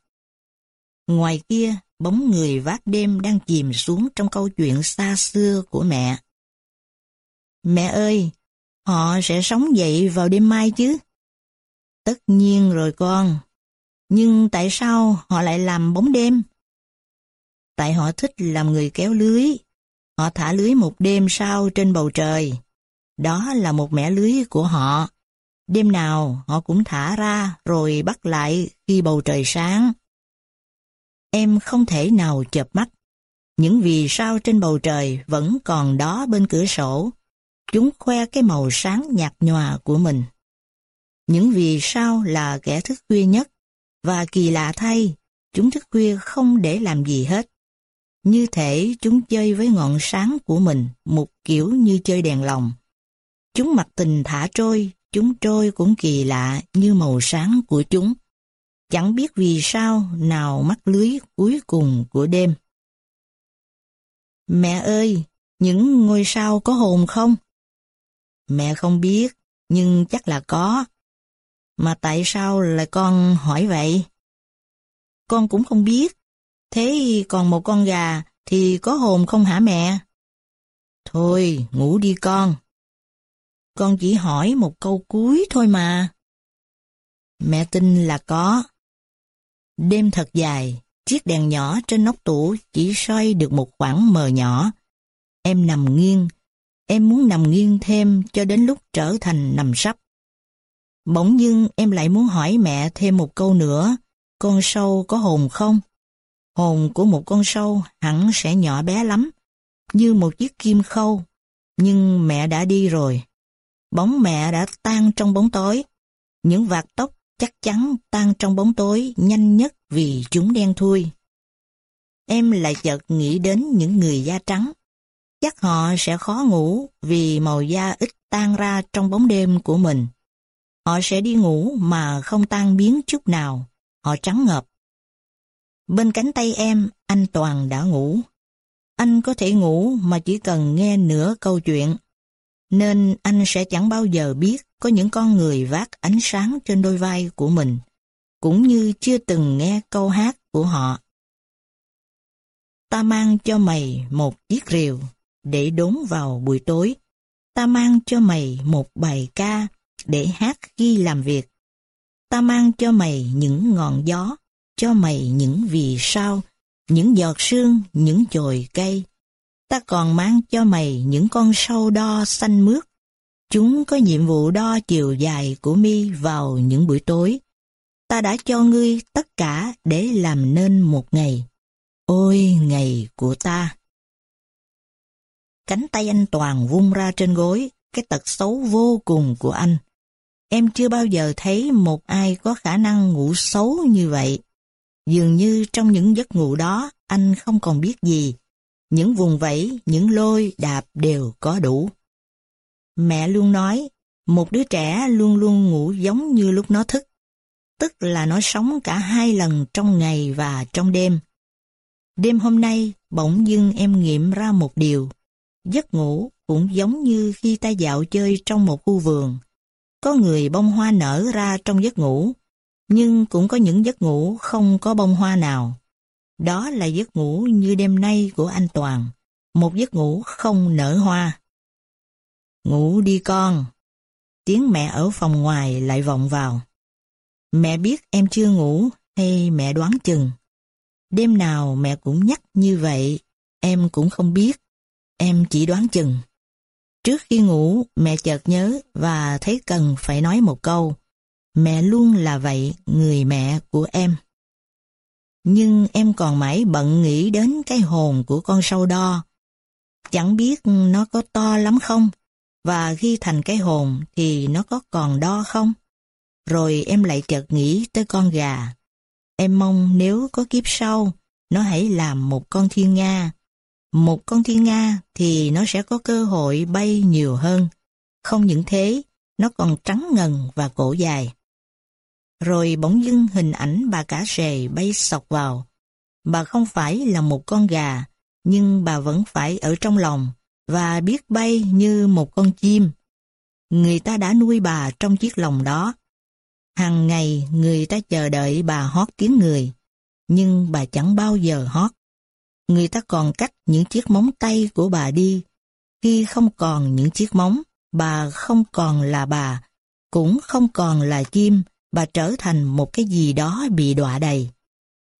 ngoài kia, bóng người vác đêm đang chìm xuống trong câu chuyện xa xưa của mẹ mẹ ơi, Họ sẽ sống dậy vào đêm mai chứ? Tất nhiên rồi con. Nhưng tại sao họ lại làm bóng đêm? Tại họ thích làm người kéo lưới. Họ thả lưới một đêm sau trên bầu trời. Đó là một mẻ lưới của họ. Đêm nào họ cũng thả ra rồi bắt lại khi bầu trời sáng. Em không thể nào chợp mắt. Những vì sao trên bầu trời vẫn còn đó bên cửa sổ Chúng khoe cái màu sáng nhạt nhòa của mình. Những vì sao là kẻ thức khuya nhất, và kỳ lạ thay, chúng thức khuya không để làm gì hết. Như thể chúng chơi với ngọn sáng của mình, một kiểu như chơi đèn lồng. Chúng mặc tình thả trôi, chúng trôi cũng kỳ lạ như màu sáng của chúng. Chẳng biết vì sao nào mắc lưới cuối cùng của đêm. Mẹ ơi, những ngôi sao có hồn không? Mẹ không biết, nhưng chắc là có. Mà tại sao lại con hỏi vậy? Con cũng không biết. Thế còn một con gà thì có hồn không hả mẹ? Thôi, ngủ đi con. Con chỉ hỏi một câu cuối thôi mà. Mẹ tin là có. Đêm thật dài, chiếc đèn nhỏ trên nóc tủ chỉ soi được một khoảng mờ nhỏ. Em nằm nghiêng, em muốn nằm nghiêng thêm cho đến lúc trở thành nằm sấp. Bỗng dưng em lại muốn hỏi mẹ thêm một câu nữa, con sâu có hồn không? Hồn của một con sâu hẳn sẽ nhỏ bé lắm, như một chiếc kim khâu, nhưng mẹ đã đi rồi. Bóng mẹ đã tan trong bóng tối, những vạt tóc chắc chắn tan trong bóng tối nhanh nhất vì chúng đen thui. Em lại chợt nghĩ đến những người da trắng. Chắc họ sẽ khó ngủ vì màu da ít tan ra trong bóng đêm của mình. Họ sẽ đi ngủ mà không tan biến chút nào, họ trắng ngợp. Bên cánh tay em, anh Toàn đã ngủ. Anh có thể ngủ mà chỉ cần nghe nửa câu chuyện. Nên anh sẽ chẳng bao giờ biết có những con người vác ánh sáng trên đôi vai của mình, cũng như chưa từng nghe câu hát của họ. Ta mang cho mày một chiếc rìu để đốn vào buổi tối. Ta mang cho mày một bài ca để hát khi làm việc. Ta mang cho mày những ngọn gió, cho mày những vì sao, những giọt sương, những chồi cây. Ta còn mang cho mày những con sâu đo xanh mướt. Chúng có nhiệm vụ đo chiều dài của mi vào những buổi tối. Ta đã cho ngươi tất cả để làm nên một ngày. Ôi ngày của ta! Cánh tay anh Toàn vung ra trên gối, cái tật xấu vô cùng của anh. Em chưa bao giờ thấy một ai có khả năng ngủ xấu như vậy. Dường như trong những giấc ngủ đó, anh không còn biết gì. Những vùng vẫy, những lôi, đạp đều có đủ. Mẹ luôn nói, một đứa trẻ luôn luôn ngủ giống như lúc nó thức. Tức là nó sống cả hai lần trong ngày và trong đêm. Đêm hôm nay, bỗng dưng em nghiệm ra một điều. Giấc ngủ cũng giống như khi ta dạo chơi trong một khu vườn. Có người bông hoa nở ra trong giấc ngủ, nhưng cũng có những giấc ngủ không có bông hoa nào. Đó là giấc ngủ như đêm nay của anh Toàn, một giấc ngủ không nở hoa. Ngủ đi con. Tiếng mẹ ở phòng ngoài lại vọng vào. Mẹ biết em chưa ngủ hay mẹ đoán chừng. Đêm nào mẹ cũng nhắc như vậy, em cũng không biết. Em chỉ đoán chừng. Trước khi ngủ, mẹ chợt nhớ và thấy cần phải nói một câu. Mẹ luôn là vậy, người mẹ của em. Nhưng em còn mãi bận nghĩ đến cái hồn của con sâu đo. Chẳng biết nó có to lắm không? Và khi thành cái hồn thì nó có còn đo không? Rồi em lại chợt nghĩ tới con gà. Em mong nếu có kiếp sau, nó hãy làm một con thiên nga. Một con thiên nga thì nó sẽ có cơ hội bay nhiều hơn. Không những thế, nó còn trắng ngần và cổ dài. Rồi bỗng dưng hình ảnh bà cả rề bay sọc vào. Bà không phải là một con gà, nhưng bà vẫn phải ở trong lòng và biết bay như một con chim. Người ta đã nuôi bà trong chiếc lồng đó. Hàng ngày người ta chờ đợi bà hót tiếng người, nhưng bà chẳng bao giờ hót. Người ta còn cắt những chiếc móng tay của bà đi. Khi không còn những chiếc móng, bà không còn là bà, cũng không còn là chim, bà trở thành một cái gì đó bị đọa đầy.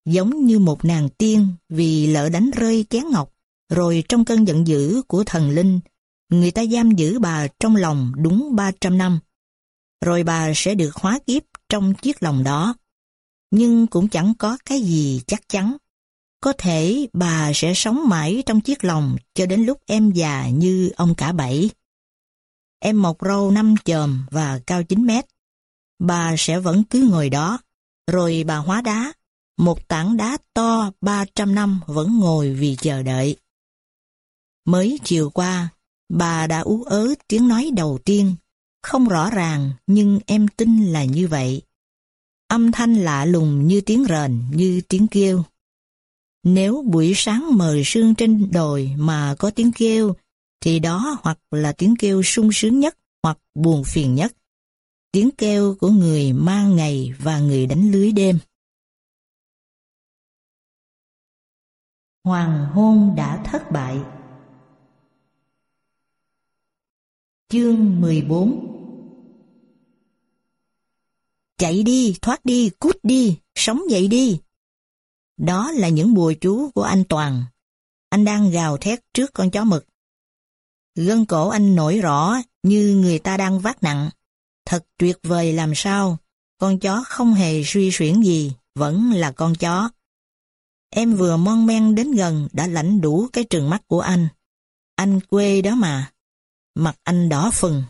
Giống như một nàng tiên vì lỡ đánh rơi chén ngọc, rồi trong cơn giận dữ của thần linh, người ta giam giữ bà trong lòng đúng 300 năm. Rồi bà sẽ được hóa kiếp trong chiếc lòng đó. Nhưng cũng chẳng có cái gì chắc chắn. Có thể bà sẽ sống mãi trong chiếc lòng cho đến lúc em già như ông cả bảy. Em mọc râu năm chòm và cao 9 mét. Bà sẽ vẫn cứ ngồi đó, rồi bà hóa đá. Một tảng đá to 300 năm vẫn ngồi vì chờ đợi. Mới chiều qua, bà đã ú ớ tiếng nói đầu tiên. Không rõ ràng, nhưng em tin là như vậy. Âm thanh lạ lùng như tiếng rền, như tiếng kêu. Nếu buổi sáng mờ sương trên đồi mà có tiếng kêu, thì đó hoặc là tiếng kêu sung sướng nhất hoặc buồn phiền nhất. Tiếng kêu của người mang ngày và người đánh lưới đêm. Hoàng hôn đã thất bại Chương 14 Chạy đi, thoát đi, cút đi, sống dậy đi. Đó là những bùa chú của anh Toàn. Anh đang gào thét trước con chó mực. Gân cổ anh nổi rõ như người ta đang vác nặng. Thật tuyệt vời làm sao, con chó không hề suy xuyển gì, vẫn là con chó. Em vừa mon men đến gần đã lãnh đủ cái trừng mắt của anh. Anh quê đó mà. Mặt anh đỏ phừng.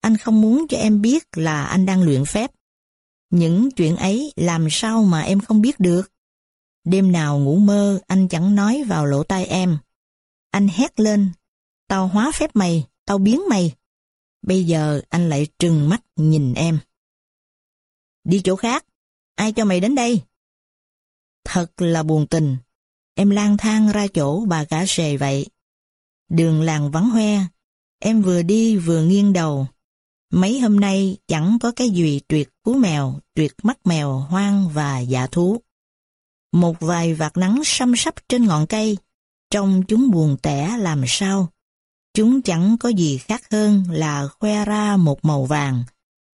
Anh không muốn cho em biết là anh đang luyện phép. Những chuyện ấy làm sao mà em không biết được. Đêm nào ngủ mơ anh chẳng nói vào lỗ tai em. Anh hét lên, tao hóa phép mày, tao biến mày. Bây giờ anh lại trừng mắt nhìn em. Đi chỗ khác, ai cho mày đến đây? Thật là buồn tình, em lang thang ra chỗ bà cả sề vậy. Đường làng vắng hoe, em vừa đi vừa nghiêng đầu. Mấy hôm nay chẳng có cái gì tuyệt cú mèo, tuyệt mắt mèo hoang và dạ thú. Một vài vạt nắng xăm sắp trên ngọn cây, trông chúng buồn tẻ làm sao. Chúng chẳng có gì khác hơn là khoe ra một màu vàng.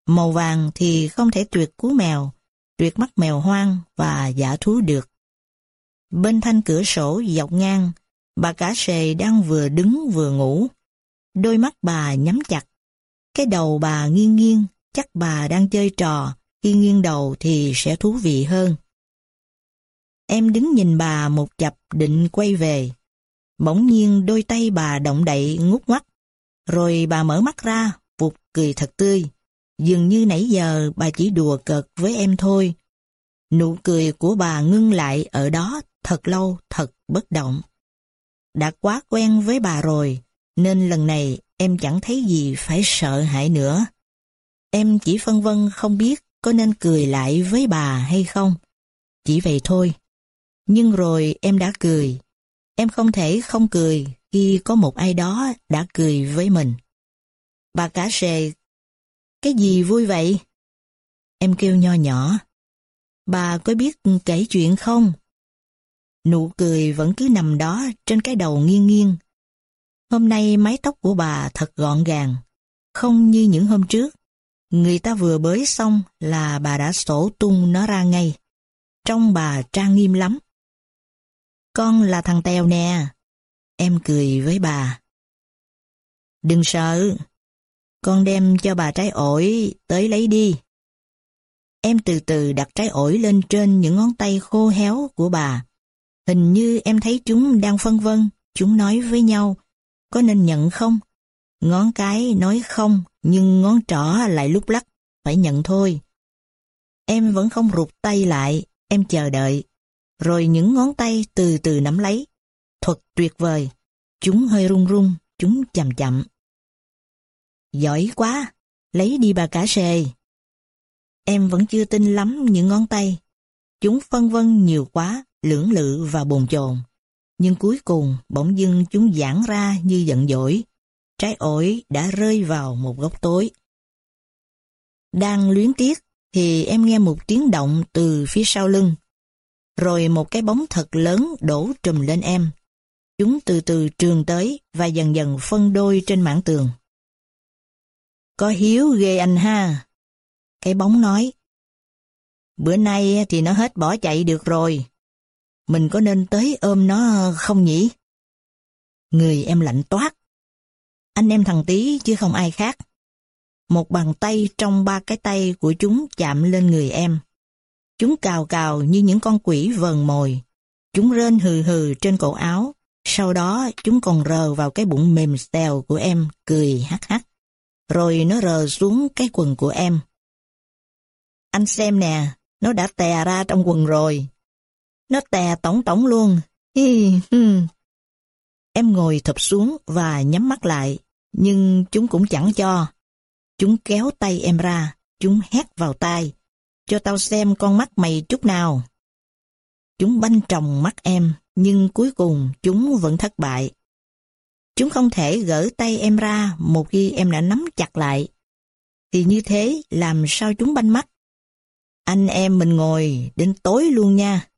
Màu vàng thì không thể tuyệt cú mèo, tuyệt mắt mèo hoang và giả thú được. Bên thanh cửa sổ dọc ngang, bà cả sề đang vừa đứng vừa ngủ. Đôi mắt bà nhắm chặt. Cái đầu bà nghiêng nghiêng, chắc bà đang chơi trò, khi nghiêng đầu thì sẽ thú vị hơn. Em đứng nhìn bà một chập định quay về. Bỗng nhiên đôi tay bà động đậy ngút ngoắt. Rồi bà mở mắt ra, vụt cười thật tươi. Dường như nãy giờ bà chỉ đùa cợt với em thôi. Nụ cười của bà ngưng lại ở đó thật lâu, thật bất động. Đã quá quen với bà rồi, nên lần này em chẳng thấy gì phải sợ hãi nữa. Em chỉ phân vân không biết có nên cười lại với bà hay không. Chỉ vậy thôi. Nhưng rồi em đã cười. Em không thể không cười khi có một ai đó đã cười với mình. Bà cả sề, cái gì vui vậy? Em kêu nho nhỏ. Bà có biết kể chuyện không? Nụ cười vẫn cứ nằm đó trên cái đầu nghiêng nghiêng. Hôm nay mái tóc của bà thật gọn gàng, không như những hôm trước. Người ta vừa bới xong là bà đã sổ tung nó ra ngay. Trong bà trang nghiêm lắm. Con là thằng Tèo nè. Em cười với bà. Đừng sợ. Con đem cho bà trái ổi tới lấy đi. Em từ từ đặt trái ổi lên trên những ngón tay khô héo của bà. Hình như em thấy chúng đang phân vân, chúng nói với nhau, có nên nhận không? Ngón cái nói không, nhưng ngón trỏ lại lúc lắc, phải nhận thôi. Em vẫn không rụt tay lại, em chờ đợi. Rồi những ngón tay từ từ nắm lấy. Thuật tuyệt vời, chúng hơi run run, chúng chậm chậm. Giỏi quá, lấy đi bà cả sề. Em vẫn chưa tin lắm những ngón tay. Chúng phân vân nhiều quá, lưỡng lự và bồn chồn. Nhưng cuối cùng bỗng dưng chúng giãn ra như giận dỗi. Trái ổi đã rơi vào một góc tối. Đang luyến tiếc thì em nghe một tiếng động từ phía sau lưng. Rồi một cái bóng thật lớn đổ trùm lên em. Chúng từ từ trường tới và dần dần phân đôi trên mảng tường. Có hiếu ghê anh ha. Cái bóng nói. Bữa nay thì nó hết bỏ chạy được rồi. Mình có nên tới ôm nó không nhỉ? Người em lạnh toát. Anh em thằng tí chứ không ai khác. Một bàn tay trong ba cái tay của chúng chạm lên người em. Chúng cào cào như những con quỷ vờn mồi. Chúng rên hừ hừ trên cổ áo. Sau đó chúng còn rờ vào cái bụng mềm xèo của em, cười hắc hắc. Rồi nó rờ xuống cái quần của em. Anh xem nè, nó đã tè ra trong quần rồi. Nó tè tổng tổng luôn. Hi, hi. Em ngồi thập xuống và nhắm mắt lại, nhưng chúng cũng chẳng cho. Chúng kéo tay em ra, chúng hét vào tai. Cho tao xem con mắt mày chút nào. Chúng banh tròng mắt em, nhưng cuối cùng chúng vẫn thất bại. Chúng không thể gỡ tay em ra một khi em đã nắm chặt lại. Thì như thế làm sao chúng banh mắt? Anh em mình ngồi đến tối luôn nha.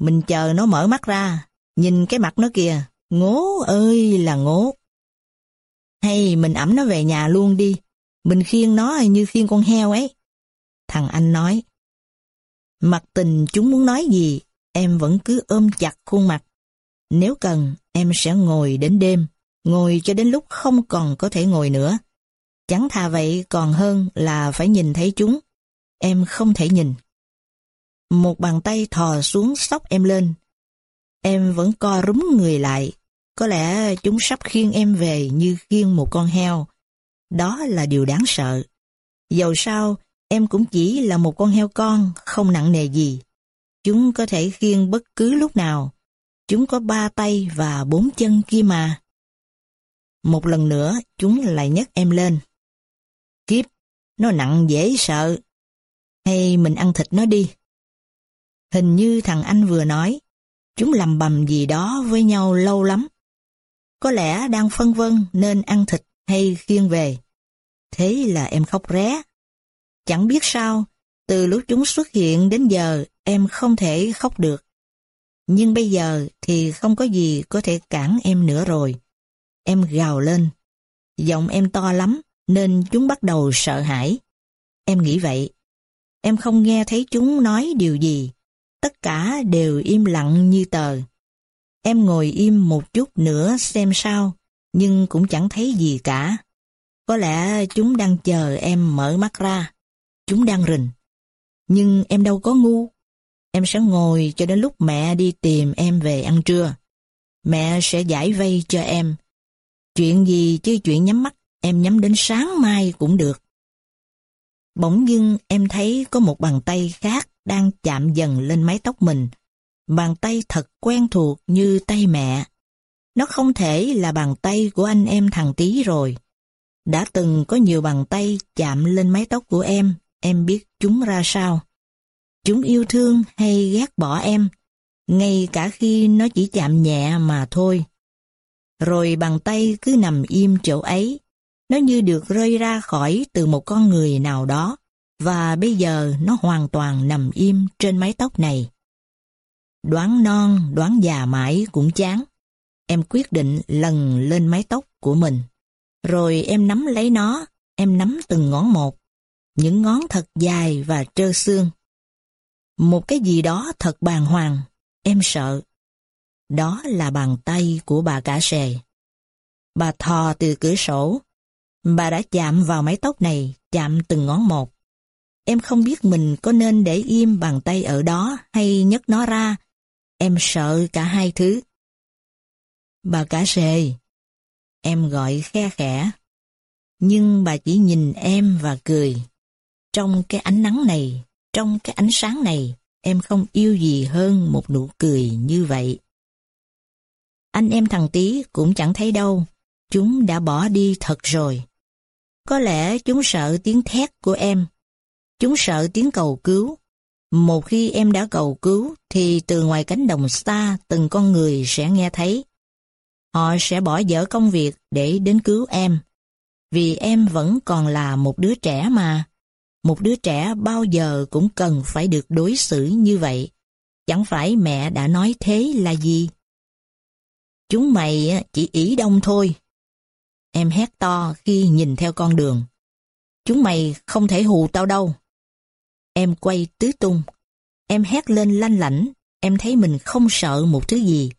Mình chờ nó mở mắt ra, nhìn cái mặt nó kìa, ngố ơi là ngố. Hay mình ẩm nó về nhà luôn đi. Mình khiêng nó như khiêng con heo ấy. Thằng anh nói. Mặt tình chúng muốn nói gì, em vẫn cứ ôm chặt khuôn mặt. Nếu cần, em sẽ ngồi đến đêm, ngồi cho đến lúc không còn có thể ngồi nữa. Chẳng thà vậy còn hơn là phải nhìn thấy chúng. Em không thể nhìn. Một bàn tay thò xuống sóc em lên. Em vẫn co rúm người lại. Có lẽ chúng sắp khiêng em về như khiêng một con heo. Đó là điều đáng sợ. Dầu sao, em cũng chỉ là một con heo con, không nặng nề gì. Chúng có thể khiêng bất cứ lúc nào. Chúng có ba tay và bốn chân kia mà. Một lần nữa, chúng lại nhấc em lên. Kiếp, nó nặng dễ sợ. Hay mình ăn thịt nó đi. Hình như thằng anh vừa nói, chúng lầm bầm gì đó với nhau lâu lắm. Có lẽ đang phân vân nên ăn thịt hay khiêng về. Thế là em khóc ré. Chẳng biết sao, từ lúc chúng xuất hiện đến giờ em không thể khóc được. Nhưng bây giờ thì không có gì có thể cản em nữa rồi. Em gào lên. Giọng em to lắm nên chúng bắt đầu sợ hãi. Em nghĩ vậy. Em không nghe thấy chúng nói điều gì. Tất cả đều im lặng như tờ. Em ngồi im một chút nữa xem sao, nhưng cũng chẳng thấy gì cả. Có lẽ chúng đang chờ em mở mắt ra. Chúng đang rình. Nhưng em đâu có ngu. Em sẽ ngồi cho đến lúc mẹ đi tìm em về ăn trưa. Mẹ sẽ giải vây cho em. Chuyện gì chứ chuyện nhắm mắt, em nhắm đến sáng mai cũng được. Bỗng dưng em thấy có một bàn tay khác đang chạm dần lên mái tóc mình. Bàn tay thật quen thuộc như tay mẹ. Nó không thể là bàn tay của anh em thằng tí rồi. Đã từng có nhiều bàn tay chạm lên mái tóc của em, em biết chúng ra sao. Chúng yêu thương hay ghét bỏ em, ngay cả khi nó chỉ chạm nhẹ mà thôi. Rồi bàn tay cứ nằm im chỗ ấy, nó như được rơi ra khỏi từ một con người nào đó, và bây giờ nó hoàn toàn nằm im trên mái tóc này. Đoán non, đoán già mãi cũng chán. Em quyết định lần lên mái tóc của mình. Rồi em nắm lấy nó, em nắm từng ngón một. Những ngón thật dài và trơ xương. Một cái gì đó thật bàng hoàng, em sợ. Đó là bàn tay của bà cả sề. Bà thò từ cửa sổ. Bà đã chạm vào mái tóc này, chạm từng ngón một. Em không biết mình có nên để im bàn tay ở đó hay nhấc nó ra. Em sợ cả hai thứ. Bà cả sề. Em gọi khe khẽ. Nhưng bà chỉ nhìn em và cười. Trong cái ánh nắng này, trong cái ánh sáng này, em không yêu gì hơn một nụ cười như vậy. Anh em thằng tí cũng chẳng thấy đâu, chúng đã bỏ đi thật rồi. Có lẽ chúng sợ tiếng thét của em, chúng sợ tiếng cầu cứu. Một khi em đã cầu cứu thì từ ngoài cánh đồng xa từng con người sẽ nghe thấy. Họ sẽ bỏ dở công việc để đến cứu em. Vì em vẫn còn là một đứa trẻ mà. Một đứa trẻ bao giờ cũng cần phải được đối xử như vậy. Chẳng phải mẹ đã nói thế là gì? Chúng mày chỉ ý đông thôi. Em hét to khi nhìn theo con đường. Chúng mày không thể hù tao đâu. Em quay tứ tung. Em hét lên lanh lảnh. Em thấy mình không sợ một thứ gì.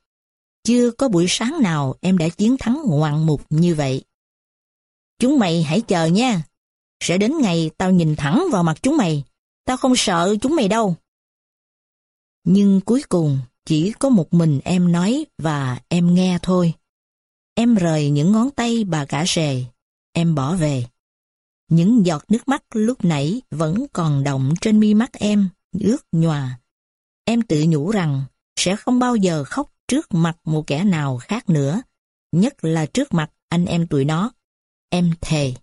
Chưa có buổi sáng nào em đã chiến thắng ngoạn mục như vậy. Chúng mày hãy chờ nha. Sẽ đến ngày tao nhìn thẳng vào mặt chúng mày. Tao không sợ chúng mày đâu. Nhưng cuối cùng chỉ có một mình em nói và em nghe thôi. Em rời những ngón tay bà cả rề. Em bỏ về. Những giọt nước mắt lúc nãy vẫn còn động trên mi mắt em, ướt nhòa. Em tự nhủ rằng sẽ không bao giờ khóc trước mặt một kẻ nào khác nữa, nhất là trước mặt anh em tụi nó. Em thề.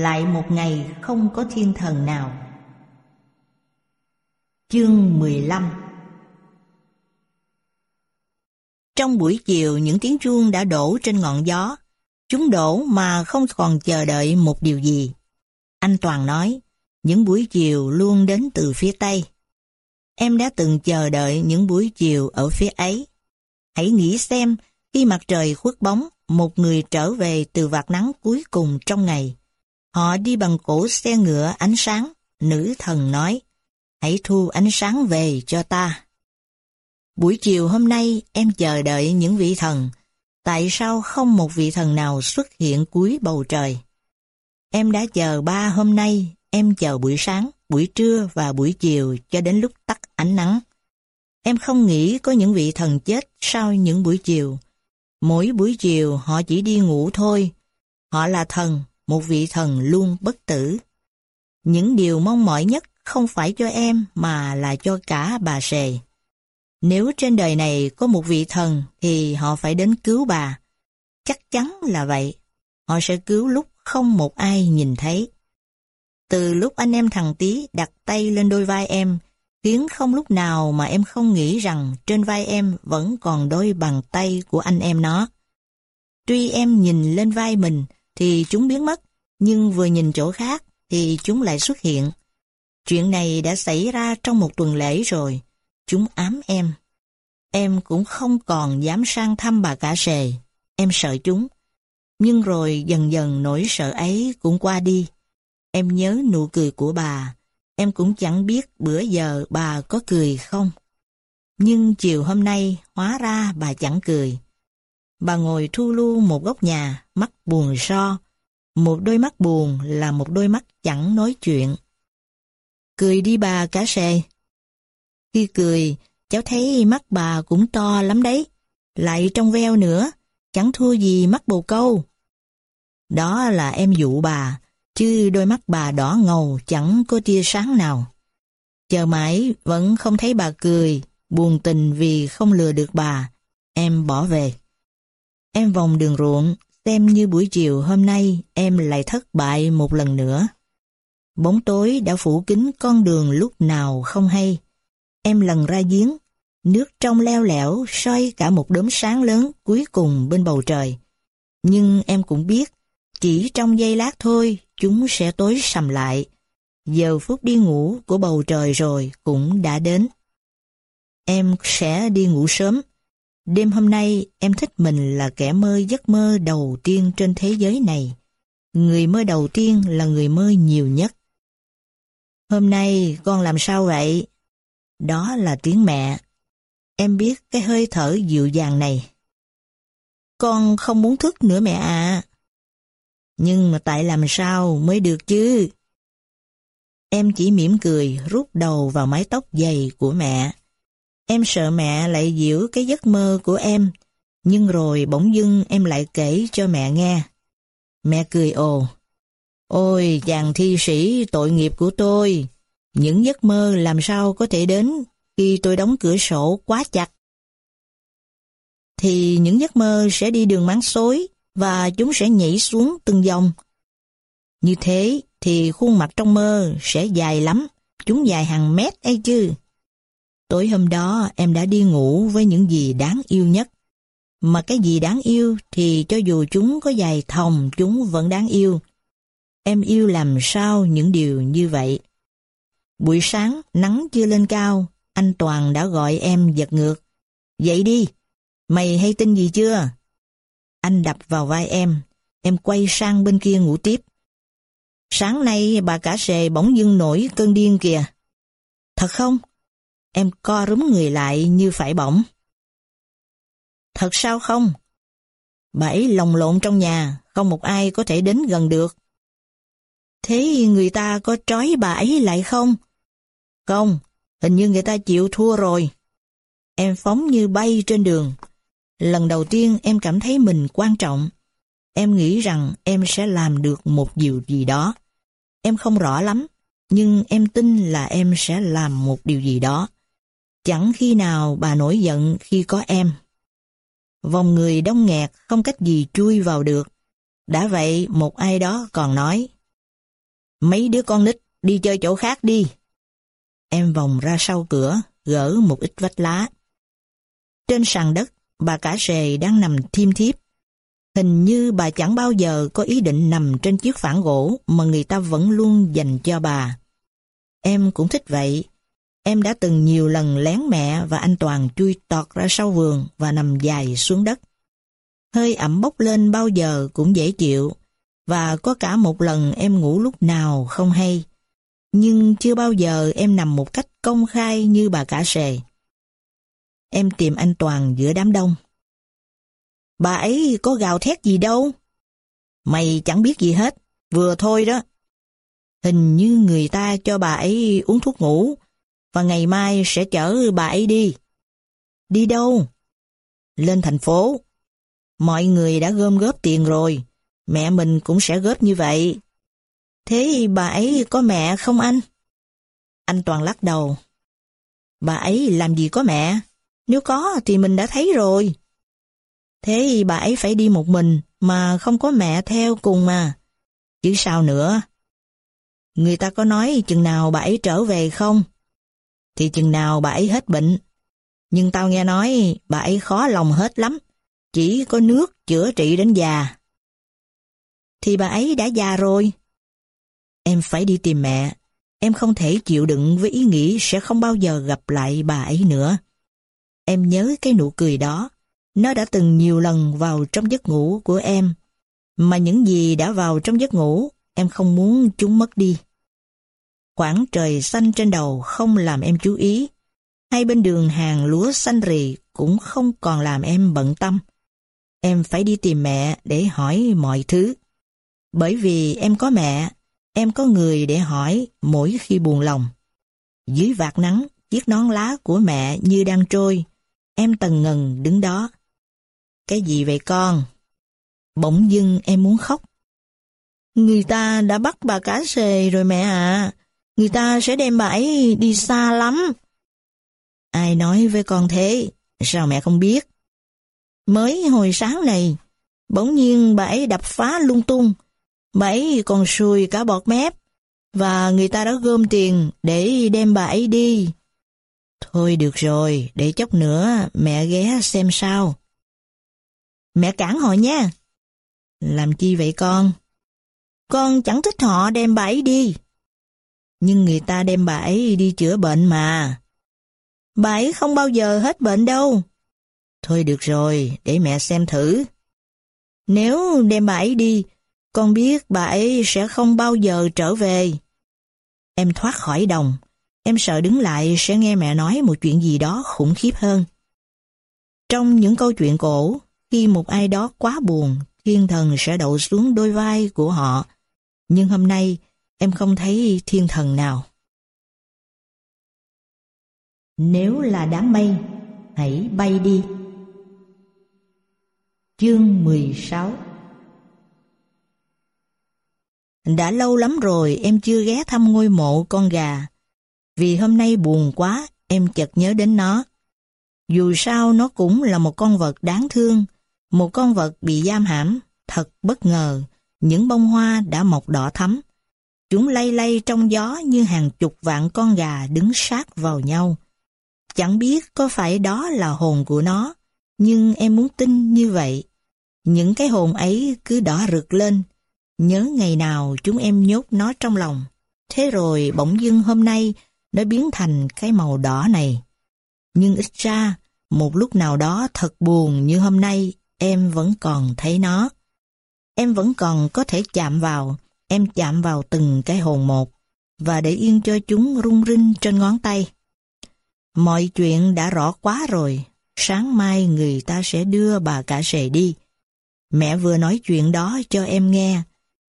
Lại một ngày không có thiên thần nào Chương 15 Trong buổi chiều những tiếng chuông đã đổ trên ngọn gió. Chúng đổ mà không còn chờ đợi một điều gì. Anh Toàn nói, những buổi chiều luôn đến từ phía Tây. Em đã từng chờ đợi những buổi chiều ở phía ấy. Hãy nghĩ xem, khi mặt trời khuất bóng, một người trở về từ vạt nắng cuối cùng trong ngày. Họ đi bằng cổ xe ngựa ánh sáng, nữ thần nói, hãy thu ánh sáng về cho ta. Buổi chiều hôm nay em chờ đợi những vị thần, tại sao không một vị thần nào xuất hiện cuối bầu trời? Em đã chờ ba hôm nay, em chờ buổi sáng, buổi trưa và buổi chiều cho đến lúc tắt ánh nắng. Em không nghĩ có những vị thần chết sau những buổi chiều. Mỗi buổi chiều họ chỉ đi ngủ thôi. Họ là thần, một vị thần luôn bất tử. Những điều mong mỏi nhất không phải cho em mà là cho cả bà sề. Nếu trên đời này có một vị thần thì họ phải đến cứu bà. Chắc chắn là vậy. Họ sẽ cứu lúc không một ai nhìn thấy. Từ lúc anh em thằng Tý đặt tay lên đôi vai em, khiến không lúc nào mà em không nghĩ rằng trên vai em vẫn còn đôi bàn tay của anh em nó. Tuy em nhìn lên vai mình thì chúng biến mất, nhưng vừa nhìn chỗ khác thì chúng lại xuất hiện. Chuyện này đã xảy ra trong một tuần lễ rồi. Chúng ám em. Em cũng không còn dám sang thăm bà cả sề. Em sợ chúng. Nhưng rồi dần dần nỗi sợ ấy cũng qua đi. Em nhớ nụ cười của bà. Em cũng chẳng biết bữa giờ bà có cười không. Nhưng chiều hôm nay hóa ra bà chẳng cười. Bà ngồi thu lu một góc nhà, mắt buồn so. Một đôi mắt buồn là một đôi mắt chẳng nói chuyện. Cười đi bà cá xe Khi cười, cháu thấy mắt bà cũng to lắm đấy. Lại trong veo nữa, chẳng thua gì mắt bồ câu. Đó là em dụ bà, chứ đôi mắt bà đỏ ngầu chẳng có tia sáng nào. Chờ mãi vẫn không thấy bà cười, buồn tình vì không lừa được bà, em bỏ về. Em vòng đường ruộng, xem như buổi chiều hôm nay em lại thất bại một lần nữa. Bóng tối đã phủ kín con đường lúc nào không hay. Em lần ra giếng, nước trong leo lẻo soi cả một đốm sáng lớn cuối cùng bên bầu trời. Nhưng em cũng biết, chỉ trong giây lát thôi chúng sẽ tối sầm lại. Giờ phút đi ngủ của bầu trời rồi cũng đã đến. Em sẽ đi ngủ sớm. Đêm hôm nay, em thích mình là kẻ mơ giấc mơ đầu tiên trên thế giới này. Người mơ đầu tiên là người mơ nhiều nhất. Hôm nay, con làm sao vậy? Đó là tiếng mẹ. Em biết cái hơi thở dịu dàng này. Con không muốn thức nữa mẹ ạ. Nhưng mà tại làm sao mới được chứ? Em chỉ mỉm cười, rút đầu vào mái tóc dày của mẹ. Em sợ mẹ lại giễu cái giấc mơ của em, nhưng rồi bỗng dưng em lại kể cho mẹ nghe. Mẹ cười ồ. Ôi chàng thi sĩ tội nghiệp của tôi, những giấc mơ làm sao có thể đến khi tôi đóng cửa sổ quá chặt. Thì những giấc mơ sẽ đi đường máng xối, và chúng sẽ nhảy xuống từng dòng. Như thế thì khuôn mặt trong mơ sẽ dài lắm, chúng dài hàng mét ấy chứ. Tối hôm đó em đã đi ngủ với những gì đáng yêu nhất. Mà cái gì đáng yêu thì cho dù chúng có dài thòng chúng vẫn đáng yêu. Em yêu làm sao những điều như vậy. Buổi sáng, nắng chưa lên cao, anh Toàn đã gọi em giật ngược. Dậy đi, mày hay tin gì chưa? Anh đập vào vai em, em quay sang bên kia ngủ tiếp. Sáng nay bà cả sề bỗng dưng nổi cơn điên kìa. Thật không? Em co rúm người lại như phải bỏng. Thật sao không? Bà ấy lồng lộn trong nhà, không một ai có thể đến gần được. Thế người ta có trói bà ấy lại không? Không, hình như người ta chịu thua rồi. Em phóng như bay trên đường, Lần đầu tiên em cảm thấy mình quan trọng. Em nghĩ rằng em sẽ làm được một điều gì đó. Em không rõ lắm, nhưng em tin là em sẽ làm một điều gì đó. Chẳng khi nào bà nổi giận khi có em. Vòng người đông nghẹt không cách gì chui vào được. Đã vậy một ai đó còn nói Mấy đứa con nít đi chơi chỗ khác đi. Em vòng ra sau cửa, gỡ một ít vách lá. Trên sàn đất bà cả sề đang nằm thiêm thiếp. Hình như bà chẳng bao giờ có ý định nằm trên chiếc phản gỗ mà người ta vẫn luôn dành cho bà. Em cũng thích vậy. Em đã từng nhiều lần lén mẹ và anh Toàn chui tọt ra sau vườn và nằm dài xuống đất. Hơi ẩm bốc lên bao giờ cũng dễ chịu, và có cả một lần em ngủ lúc nào không hay. Nhưng chưa bao giờ em nằm một cách công khai như bà cả sề. Em tìm anh Toàn giữa đám đông. Bà ấy có gào thét gì đâu. Mày chẳng biết gì hết, vừa thôi đó. Hình như người ta cho bà ấy uống thuốc ngủ, và ngày mai sẽ chở bà ấy đi. Đi đâu? Lên thành phố. Mọi người đã gom góp tiền rồi, mẹ mình cũng sẽ góp như vậy. Thế bà ấy có mẹ không anh? Anh Toàn lắc đầu. Bà ấy làm gì có mẹ? Nếu có thì mình đã thấy rồi. Thế bà ấy phải đi một mình mà không có mẹ theo cùng mà. Chứ sao nữa? Người ta có nói chừng nào bà ấy trở về không? Thì chừng nào bà ấy hết bệnh. Nhưng tao nghe nói bà ấy khó lòng hết lắm. Chỉ có nước chữa trị đến già. Thì bà ấy đã già rồi. Em phải đi tìm mẹ. Em không thể chịu đựng với ý nghĩ sẽ không bao giờ gặp lại bà ấy nữa. Em nhớ cái nụ cười đó. Nó đã từng nhiều lần vào trong giấc ngủ của em. Mà những gì đã vào trong giấc ngủ, em không muốn chúng mất đi. Khoảng trời xanh trên đầu không làm em chú ý. Hai bên đường hàng lúa xanh rì cũng không còn làm em bận tâm. Em phải đi tìm mẹ để hỏi mọi thứ. Bởi vì em có mẹ, em có người để hỏi mỗi khi buồn lòng. Dưới vạt nắng, chiếc nón lá của mẹ như đang trôi. Em tần ngần đứng đó. Cái gì vậy con? Bỗng dưng em muốn khóc. Người ta đã bắt bà cá sề rồi mẹ ạ. Người ta sẽ đem bà ấy đi xa lắm. Ai nói với con thế? Sao mẹ không biết? Mới hồi sáng này, bỗng nhiên bà ấy đập phá lung tung. Bà ấy còn sùi cả bọt mép. Và người ta đã gom tiền để đem bà ấy đi. Thôi được rồi, để chốc nữa mẹ ghé xem sao. Mẹ cản họ nha. Làm chi vậy con? Con chẳng thích họ đem bà ấy đi. Nhưng người ta đem bà ấy đi chữa bệnh mà. Bà ấy không bao giờ hết bệnh đâu. Thôi được rồi, để mẹ xem thử. Nếu đem bà ấy đi, con biết bà ấy sẽ không bao giờ trở về. Em thoát khỏi đồng. Em sợ đứng lại sẽ nghe mẹ nói một chuyện gì đó khủng khiếp hơn. Trong những câu chuyện cổ, khi một ai đó quá buồn, thiên thần sẽ đậu xuống đôi vai của họ. Nhưng hôm nay, em không thấy thiên thần nào. Nếu là đám mây, hãy bay đi. Chương 16 Đã lâu lắm rồi em chưa ghé thăm ngôi mộ con gà. Vì hôm nay buồn quá, em chợt nhớ đến nó. Dù sao nó cũng là một con vật đáng thương, một con vật bị giam hãm, thật bất ngờ, những bông hoa đã mọc đỏ thắm. Chúng lay lay trong gió như hàng chục vạn con gà đứng sát vào nhau. Chẳng biết có phải đó là hồn của nó, nhưng em muốn tin như vậy. Những cái hồn ấy cứ đỏ rực lên, nhớ ngày nào chúng em nhốt nó trong lòng. Thế rồi bỗng dưng hôm nay nó biến thành cái màu đỏ này. Nhưng ít ra, một lúc nào đó thật buồn như hôm nay, em vẫn còn thấy nó. Em vẫn còn có thể chạm vào, em chạm vào từng cái hồn một, và để yên cho chúng rung rinh trên ngón tay. Mọi chuyện đã rõ quá rồi, sáng mai người ta sẽ đưa bà cả sề đi. Mẹ vừa nói chuyện đó cho em nghe,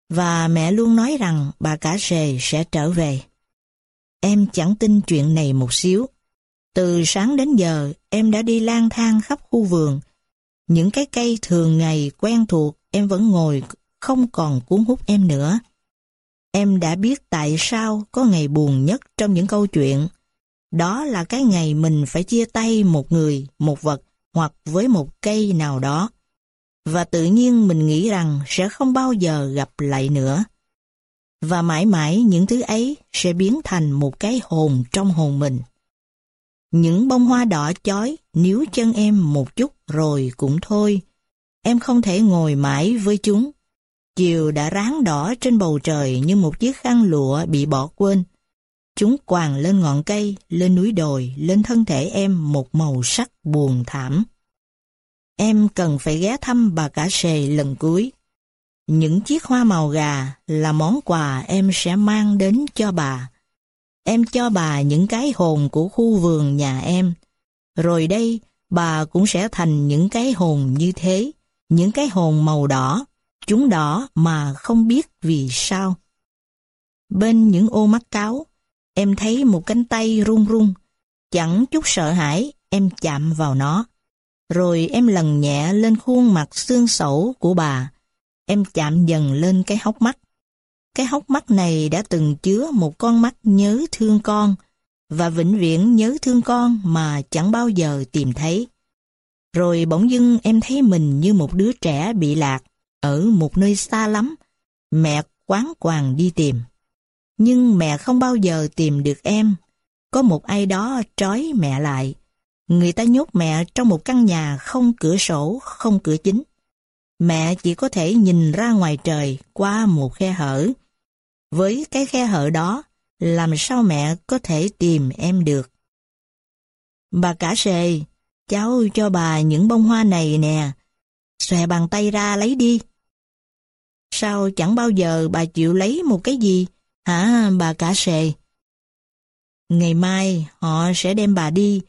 và mẹ luôn nói rằng bà cả sề sẽ trở về. Em chẳng tin chuyện này một xíu. Từ sáng đến giờ, em đã đi lang thang khắp khu vườn. Những cái cây thường ngày quen thuộc, em vẫn ngồi, không còn cuốn hút em nữa. Em đã biết tại sao có ngày buồn nhất trong những câu chuyện. Đó là cái ngày mình phải chia tay một người, một vật hoặc với một cây nào đó. Và tự nhiên mình nghĩ rằng sẽ không bao giờ gặp lại nữa. Và mãi mãi những thứ ấy sẽ biến thành một cái hồn trong hồn mình. Những bông hoa đỏ chói níu chân em một chút rồi cũng thôi. Em không thể ngồi mãi với chúng. Chiều đã ráng đỏ trên bầu trời như một chiếc khăn lụa bị bỏ quên. Chúng quàng lên ngọn cây, lên núi đồi, lên thân thể em một màu sắc buồn thảm. Em cần phải ghé thăm bà cả sề lần cuối. Những chiếc hoa màu gà là món quà em sẽ mang đến cho bà. Em cho bà những cái hồn của khu vườn nhà em. Rồi đây, bà cũng sẽ thành những cái hồn như thế, những cái hồn màu đỏ, chúng đỏ mà không biết vì sao. Bên những ô mắt cáo, em thấy một cánh tay run run, chẳng chút sợ hãi, em chạm vào nó. Rồi em lần nhẹ lên khuôn mặt xương sẩu của bà, em chạm dần lên cái hốc mắt. Cái hốc mắt này đã từng chứa một con mắt nhớ thương con, và vĩnh viễn nhớ thương con mà chẳng bao giờ tìm thấy. Rồi bỗng dưng em thấy mình như một đứa trẻ bị lạc, ở một nơi xa lắm. Mẹ quán quàng đi tìm. Nhưng mẹ không bao giờ tìm được em. Có một ai đó trói mẹ lại. Người ta nhốt mẹ trong một căn nhà không cửa sổ, không cửa chính. Mẹ chỉ có thể nhìn ra ngoài trời qua một khe hở. Với cái khe hở đó, làm sao mẹ có thể tìm em được? Bà cả sề, cháu cho bà những bông hoa này nè. Xòe bàn tay ra lấy đi. Sao chẳng bao giờ bà chịu lấy một cái gì, hả bà cả sề? Ngày mai họ sẽ đem bà đi,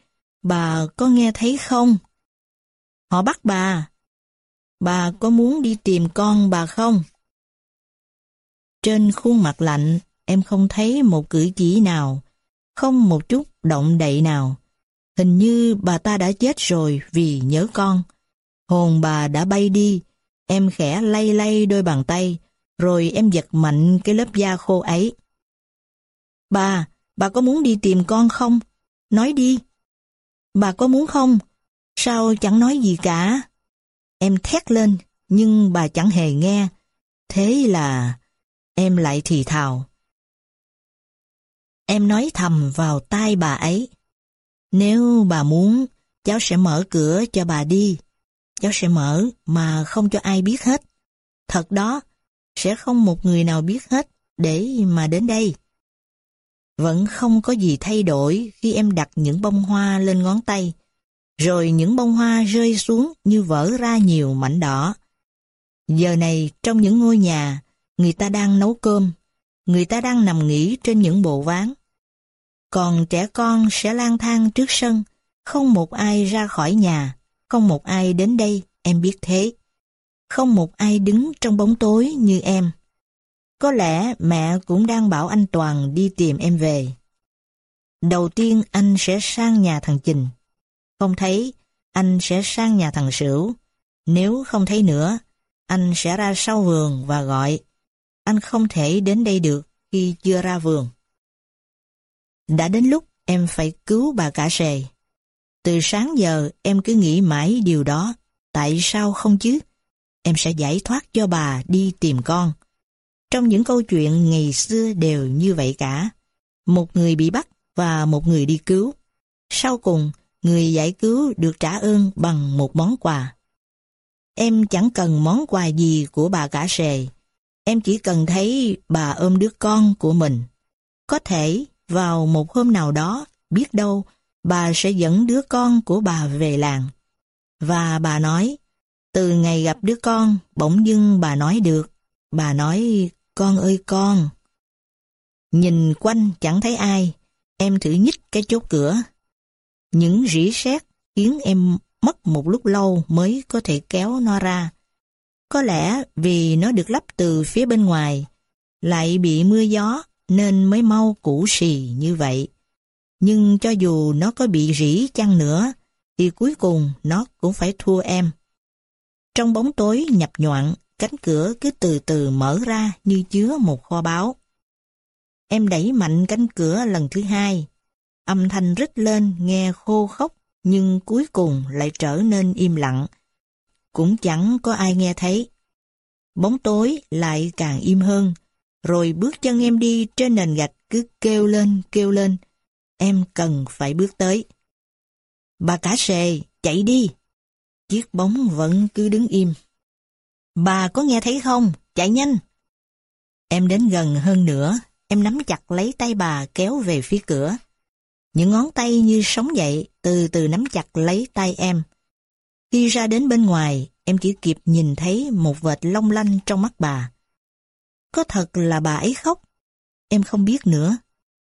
bà có nghe thấy không? Họ bắt bà. Bà có muốn đi tìm con bà không? Trên khuôn mặt lạnh, em không thấy một cử chỉ nào, không một chút động đậy nào. Hình như bà ta đã chết rồi vì nhớ con. Hồn bà đã bay đi, em khẽ lay lay đôi bàn tay, rồi em giật mạnh cái lớp da khô ấy. Bà, bà có muốn đi tìm con không? Nói đi. Bà có muốn không? Sao chẳng nói gì cả? Em thét lên, nhưng bà chẳng hề nghe. Thế là em lại thì thào. Em nói thầm vào tai bà ấy. Nếu bà muốn, cháu sẽ mở cửa cho bà đi. Cháu sẽ mở mà không cho ai biết hết. Thật đó, sẽ không một người nào biết hết để mà đến đây. Vẫn không có gì thay đổi khi em đặt những bông hoa lên ngón tay, rồi những bông hoa rơi xuống như vỡ ra nhiều mảnh đỏ. Giờ này trong những ngôi nhà, người ta đang nấu cơm, người ta đang nằm nghỉ trên những bộ ván. Còn trẻ con sẽ lang thang trước sân, không một ai ra khỏi nhà, không một ai đến đây, em biết thế. Không một ai đứng trong bóng tối như em. Có lẽ mẹ cũng đang bảo anh Toàn đi tìm em về. Đầu tiên anh sẽ sang nhà thằng Trình. Không thấy, anh sẽ sang nhà thằng Sửu. Nếu không thấy nữa, anh sẽ ra sau vườn và gọi. Anh không thể đến đây được khi chưa ra vườn. Đã đến lúc em phải cứu bà cả sề. Từ sáng giờ em cứ nghĩ mãi điều đó. Tại sao không chứ? Em sẽ giải thoát cho bà đi tìm con. Trong những câu chuyện ngày xưa đều như vậy cả. Một người bị bắt và một người đi cứu. Sau cùng, người giải cứu được trả ơn bằng một món quà. Em chẳng cần món quà gì của bà cả sề. Em chỉ cần thấy bà ôm đứa con của mình. Có thể vào một hôm nào đó, biết đâu, bà sẽ dẫn đứa con của bà về làng. Và bà nói, từ ngày gặp đứa con, bỗng dưng bà nói được. Bà nói, con ơi con. Nhìn quanh chẳng thấy ai, em thử nhích cái chốt cửa. Những rỉ sét khiến em mất một lúc lâu mới có thể kéo nó ra. Có lẽ vì nó được lắp từ phía bên ngoài, lại bị mưa gió nên mới mau cũ xì như vậy. Nhưng cho dù nó có bị rỉ chăng nữa, thì cuối cùng nó cũng phải thua em. Trong bóng tối nhập nhoạn, cánh cửa cứ từ từ mở ra như chứa một kho báu. Em đẩy mạnh cánh cửa lần thứ hai. Âm thanh rít lên nghe khô khốc nhưng cuối cùng lại trở nên im lặng. Cũng chẳng có ai nghe thấy. Bóng tối lại càng im hơn, rồi bước chân em đi trên nền gạch cứ kêu lên kêu lên. Em cần phải bước tới. Bà cả sề, chạy đi. Chiếc bóng vẫn cứ đứng im. Bà có nghe thấy không? Chạy nhanh. Em đến gần hơn nữa, em nắm chặt lấy tay bà kéo về phía cửa. Những ngón tay như sống dậy, từ từ nắm chặt lấy tay em. Khi ra đến bên ngoài, em chỉ kịp nhìn thấy một vệt long lanh trong mắt bà. Có thật là bà ấy khóc? Em không biết nữa,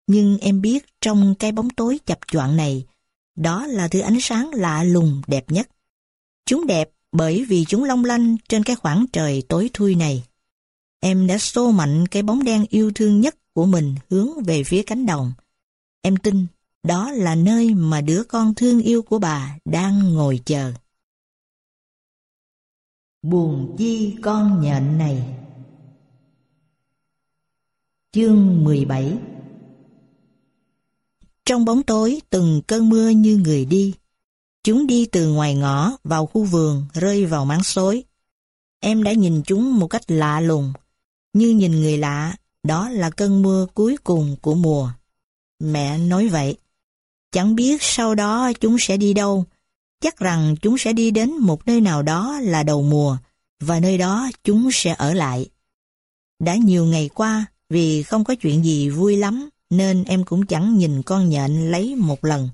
nhưng em biết trong cái bóng tối chập choạng này, đó là thứ ánh sáng lạ lùng đẹp nhất. Chúng đẹp bởi vì chúng long lanh trên cái khoảng trời tối thui này. Em đã xô mạnh cái bóng đen yêu thương nhất của mình hướng về phía cánh đồng. Em tin đó là nơi mà đứa con thương yêu của bà đang ngồi chờ. Buồn chi con nhện này Chương 17 trong bóng tối từng cơn mưa như người đi. Chúng đi từ ngoài ngõ vào khu vườn rơi vào máng xối. Em đã nhìn chúng một cách lạ lùng. Như nhìn người lạ Đó là cơn mưa cuối cùng của mùa. Mẹ nói vậy. Chẳng biết sau đó chúng sẽ đi đâu. Chắc rằng chúng sẽ đi đến một nơi nào đó là đầu mùa, và nơi đó chúng sẽ ở lại. Đã nhiều ngày qua, vì không có chuyện gì vui lắm, nên em cũng chẳng nhìn con nhện lấy một lần.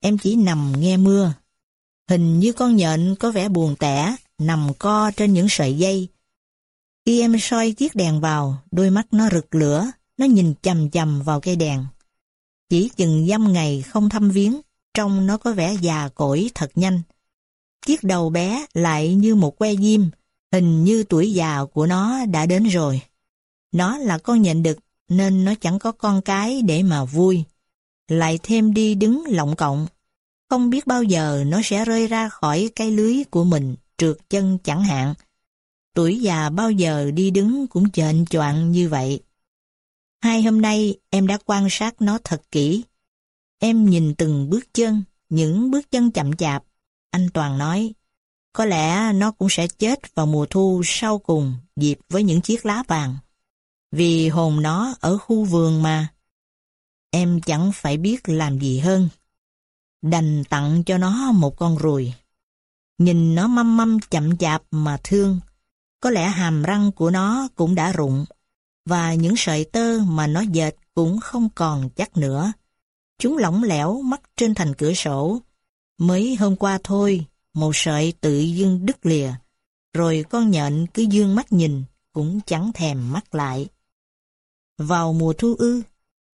Em chỉ nằm nghe mưa. Hình như con nhện có vẻ buồn tẻ, nằm co trên những sợi dây. Khi em soi chiếc đèn vào, đôi mắt nó rực lửa, nó nhìn chầm chầm vào cây đèn. Chỉ chừng dăm ngày không thăm viếng, trông nó có vẻ già cỗi thật nhanh. Chiếc đầu bé lại như một que diêm, hình như tuổi già của nó đã đến rồi. Nó là con nhện đực nên nó chẳng có con cái để mà vui. Lại thêm đi đứng lộng cộng. Không biết bao giờ nó sẽ rơi ra khỏi cái lưới của mình, trượt chân chẳng hạn. Tuổi già bao giờ đi đứng cũng chệnh choạng như vậy. Hai hôm nay em đã quan sát nó thật kỹ. Em nhìn từng bước chân, những bước chân chậm chạp. Anh Toàn nói, có lẽ nó cũng sẽ chết vào mùa thu sau cùng dịp với những chiếc lá vàng. Vì hồn nó ở khu vườn mà. Em chẳng phải biết làm gì hơn. Đành tặng cho nó một con ruồi. Nhìn nó măm măm chậm chạp mà thương. Có lẽ hàm răng của nó cũng đã rụng. Và những sợi tơ mà nó dệt cũng không còn chắc nữa. Chúng lỏng lẻo mắc trên thành cửa sổ. Mới hôm qua thôi, một sợi tự dưng đứt lìa. Rồi con nhện cứ dương mắt nhìn, cũng chẳng thèm mắt lại. Vào mùa thu ư,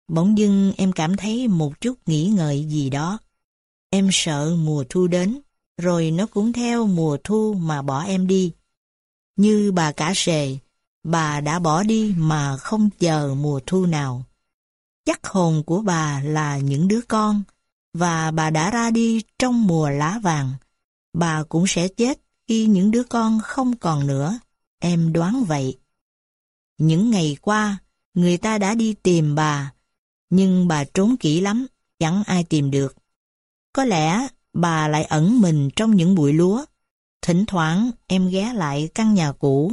bỗng dưng em cảm thấy một chút nghĩ ngợi gì đó. Em sợ mùa thu đến, rồi nó cũng theo mùa thu mà bỏ em đi. Như bà cả sề, bà đã bỏ đi mà không chờ mùa thu nào. Chắc hồn của bà là những đứa con, và bà đã ra đi trong mùa lá vàng. Bà cũng sẽ chết khi những đứa con không còn nữa, em đoán vậy. Những ngày qua, người ta đã đi tìm bà, nhưng bà trốn kỹ lắm, chẳng ai tìm được. Có lẽ bà lại ẩn mình trong những bụi lúa. Thỉnh thoảng em ghé lại căn nhà cũ.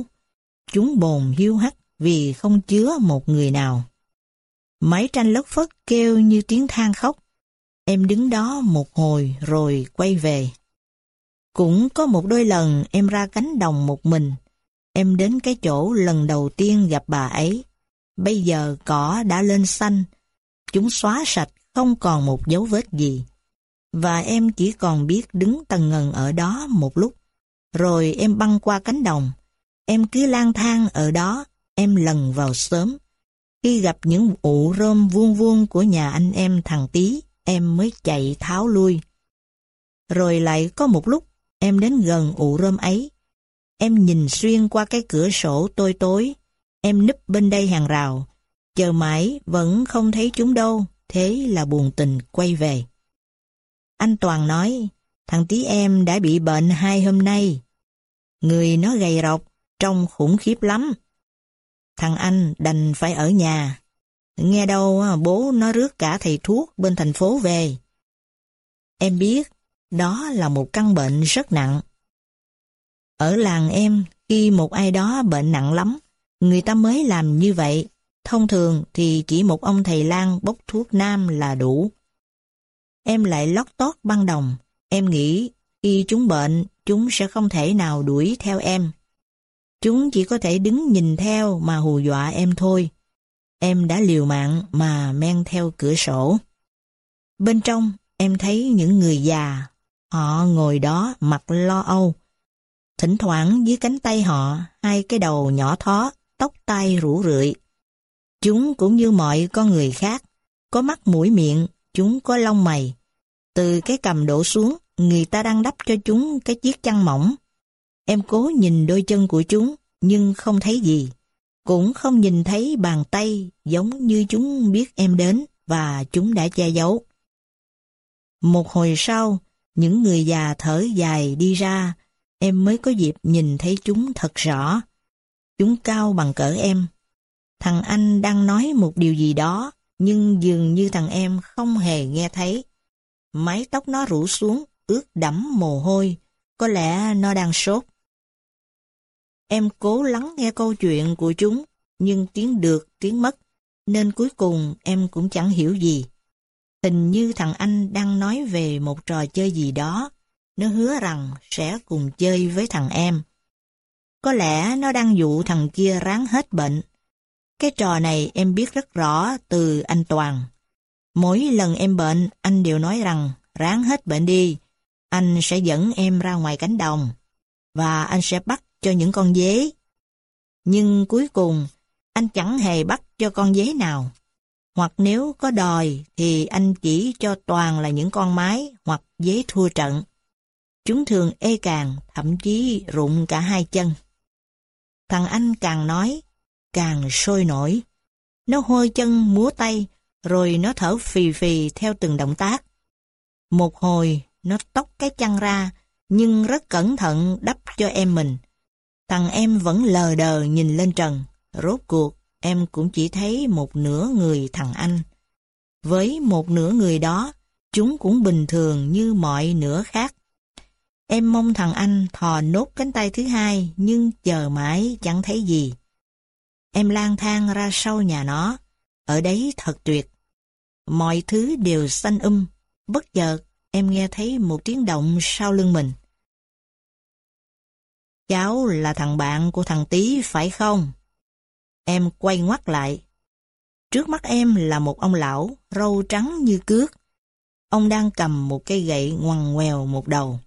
Chúng bồn hiu hắt vì không chứa một người nào. Máy tranh lất phất kêu như tiếng than khóc. Em đứng đó một hồi rồi quay về. Cũng có một đôi lần em ra cánh đồng một mình. Em đến cái chỗ lần đầu tiên gặp bà ấy. Bây giờ cỏ đã lên xanh. Chúng xóa sạch không còn một dấu vết gì. Và em chỉ còn biết đứng tầng ngần ở đó một lúc. Rồi em băng qua cánh đồng. Em cứ lang thang ở đó, em lần vào sớm. Khi gặp những ụ rơm vuông vuông của nhà anh em thằng tí em mới chạy tháo lui. Rồi lại có một lúc, em đến gần ụ rơm ấy. Em nhìn xuyên qua cái cửa sổ tối tối, em núp bên đây hàng rào. Chờ mãi vẫn không thấy chúng đâu, thế là buồn tình quay về. Anh Toàn nói, thằng tí em đã bị bệnh hai hôm nay. Người nó gầy rộc, trông khủng khiếp lắm. Thằng anh đành phải ở nhà. Nghe đâu à, bố nó rước cả thầy thuốc bên thành phố về. Em biết, đó là một căn bệnh rất nặng. Ở làng em, khi một ai đó bệnh nặng lắm, người ta mới làm như vậy. Thông thường thì chỉ một ông thầy lang bốc thuốc nam là đủ. Em lại lót tót băng đồng, Em nghĩ khi chúng bệnh, chúng sẽ không thể nào đuổi theo em. Chúng chỉ có thể đứng nhìn theo mà hù dọa em thôi. Em đã liều mạng mà men theo cửa sổ. Bên trong, em thấy những người già. Họ ngồi đó mặt lo âu. Thỉnh thoảng dưới cánh tay họ, hai cái đầu nhỏ thó, tóc tai rủ rượi. Chúng cũng như mọi con người khác, có mắt mũi miệng, chúng có lông mày. Từ cái cầm đổ xuống, người ta đang đắp cho chúng cái chiếc chăn mỏng. Em cố nhìn đôi chân của chúng, nhưng không thấy gì. Cũng không nhìn thấy bàn tay giống như chúng biết em đến và chúng đã che giấu. Một hồi sau, những người già thở dài đi ra, em mới có dịp nhìn thấy chúng thật rõ. Chúng cao bằng cỡ em. Thằng anh đang nói một điều gì đó, nhưng dường như thằng em không hề nghe thấy. Mái tóc nó rủ xuống, ướt đẫm mồ hôi, có lẽ nó đang sốt. Em cố lắng nghe câu chuyện của chúng, nhưng tiếng được, tiếng mất, nên cuối cùng em cũng chẳng hiểu gì. Hình như thằng anh đang nói về một trò chơi gì đó, nó hứa rằng sẽ cùng chơi với thằng em. Có lẽ nó đang dụ thằng kia ráng hết bệnh. Cái trò này em biết rất rõ từ anh Toàn. Mỗi lần em bệnh, anh đều nói rằng ráng hết bệnh đi, anh sẽ dẫn em ra ngoài cánh đồng, và anh sẽ bắt cho những con dế. Nhưng cuối cùng, anh chẳng hề bắt cho con dế nào. Hoặc nếu có đòi thì anh chỉ cho toàn là những con mái hoặc dế thua trận. Chúng thường ê càng, thậm chí rụng cả hai chân. Thằng anh càng nói, càng sôi nổi. Nó hôi chân múa tay, rồi nó thở phì phì theo từng động tác. Một hồi, nó tóc cái chăn ra, nhưng rất cẩn thận đắp cho em mình. Thằng em vẫn lờ đờ nhìn lên trần. Rốt cuộc, em cũng chỉ thấy một nửa người thằng anh. Với một nửa người đó, chúng cũng bình thường như mọi nửa khác. Em mong thằng anh thò nốt cánh tay thứ hai, nhưng chờ mãi chẳng thấy gì. Em lang thang ra sau nhà nó, ở đấy thật tuyệt. Mọi thứ đều xanh um, bất chợt em nghe thấy một tiếng động sau lưng mình. Cháu là thằng bạn của thằng Tý phải không? Em quay ngoắt lại. Trước mắt em là một ông lão, râu trắng như cước. Ông đang cầm một cây gậy ngoằn ngoèo một đầu.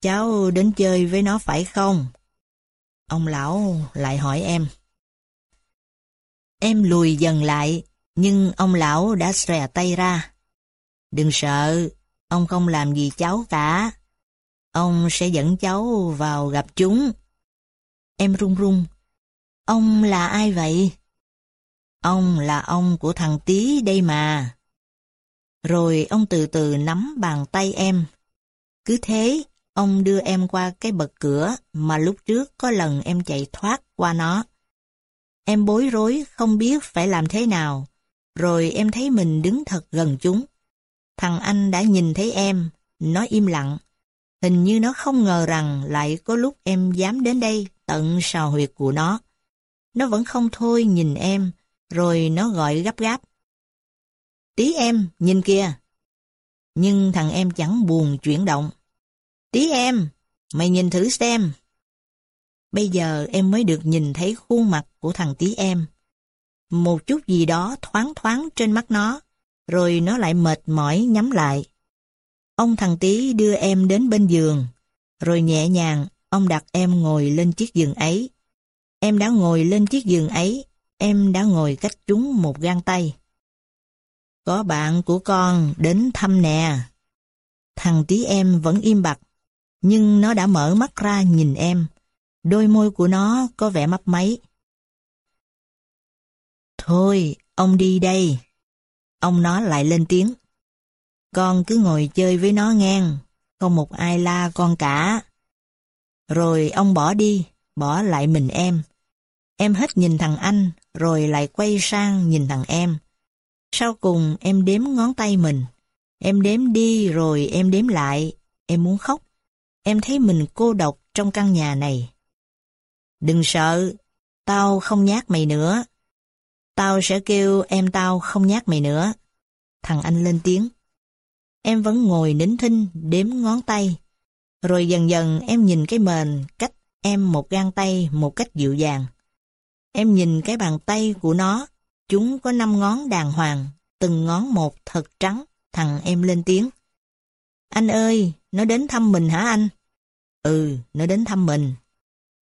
Cháu đến chơi với nó phải không? Ông lão lại hỏi em. Em lùi dần lại, nhưng ông lão đã xòe tay ra. Đừng sợ, ông không làm gì cháu cả. Ông sẽ dẫn cháu vào gặp chúng. Em run run. Ông là ai vậy? Ông là ông của thằng Tý đây mà. Rồi ông từ từ nắm bàn tay em. Cứ thế, ông đưa em qua cái bậc cửa mà lúc trước có lần em chạy thoát qua nó. Em bối rối không biết phải làm thế nào, rồi em thấy mình đứng thật gần chúng. Thằng anh đã nhìn thấy em, nó im lặng. Hình như nó không ngờ rằng lại có lúc em dám đến đây tận sào huyệt của nó. Nó vẫn không thôi nhìn em, rồi nó gọi gấp gáp. Tí em, nhìn kìa. Nhưng thằng em chẳng buồn chuyển động. Tí em, mày nhìn thử xem. Bây giờ em mới được nhìn thấy khuôn mặt của thằng tí em. Một chút gì đó thoáng thoáng trên mắt nó, rồi nó lại mệt mỏi nhắm lại. Ông thằng tí đưa em đến bên giường, rồi nhẹ nhàng ông đặt em ngồi lên chiếc giường ấy. Em đã ngồi lên chiếc giường ấy, em đã ngồi cách chúng một gang tay. Có bạn của con đến thăm nè. Thằng tí em vẫn im bặt, nhưng nó đã mở mắt ra nhìn em. Đôi môi của nó có vẻ mấp máy. Thôi, ông đi đây. Ông nó lại lên tiếng. Con cứ ngồi chơi với nó ngang, không một ai la con cả. Rồi ông bỏ đi, bỏ lại mình em. Em hết nhìn thằng anh, rồi lại quay sang nhìn thằng em. Sau cùng em đếm ngón tay mình. Em đếm đi rồi em đếm lại. Em muốn khóc. Em thấy mình cô độc trong căn nhà này. Đừng sợ, tao không nhát mày nữa. Tao sẽ kêu em tao không nhát mày nữa. Thằng anh lên tiếng. Em vẫn ngồi nín thinh, đếm ngón tay. Rồi dần dần em nhìn cái mền cách em một gang tay một cách dịu dàng. Em nhìn cái bàn tay của nó, chúng có năm ngón đàng hoàng, từng ngón một thật trắng, thằng em lên tiếng. Anh ơi, nó đến thăm mình hả anh? Ừ, nó đến thăm mình.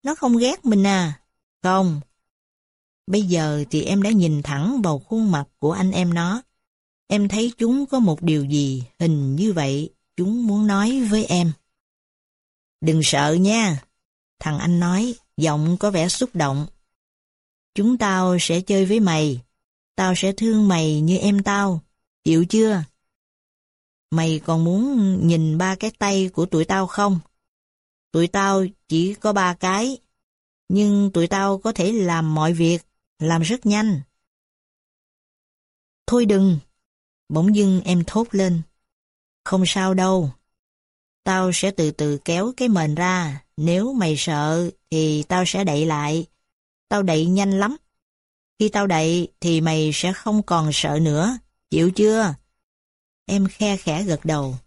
Nó không ghét mình à? Không. Bây giờ thì em đã nhìn thẳng vào khuôn mặt của anh em nó. Em thấy chúng có một điều gì hình như vậy chúng muốn nói với em. Đừng sợ nha. Thằng anh nói, giọng có vẻ xúc động. Chúng tao sẽ chơi với mày. Tao sẽ thương mày như em tao. Chịu chưa? Mày còn muốn nhìn ba cái tay của tụi tao không? Tụi tao chỉ có ba cái, nhưng tụi tao có thể làm mọi việc, làm rất nhanh. Thôi đừng, bỗng dưng em thốt lên. Không sao đâu, tao sẽ từ từ kéo cái mền ra, nếu mày sợ thì tao sẽ đậy lại. Tao đậy nhanh lắm. Khi tao đậy thì mày sẽ không còn sợ nữa, chịu chưa? Em khe khẽ gật đầu.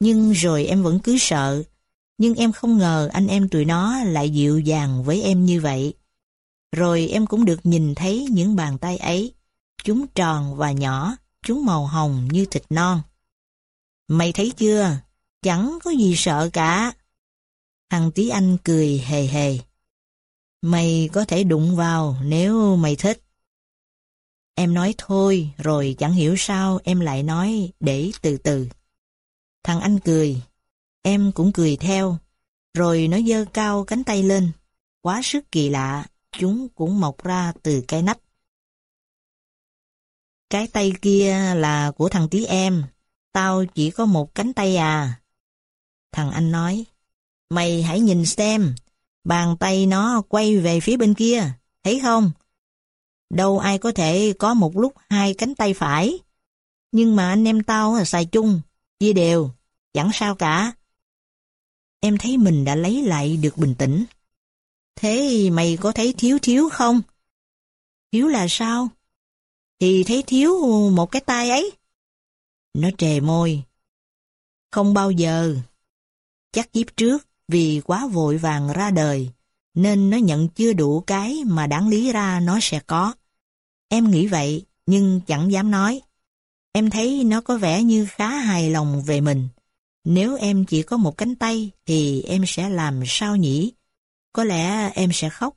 Nhưng rồi em vẫn cứ sợ. Nhưng em không ngờ anh em tụi nó lại dịu dàng với em như vậy. Rồi em cũng được nhìn thấy những bàn tay ấy. Chúng tròn và nhỏ, chúng màu hồng như thịt non. Mày thấy chưa? Chẳng có gì sợ cả. Thằng tí anh cười hề hề. Mày có thể đụng vào nếu mày thích. Em nói thôi, rồi chẳng hiểu sao em lại nói để từ từ. Thằng anh cười, em cũng cười theo, rồi nó dơ cao cánh tay lên. Quá sức kỳ lạ, chúng cũng mọc ra từ cái nách. Cái tay kia là của thằng tí em, tao chỉ có một cánh tay à. Thằng anh nói, mày hãy nhìn xem, bàn tay nó quay về phía bên kia, thấy không? Đâu ai có thể có một lúc hai cánh tay phải. Nhưng mà anh em tao xài chung, chia đều, chẳng sao cả. Em thấy mình đã lấy lại được bình tĩnh. Thế mày có thấy thiếu thiếu không? Thiếu là sao? Thì thấy thiếu một cái tay ấy. Nó trề môi. Không bao giờ. Chắc kiếp trước vì quá vội vàng ra đời nên nó nhận chưa đủ cái mà đáng lý ra nó sẽ có. Em nghĩ vậy, nhưng chẳng dám nói. Em thấy nó có vẻ như khá hài lòng về mình. Nếu em chỉ có một cánh tay thì em sẽ làm sao nhỉ? Có lẽ em sẽ khóc.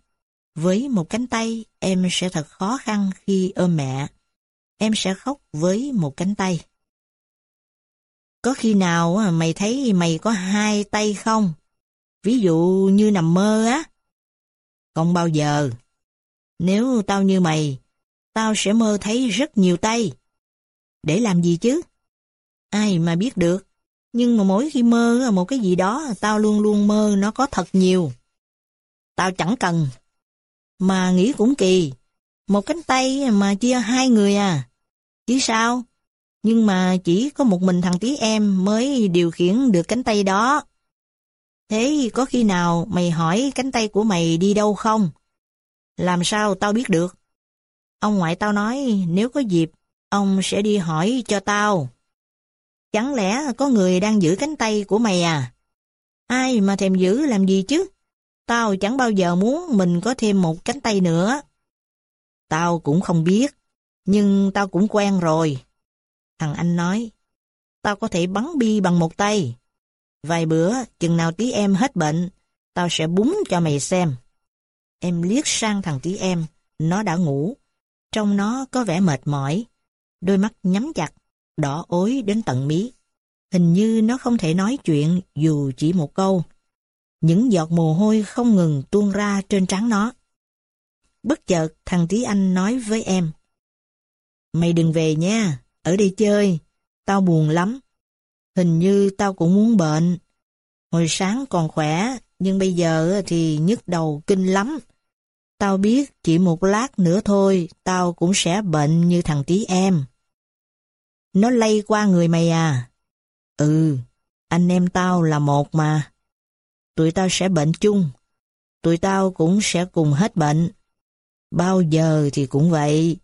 Với một cánh tay, em sẽ thật khó khăn khi ôm mẹ. Em sẽ khóc với một cánh tay. Có khi nào à, mày thấy mày có hai tay không? Ví dụ như nằm mơ á. Không bao giờ. Nếu tao như mày, tao sẽ mơ thấy rất nhiều tay. Để làm gì chứ? Ai mà biết được. Nhưng mà mỗi khi mơ một cái gì đó, tao luôn luôn mơ nó có thật nhiều. Tao chẳng cần. Mà nghĩ cũng kỳ. Một cánh tay mà chia hai người à. Chứ sao? Nhưng mà chỉ có một mình thằng tí em mới điều khiển được cánh tay đó. Thế có khi nào mày hỏi cánh tay của mày đi đâu không? Làm sao tao biết được? Ông ngoại tao nói nếu có dịp, ông sẽ đi hỏi cho tao. Chẳng lẽ có người đang giữ cánh tay của mày à? Ai mà thèm giữ làm gì chứ? Tao chẳng bao giờ muốn mình có thêm một cánh tay nữa. Tao cũng không biết, nhưng tao cũng quen rồi. Thằng anh nói, tao có thể bắn bi bằng một tay. Vài bữa, chừng nào tí em hết bệnh, tao sẽ búng cho mày xem. Em liếc sang thằng tí em, nó đã ngủ. Trong nó có vẻ mệt mỏi, đôi mắt nhắm chặt, đỏ ối đến tận mí. Hình như nó không thể nói chuyện dù chỉ một câu. Những giọt mồ hôi không ngừng tuôn ra trên trán nó. Bất chợt thằng tí anh nói với em. Mày đừng về nha, ở đây chơi, tao buồn lắm. Hình như tao cũng muốn bệnh. Hồi sáng còn khỏe, nhưng bây giờ thì nhức đầu kinh lắm. Tao biết chỉ một lát nữa thôi, tao cũng sẽ bệnh như thằng tí em. Nó lây qua người mày à? Ừ, anh em tao là một mà. Tụi tao sẽ bệnh chung. Tụi tao cũng sẽ cùng hết bệnh. Bao giờ thì cũng vậy.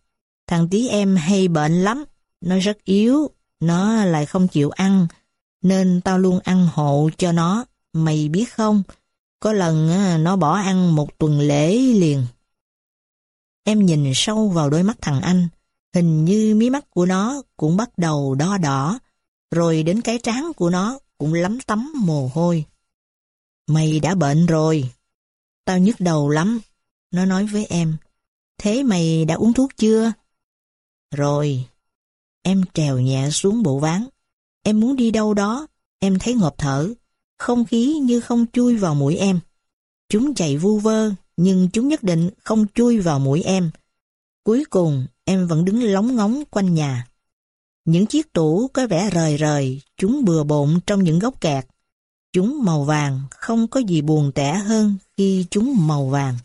Thằng tí em hay bệnh lắm. Nó rất yếu, nó lại không chịu ăn, nên tao luôn ăn hộ cho nó, mày biết không? Có lần nó bỏ ăn một tuần lễ liền. Em nhìn sâu vào đôi mắt thằng anh, hình như mí mắt của nó cũng bắt đầu đo đỏ, rồi đến cái trán của nó cũng lắm tấm mồ hôi. Mày đã bệnh rồi. Tao nhức đầu lắm. Nó nói với em. Thế mày đã uống thuốc chưa? Rồi. Em trèo nhẹ xuống bộ ván. Em muốn đi đâu đó. Em thấy ngộp thở. Không khí như không chui vào mũi em. Chúng chạy vu vơ, nhưng chúng nhất định không chui vào mũi em. Cuối cùng, em vẫn đứng lóng ngóng quanh nhà. Những chiếc tủ có vẻ rời rời, chúng bừa bộn trong những góc kẹt. Chúng màu vàng, không có gì buồn tẻ hơn khi chúng màu vàng.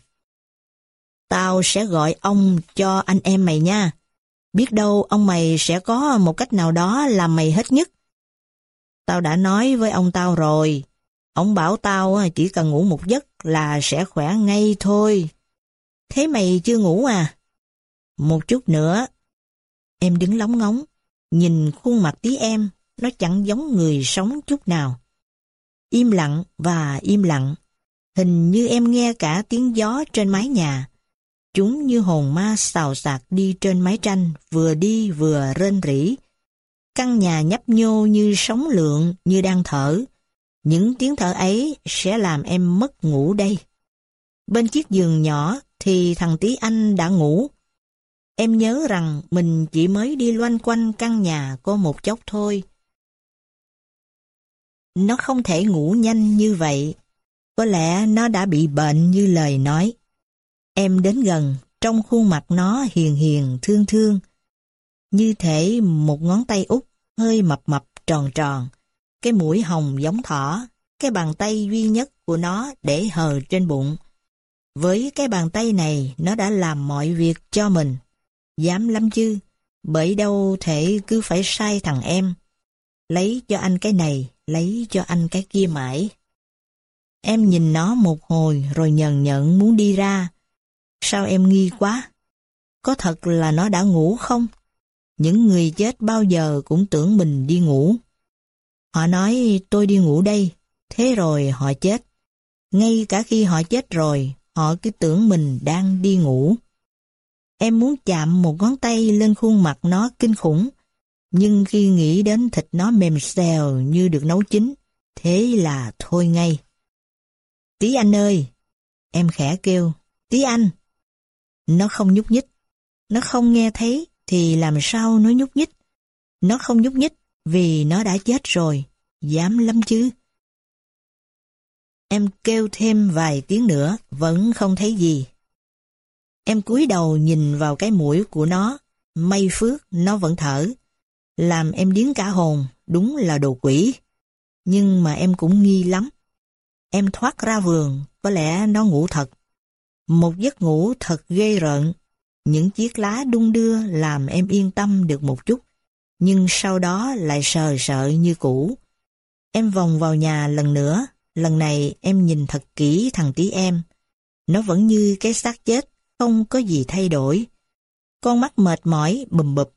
Tao sẽ gọi ông cho anh em mày nha. Biết đâu ông mày sẽ có một cách nào đó làm mày hết nhất. Tao đã nói với ông tao rồi. Ông bảo tao chỉ cần ngủ một giấc là sẽ khỏe ngay thôi. Thế mày chưa ngủ à? Một chút nữa. Em đứng lóng ngóng, nhìn khuôn mặt tí em, nó chẳng giống người sống chút nào. Im lặng và im lặng. Hình như em nghe cả tiếng gió trên mái nhà. Chúng như hồn ma xào xạc đi trên mái tranh, vừa đi vừa rên rỉ. Căn nhà nhấp nhô như sóng lượng, như đang thở. Những tiếng thở ấy sẽ làm em mất ngủ đây. Bên chiếc giường nhỏ thì thằng tí anh đã ngủ. Em nhớ rằng mình chỉ mới đi loanh quanh căn nhà có một chốc thôi. Nó không thể ngủ nhanh như vậy. Có lẽ nó đã bị bệnh như lời nói. Em đến gần, trong khuôn mặt nó hiền hiền, thương thương. Như thể một ngón tay út hơi mập mập tròn tròn. Cái mũi hồng giống thỏ. Cái bàn tay duy nhất của nó để hờ trên bụng. Với cái bàn tay này, nó đã làm mọi việc cho mình. Dám lắm chứ, bởi đâu thể cứ phải sai thằng em. Lấy cho anh cái này, lấy cho anh cái kia mãi. Em nhìn nó một hồi rồi nhần nhận muốn đi ra. Sao em nghi quá? Có thật là nó đã ngủ không? Những người chết bao giờ cũng tưởng mình đi ngủ. Họ nói tôi đi ngủ đây, thế rồi họ chết. Ngay cả khi họ chết rồi, họ cứ tưởng mình đang đi ngủ. Em muốn chạm một ngón tay lên khuôn mặt nó kinh khủng, nhưng khi nghĩ đến thịt nó mềm xèo như được nấu chín, thế là thôi ngay. Tí anh ơi! Em khẽ kêu, tí anh! Nó không nhúc nhích. Nó không nghe thấy thì làm sao nó nhúc nhích. Nó không nhúc nhích vì nó đã chết rồi. Dám lắm chứ. Em kêu thêm vài tiếng nữa, vẫn không thấy gì. Em cúi đầu nhìn vào cái mũi của nó, may phước nó vẫn thở. Làm em điếng cả hồn, đúng là đồ quỷ. Nhưng mà em cũng nghi lắm. Em thoát ra vườn, có lẽ nó ngủ thật. Một giấc ngủ thật ghê rợn. Những chiếc lá đung đưa làm em yên tâm được một chút, nhưng sau đó lại sờ sợ như cũ. Em vòng vào nhà lần nữa, lần này em nhìn thật kỹ thằng tí em. Nó vẫn như cái xác chết, không có gì thay đổi. Con mắt mệt mỏi, bùm bụp.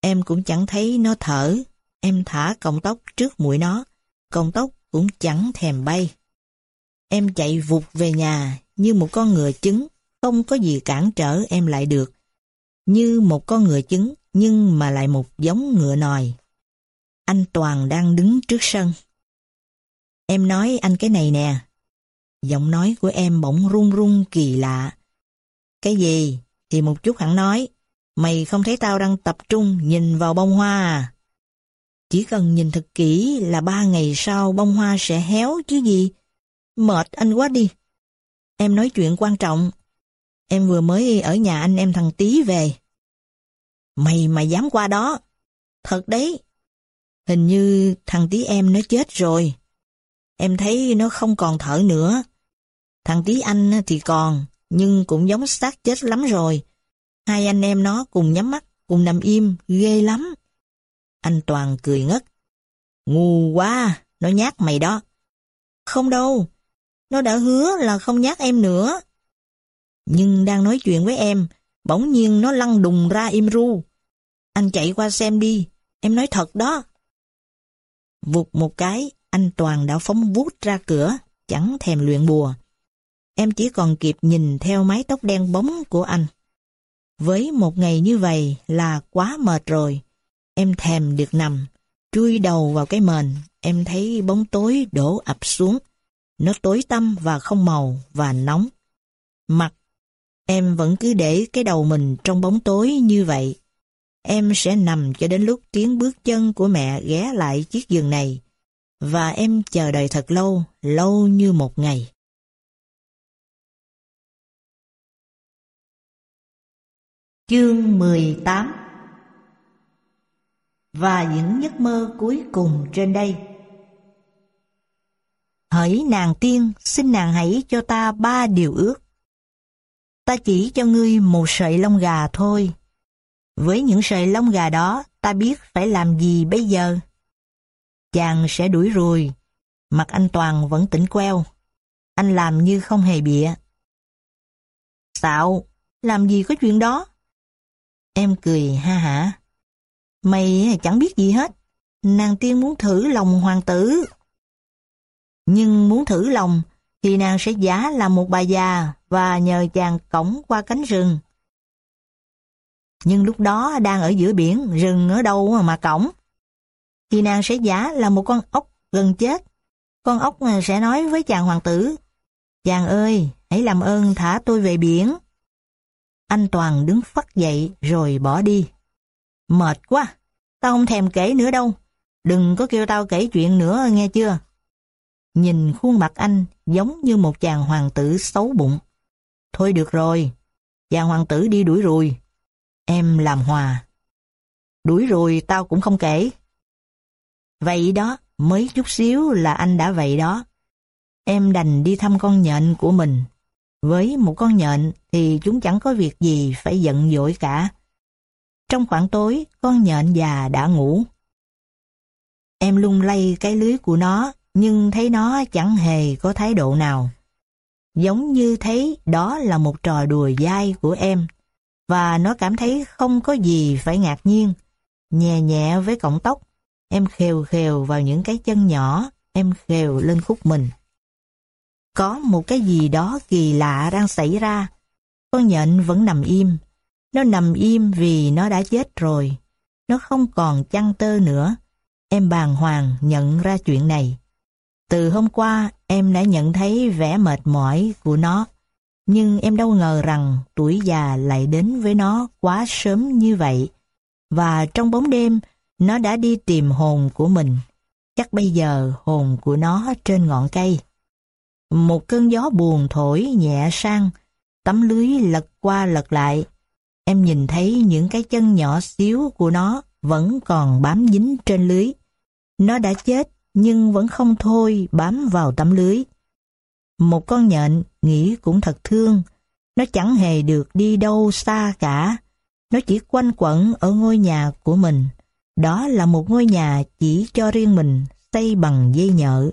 Em cũng chẳng thấy nó thở. Em thả cọng tóc trước mũi nó. Cọng tóc cũng chẳng thèm bay. Em chạy vụt về nhà như một con ngựa trứng, không có gì cản trở em lại được. Như một con ngựa trứng, nhưng mà lại một giống ngựa nòi. Anh Toàn đang đứng trước sân. Em nói anh cái này nè. Giọng nói của em bỗng run run kỳ lạ. Cái gì? Thì một chút hẳn nói. Mày không thấy tao đang tập trung nhìn vào bông hoa à? Chỉ cần nhìn thật kỹ là ba ngày sau bông hoa sẽ héo chứ gì. Mệt anh quá đi. Em nói chuyện quan trọng. Em vừa mới ở nhà anh em thằng Tý về. Mày mà dám qua đó. Thật đấy. Hình như thằng Tý em nó chết rồi. Em thấy nó không còn thở nữa. Thằng Tý anh thì còn, nhưng cũng giống xác chết lắm rồi. Hai anh em nó cùng nhắm mắt, cùng nằm im, ghê lắm. Anh Toàn cười ngất. Ngu quá, nó nhát mày đó. Không đâu, nó đã hứa là không nhát em nữa. Nhưng đang nói chuyện với em, bỗng nhiên nó lăn đùng ra im ru. Anh chạy qua xem đi, em nói thật đó. Vụt một cái, anh Toàn đã phóng vút ra cửa, chẳng thèm luyện bùa. Em chỉ còn kịp nhìn theo mái tóc đen bóng của anh. Với một ngày như vậy là quá mệt rồi. Em thèm được nằm, chui đầu vào cái mền, em thấy bóng tối đổ ập xuống. Nó tối tăm và không màu và nóng. Mặt, em vẫn cứ để cái đầu mình trong bóng tối như vậy. Em sẽ nằm cho đến lúc tiếng bước chân của mẹ ghé lại chiếc giường này. Và em chờ đợi thật lâu, lâu như một ngày. Chương 18 Và những giấc mơ cuối cùng trên đây Hỡi nàng tiên, xin nàng hãy cho ta ba điều ước. Ta chỉ cho ngươi một sợi lông gà thôi. Với những sợi lông gà đó, ta biết phải làm gì bây giờ. Chàng sẽ đuổi ruồi. Mặt anh Toàn vẫn tỉnh queo. Anh làm như không hề bịa. Xạo, làm gì có chuyện đó? Em cười ha hả. Mày chẳng biết gì hết. Nàng tiên muốn thử lòng hoàng tử. Nhưng muốn thử lòng thì nàng sẽ giả là một bà già và nhờ chàng cổng qua cánh rừng. Nhưng lúc đó đang ở giữa biển, rừng ở đâu mà cổng. Thì nàng sẽ giả là một con ốc gần chết. Con ốc à, sẽ nói với chàng hoàng tử, Chàng ơi, hãy làm ơn thả tôi về biển. Anh Toàn đứng phắt dậy rồi bỏ đi. Mệt quá, tao không thèm kể nữa đâu. Đừng có kêu tao kể chuyện nữa nghe chưa? Nhìn khuôn mặt anh giống như một chàng hoàng tử xấu bụng. Thôi được rồi, chàng hoàng tử đi đuổi rồi. Em làm hòa. Đuổi rồi tao cũng không kể. Vậy đó, mới chút xíu là anh đã vậy đó. Em đành đi thăm con nhện của mình. Với một con nhện thì chúng chẳng có việc gì phải giận dỗi cả. Trong khoảng tối, con nhện già đã ngủ. Em lung lay cái lưới của nó nhưng thấy nó chẳng hề có thái độ nào. Giống như thấy đó là một trò đùa dai của em, và nó cảm thấy không có gì phải ngạc nhiên. Nhẹ nhẹ với cọng tóc, em khều khều vào những cái chân nhỏ, em khều lên khúc mình. Có một cái gì đó kỳ lạ đang xảy ra. Con nhện vẫn nằm im. Nó nằm im vì nó đã chết rồi. Nó không còn chăn tơ nữa. Em bàng hoàng nhận ra chuyện này. Từ hôm qua em đã nhận thấy vẻ mệt mỏi của nó, nhưng em đâu ngờ rằng tuổi già lại đến với nó quá sớm như vậy. Và trong bóng đêm, nó đã đi tìm hồn của mình. Chắc bây giờ hồn của nó trên ngọn cây. Một cơn gió buồn thổi nhẹ sang, tấm lưới lật qua lật lại. Em nhìn thấy những cái chân nhỏ xíu của nó vẫn còn bám dính trên lưới. Nó đã chết nhưng vẫn không thôi bám vào tấm lưới. Một con nhện nghĩ cũng thật thương, nó chẳng hề được đi đâu xa cả, nó chỉ quanh quẩn ở ngôi nhà của mình. Đó là một ngôi nhà chỉ cho riêng mình, xây bằng dây nhợ,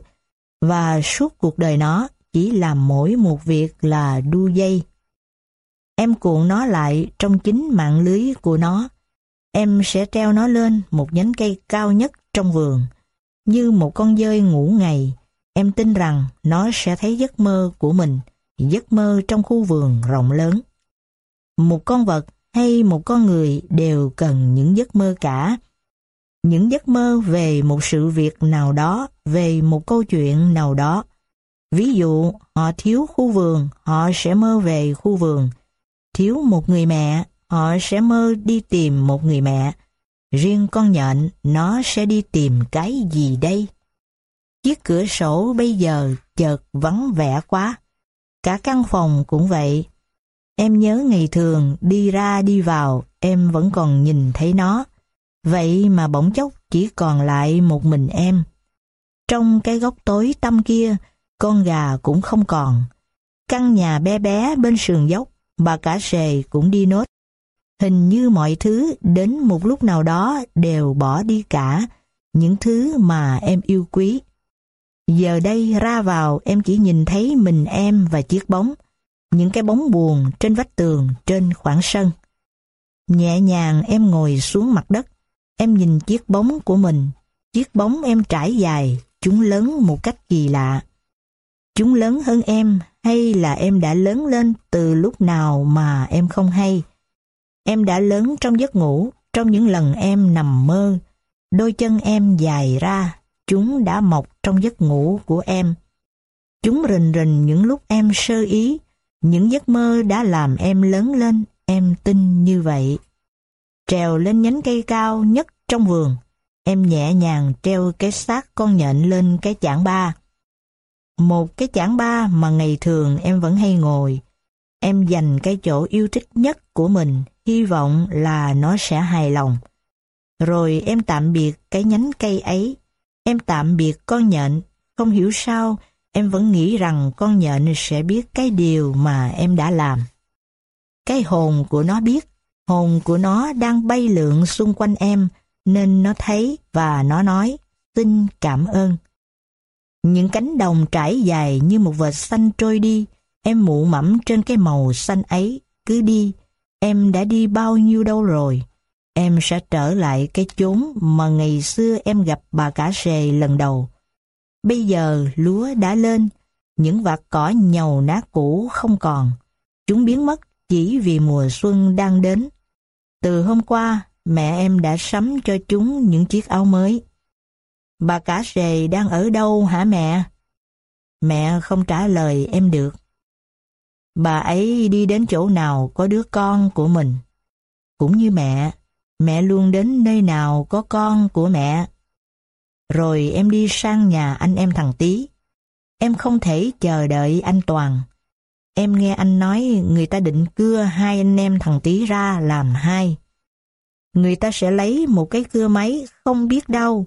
và suốt cuộc đời nó chỉ làm mỗi một việc là đu dây. Em cuộn nó lại trong chính mạng lưới của nó. Em sẽ treo nó lên một nhánh cây cao nhất trong vườn, như một con dơi ngủ ngày, em tin rằng nó sẽ thấy giấc mơ của mình, giấc mơ trong khu vườn rộng lớn. Một con vật hay một con người đều cần những giấc mơ cả. Những giấc mơ về một sự việc nào đó, về một câu chuyện nào đó. Ví dụ, họ thiếu khu vườn, họ sẽ mơ về khu vườn. Thiếu một người mẹ, họ sẽ mơ đi tìm một người mẹ. Riêng con nhện, nó sẽ đi tìm cái gì đây? Chiếc cửa sổ bây giờ chợt vắng vẻ quá. Cả căn phòng cũng vậy. Em nhớ ngày thường đi ra đi vào, em vẫn còn nhìn thấy nó. Vậy mà bỗng chốc chỉ còn lại một mình em. Trong cái góc tối tăm kia, con gà cũng không còn. Căn nhà bé bé bên sườn dốc, bà cả sề cũng đi nốt. Hình như mọi thứ đến một lúc nào đó đều bỏ đi cả, những thứ mà em yêu quý. Giờ đây ra vào em chỉ nhìn thấy mình em và chiếc bóng, những cái bóng buồn trên vách tường, trên khoảng sân. Nhẹ nhàng em ngồi xuống mặt đất, Em nhìn chiếc bóng của mình, chiếc bóng em trải dài, chúng lớn một cách kỳ lạ. Chúng lớn hơn em hay là em đã lớn lên từ lúc nào mà em không hay? Em đã lớn trong giấc ngủ, trong những lần em nằm mơ. Đôi chân em dài ra, chúng đã mọc trong giấc ngủ của em. Chúng rình rình những lúc em sơ ý, những giấc mơ đã làm em lớn lên, em tin như vậy. Trèo lên nhánh cây cao nhất trong vườn, em nhẹ nhàng treo cái xác con nhện lên cái chảng ba. Một cái chảng ba mà ngày thường em vẫn hay ngồi. Em dành cái chỗ yêu thích nhất của mình, hy vọng là nó sẽ hài lòng. Rồi em tạm biệt cái nhánh cây ấy. Em tạm biệt con nhện. Không hiểu sao, em vẫn nghĩ rằng con nhện sẽ biết cái điều mà em đã làm. Cái hồn của nó biết, hồn của nó đang bay lượn xung quanh em, nên nó thấy và nó nói, xin cảm ơn. Những cánh đồng trải dài như một vệt xanh trôi đi, em mụ mẫm trên cái màu xanh ấy, cứ đi, em đã đi bao nhiêu đâu rồi. Em sẽ trở lại cái chốn mà ngày xưa em gặp bà cả sề lần đầu. Bây giờ lúa đã lên, những vạt cỏ nhầu nát cũ không còn. Chúng biến mất chỉ vì mùa xuân đang đến. Từ hôm qua, mẹ em đã sắm cho chúng những chiếc áo mới. Bà cả sề đang ở đâu hả mẹ? Mẹ không trả lời em được. Bà ấy đi đến chỗ nào có đứa con của mình. Cũng như mẹ, mẹ luôn đến nơi nào có con của mẹ. Rồi em đi sang nhà anh em thằng Tý. Em không thể chờ đợi anh Toàn. Em nghe anh nói người ta định cưa hai anh em thằng tí ra làm hai. Người ta sẽ lấy một cái cưa máy không biết đâu.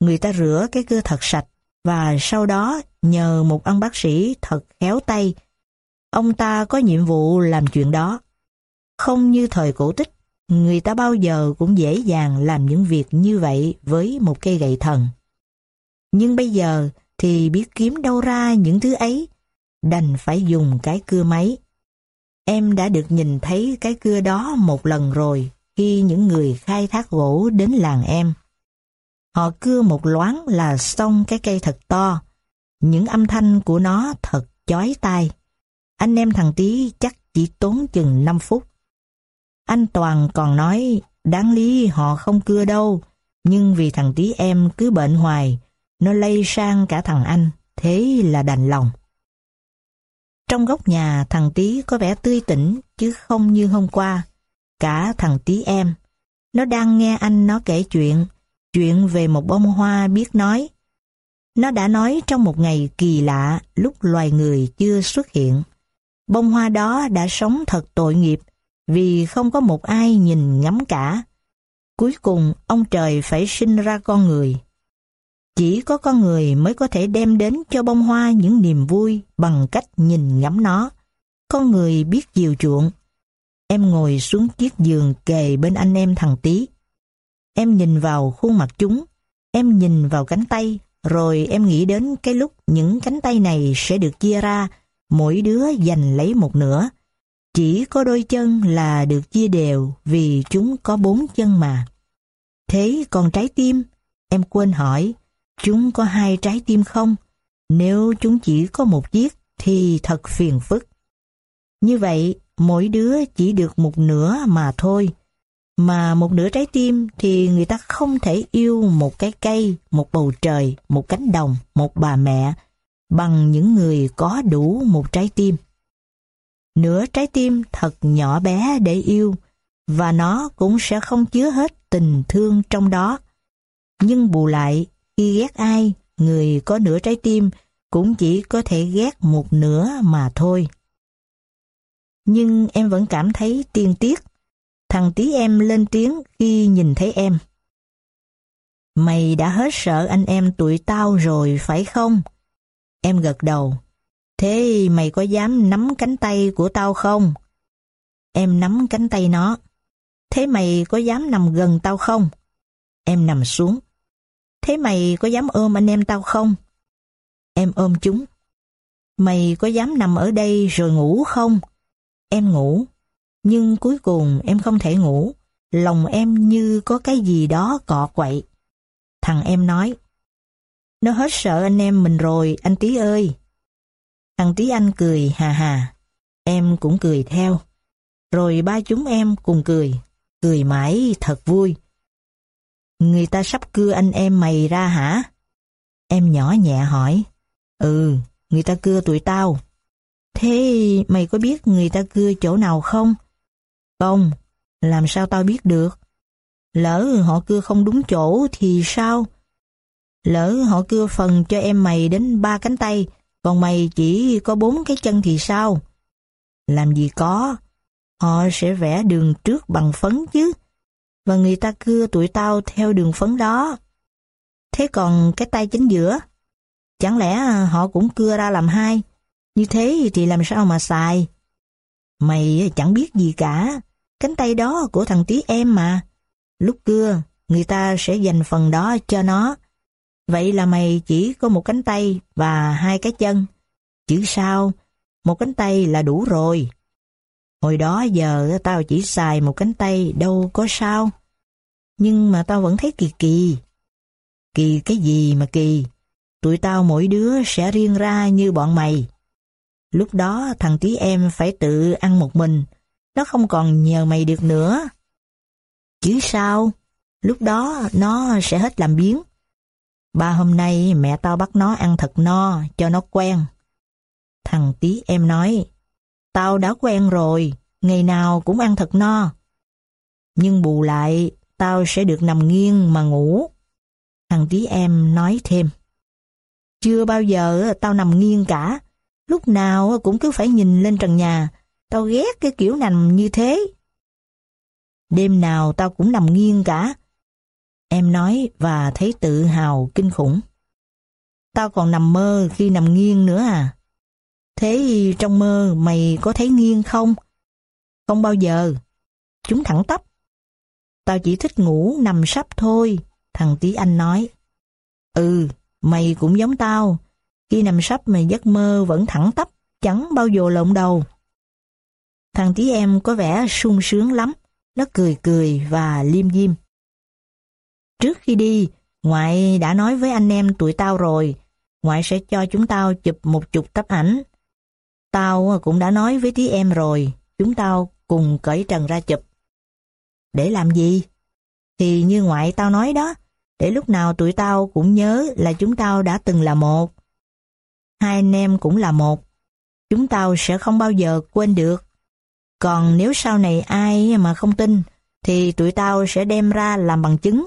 Người ta rửa cái cưa thật sạch và sau đó nhờ một ông bác sĩ thật khéo tay. Ông ta có nhiệm vụ làm chuyện đó. Không như thời cổ tích, người ta bao giờ cũng dễ dàng làm những việc như vậy với một cây gậy thần. Nhưng bây giờ thì biết kiếm đâu ra những thứ ấy, đành phải dùng cái cưa máy. Em đã được nhìn thấy cái cưa đó một lần rồi khi những người khai thác gỗ đến làng em. Họ cưa một loáng là xong cái cây thật to. Những âm thanh của nó thật chói tai. Anh em thằng Tý chắc chỉ tốn chừng 5 phút. Anh Toàn còn nói đáng lý họ không cưa đâu, nhưng vì thằng Tý em cứ bệnh hoài, nó lây sang cả thằng anh, thế là đành lòng. Trong góc nhà thằng tí có vẻ tươi tỉnh chứ không như hôm qua. Cả thằng tí em, nó đang nghe anh nó kể chuyện, chuyện về một bông hoa biết nói. Nó đã nói trong một ngày kỳ lạ lúc loài người chưa xuất hiện. Bông hoa đó đã sống thật tội nghiệp vì không có một ai nhìn ngắm cả. Cuối cùng ông trời phải sinh ra con người. Chỉ có con người mới có thể đem đến cho bông hoa những niềm vui bằng cách nhìn ngắm nó. Con người biết chiều chuộng. Em ngồi xuống chiếc giường kề bên anh em thằng Tý. Em nhìn vào khuôn mặt chúng, em nhìn vào cánh tay, rồi em nghĩ đến cái lúc những cánh tay này sẽ được chia ra, mỗi đứa giành lấy một nửa. Chỉ có đôi chân là được chia đều vì chúng có bốn chân mà. Thế còn trái tim? Em quên hỏi, chúng có hai trái tim không? Nếu chúng chỉ có một chiếc thì thật phiền phức. Như vậy, mỗi đứa chỉ được một nửa mà thôi. Mà một nửa trái tim thì người ta không thể yêu một cái cây, một bầu trời, một cánh đồng, một bà mẹ bằng những người có đủ một trái tim. Nửa trái tim thật nhỏ bé để yêu và nó cũng sẽ không chứa hết tình thương trong đó. Nhưng bù lại, khi ghét ai, người có nửa trái tim cũng chỉ có thể ghét một nửa mà thôi. Nhưng em vẫn cảm thấy tiên tiếc Thằng tí em lên tiếng khi nhìn thấy em. Mày đã hết sợ anh em tụi tao rồi phải không? Em gật đầu. Thế mày có dám nắm cánh tay của tao không? Em nắm cánh tay nó. Thế mày có dám nằm gần tao không? Em nằm xuống. Thế mày có dám ôm anh em tao không? Em ôm chúng. Mày có dám nằm ở đây rồi ngủ không? Em ngủ. Nhưng cuối cùng em không thể ngủ, lòng em như có cái gì đó cọ quậy. Thằng em nói, nó hết sợ anh em mình rồi, anh tí ơi. Thằng tí anh cười hà hà, em cũng cười theo. Rồi ba chúng em cùng cười, cười mãi thật vui. Người ta sắp cưa anh em mày ra hả? Em nhỏ nhẹ hỏi. Ừ, người ta cưa tụi tao. Thế mày có biết người ta cưa chỗ nào không? Không, làm sao tao biết được? Lỡ họ cưa không đúng chỗ thì sao? Lỡ họ cưa phần cho em mày đến ba cánh tay, còn mày chỉ có bốn cái chân thì sao? Làm gì có, họ sẽ vẽ đường trước bằng phấn chứ, và người ta cưa tụi tao theo đường phấn đó. Thế còn cái tay chính giữa, chẳng lẽ họ cũng cưa ra làm hai, như thế thì làm sao mà xài? Mày chẳng biết gì cả, cánh tay đó của thằng tí em mà. Lúc cưa, người ta sẽ dành phần đó cho nó. Vậy là mày chỉ có một cánh tay và hai cái chân. Chứ sao, một cánh tay là đủ rồi. Hồi đó giờ tao chỉ xài một cánh tay đâu có sao. Nhưng mà tao vẫn thấy kỳ kỳ. Kỳ cái gì mà kỳ? Tụi tao mỗi đứa sẽ riêng ra như bọn mày. Lúc đó thằng tí em phải tự ăn một mình, nó không còn nhờ mày được nữa. Chứ sao? Lúc đó nó sẽ hết làm biếng Ba hôm nay mẹ tao bắt nó ăn thật no, cho nó quen. Thằng tí em nói, tao đã quen rồi, ngày nào cũng ăn thật no. Nhưng bù lại, tao sẽ được nằm nghiêng mà ngủ. Thằng tí em nói thêm, chưa bao giờ tao nằm nghiêng cả, lúc nào cũng cứ phải nhìn lên trần nhà, tao ghét cái kiểu nằm như thế. Đêm nào tao cũng nằm nghiêng cả. Em nói và thấy tự hào kinh khủng. Tao còn nằm mơ khi nằm nghiêng nữa à? Thế trong mơ mày có thấy nghiêng không? Không bao giờ. Chúng thẳng tắp. Tao chỉ thích ngủ nằm sắp thôi, thằng tí anh nói. Ừ, mày cũng giống tao. Khi nằm sắp mày giấc mơ vẫn thẳng tắp, chẳng bao giờ lộn đầu. Thằng tí em có vẻ sung sướng lắm. Nó cười cười và liêm diêm. Trước khi đi, ngoại đã nói với anh em tụi tao rồi, ngoại sẽ cho chúng tao chụp một chục tấm ảnh. Tao cũng đã nói với tí em rồi, chúng tao cùng cởi trần ra chụp. Để làm gì? Thì như ngoại tao nói đó, để lúc nào tụi tao cũng nhớ là chúng tao đã từng là một. Hai anh em cũng là một. Chúng tao sẽ không bao giờ quên được. Còn nếu sau này ai mà không tin, thì tụi tao sẽ đem ra làm bằng chứng.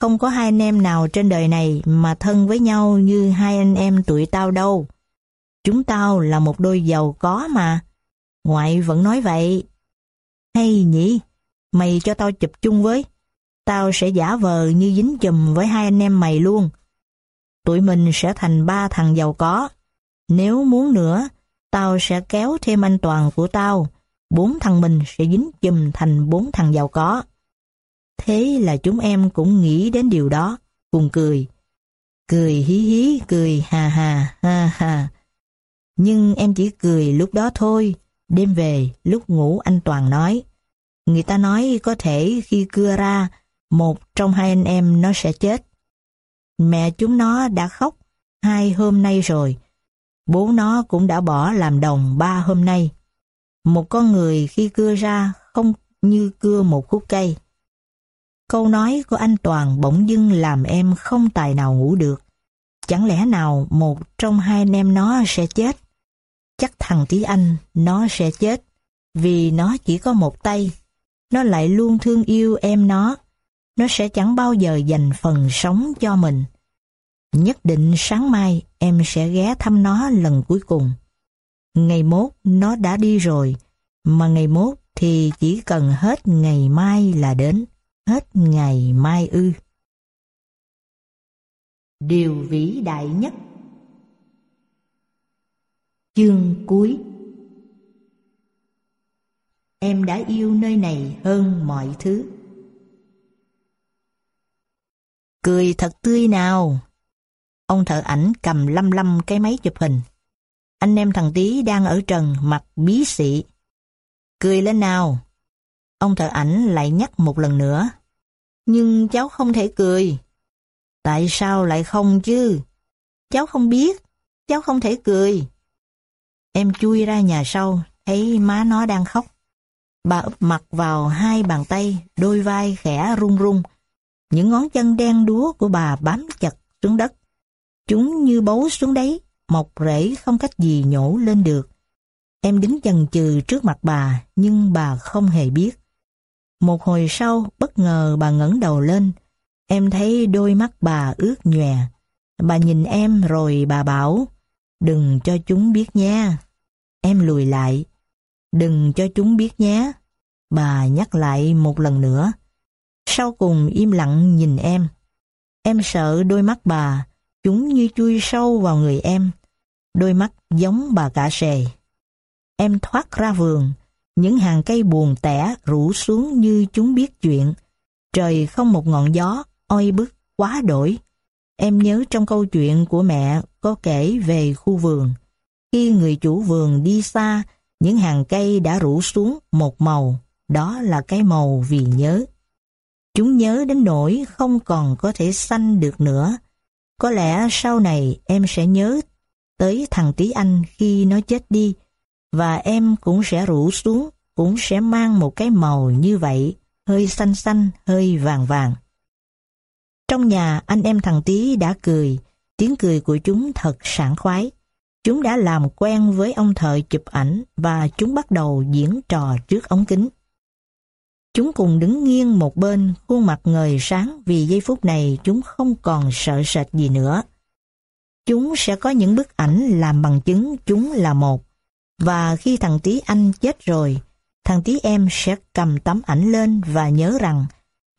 Không có hai anh em nào trên đời này mà thân với nhau như hai anh em tụi tao đâu. Chúng tao là một đôi giàu có mà. Ngoại vẫn nói vậy. Hay nhỉ, mày cho tao chụp chung với. Tao sẽ giả vờ như dính chùm với hai anh em mày luôn. Tụi mình sẽ thành ba thằng giàu có. Nếu muốn nữa, tao sẽ kéo thêm anh Toàn của tao bốn thằng mình sẽ dính chùm thành bốn thằng giàu có. Thế là chúng em cũng nghĩ đến điều đó, cùng cười. Cười hí hí, cười hà hà, ha ha. Nhưng em chỉ cười lúc đó thôi, đêm về, lúc ngủ anh Toàn nói. Người ta nói có thể khi cưa ra, một trong hai anh em nó sẽ chết. Mẹ chúng nó đã khóc hai hôm nay rồi. Bố nó cũng đã bỏ làm đồng ba hôm nay. Một con người khi cưa ra không như cưa một khúc cây. Câu nói của anh Toàn bỗng dưng làm em không tài nào ngủ được. Chẳng lẽ nào một trong hai anh em nó sẽ chết? Chắc thằng tí anh nó sẽ chết vì nó chỉ có một tay. Nó lại luôn thương yêu em nó. Nó sẽ chẳng bao giờ dành phần sống cho mình. Nhất định sáng mai em sẽ ghé thăm nó lần cuối cùng. Ngày mốt nó đã đi rồi, mà ngày mốt thì chỉ cần hết ngày mai là đến, hết ngày mai ư. Điều vĩ đại nhất Chương cuối Em đã yêu nơi này hơn mọi thứ. Cười thật tươi nào. Ông thợ ảnh cầm lăm lăm cái máy chụp hình. Anh em thằng tí đang ở trần mặt bí xị. Cười lên nào. Ông thợ ảnh lại nhắc một lần nữa. Nhưng cháu không thể cười. Tại sao lại không chứ? Cháu không biết, cháu không thể cười. Em chui ra nhà sau, thấy má nó đang khóc. Bà úp mặt vào hai bàn tay, đôi vai khẽ run run. Những ngón chân đen đúa của bà bám chặt xuống đất. Chúng như bấu xuống đấy, mọc rễ không cách gì nhổ lên được. Em đứng chần chừ trước mặt bà, nhưng bà không hề biết. Một hồi sau, bất ngờ bà ngẩng đầu lên. Em thấy đôi mắt bà ướt nhòe. Bà nhìn em rồi bà bảo, đừng cho chúng biết nha. Em lùi lại, đừng cho chúng biết nhé. Bà nhắc lại một lần nữa. Sau cùng im lặng nhìn em. Em sợ đôi mắt bà, chúng như chui sâu vào người em. Đôi mắt giống bà cả sề. Em thoát ra vườn, những hàng cây buồn tẻ rủ xuống như chúng biết chuyện. Trời không một ngọn gió, oi bức, quá đổi. Em nhớ trong câu chuyện của mẹ có kể về khu vườn. Khi người chủ vườn đi xa, những hàng cây đã rủ xuống một màu, đó là cái màu vì nhớ. Chúng nhớ đến nỗi không còn có thể xanh được nữa. Có lẽ sau này em sẽ nhớ tới thằng tí anh khi nó chết đi, và em cũng sẽ rủ xuống, cũng sẽ mang một cái màu như vậy, hơi xanh xanh, hơi vàng vàng. Trong nhà anh em thằng tí đã cười, tiếng cười của chúng thật sảng khoái. Chúng đã làm quen với ông thợ chụp ảnh và chúng bắt đầu diễn trò trước ống kính. Chúng cùng đứng nghiêng một bên, khuôn mặt ngời sáng vì giây phút này chúng không còn sợ sệt gì nữa. Chúng sẽ có những bức ảnh làm bằng chứng chúng là một. Và khi thằng tí anh chết rồi, thằng tí em sẽ cầm tấm ảnh lên và nhớ rằng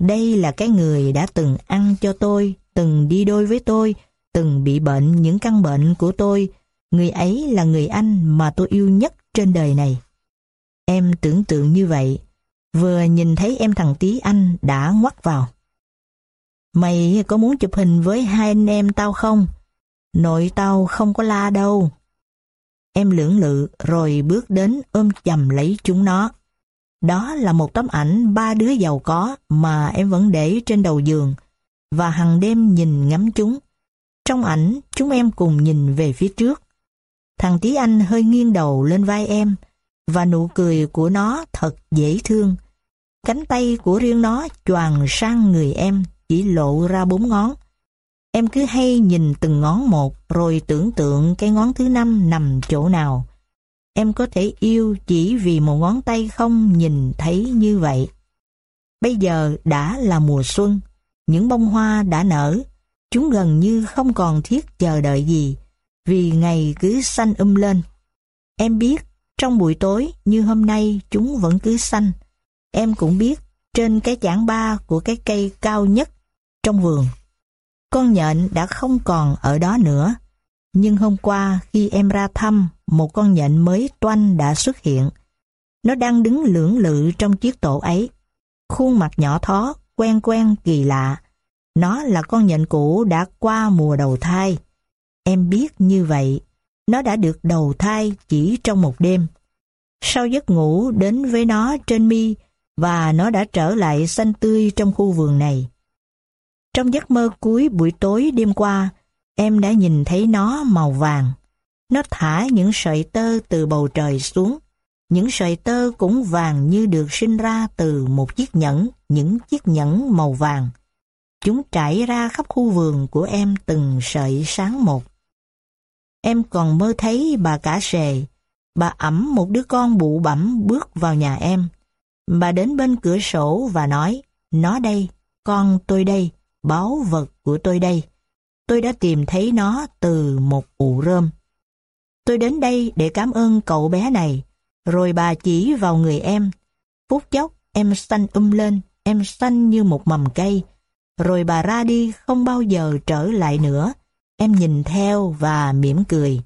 đây là cái người đã từng ăn cho tôi, từng đi đôi với tôi, từng bị bệnh những căn bệnh của tôi. Người ấy là người anh mà tôi yêu nhất trên đời này. Em tưởng tượng như vậy, vừa nhìn thấy em thằng tí anh đã ngoắt vào. Mày có muốn chụp hình với hai anh em tao không? Nội tao không có la đâu. Em lưỡng lự rồi bước đến ôm chầm lấy chúng nó. Đó là một tấm ảnh ba đứa giàu có mà em vẫn để trên đầu giường và hàng đêm nhìn ngắm chúng. Trong ảnh, chúng em cùng nhìn về phía trước. Thằng tí anh hơi nghiêng đầu lên vai em và nụ cười của nó thật dễ thương. Cánh tay của riêng nó choàng sang người em chỉ lộ ra bốn ngón. Em cứ hay nhìn từng ngón một rồi tưởng tượng cái ngón thứ năm nằm chỗ nào. Em có thể yêu chỉ vì một ngón tay không nhìn thấy như vậy. Bây giờ đã là mùa xuân, những bông hoa đã nở, chúng gần như không còn thiết chờ đợi gì, vì ngày cứ xanh um lên. Em biết, trong buổi tối như hôm nay chúng vẫn cứ xanh. Em cũng biết, trên cái chảng ba của cái cây cao nhất trong vườn con nhện đã không còn ở đó nữa. Nhưng hôm qua khi em ra thăm, một con nhện mới toanh đã xuất hiện. Nó đang đứng lưỡng lự trong chiếc tổ ấy. Khuôn mặt nhỏ thó, quen quen kỳ lạ. Nó là con nhện cũ đã qua mùa đầu thai. Em biết như vậy, nó đã được đầu thai chỉ trong một đêm. Sau giấc ngủ đến với nó trên mi và nó đã trở lại xanh tươi trong khu vườn này. Trong giấc mơ cuối buổi tối đêm qua, em đã nhìn thấy nó màu vàng. Nó thả những sợi tơ từ bầu trời xuống. Những sợi tơ cũng vàng như được sinh ra từ một chiếc nhẫn, những chiếc nhẫn màu vàng. Chúng trải ra khắp khu vườn của em từng sợi sáng một. Em còn mơ thấy bà cả sề, bà ẩm một đứa con bụ bẩm bước vào nhà em. Bà đến bên cửa sổ và nói, nó đây, con tôi đây báu vật của tôi đây. Tôi đã tìm thấy nó từ một ụ rơm. Tôi đến đây để cảm ơn cậu bé này, rồi bà chỉ vào người em. Phút chốc, em xanh um lên, em xanh như một mầm cây. Rồi bà ra đi không bao giờ trở lại nữa. Em nhìn theo và mỉm cười.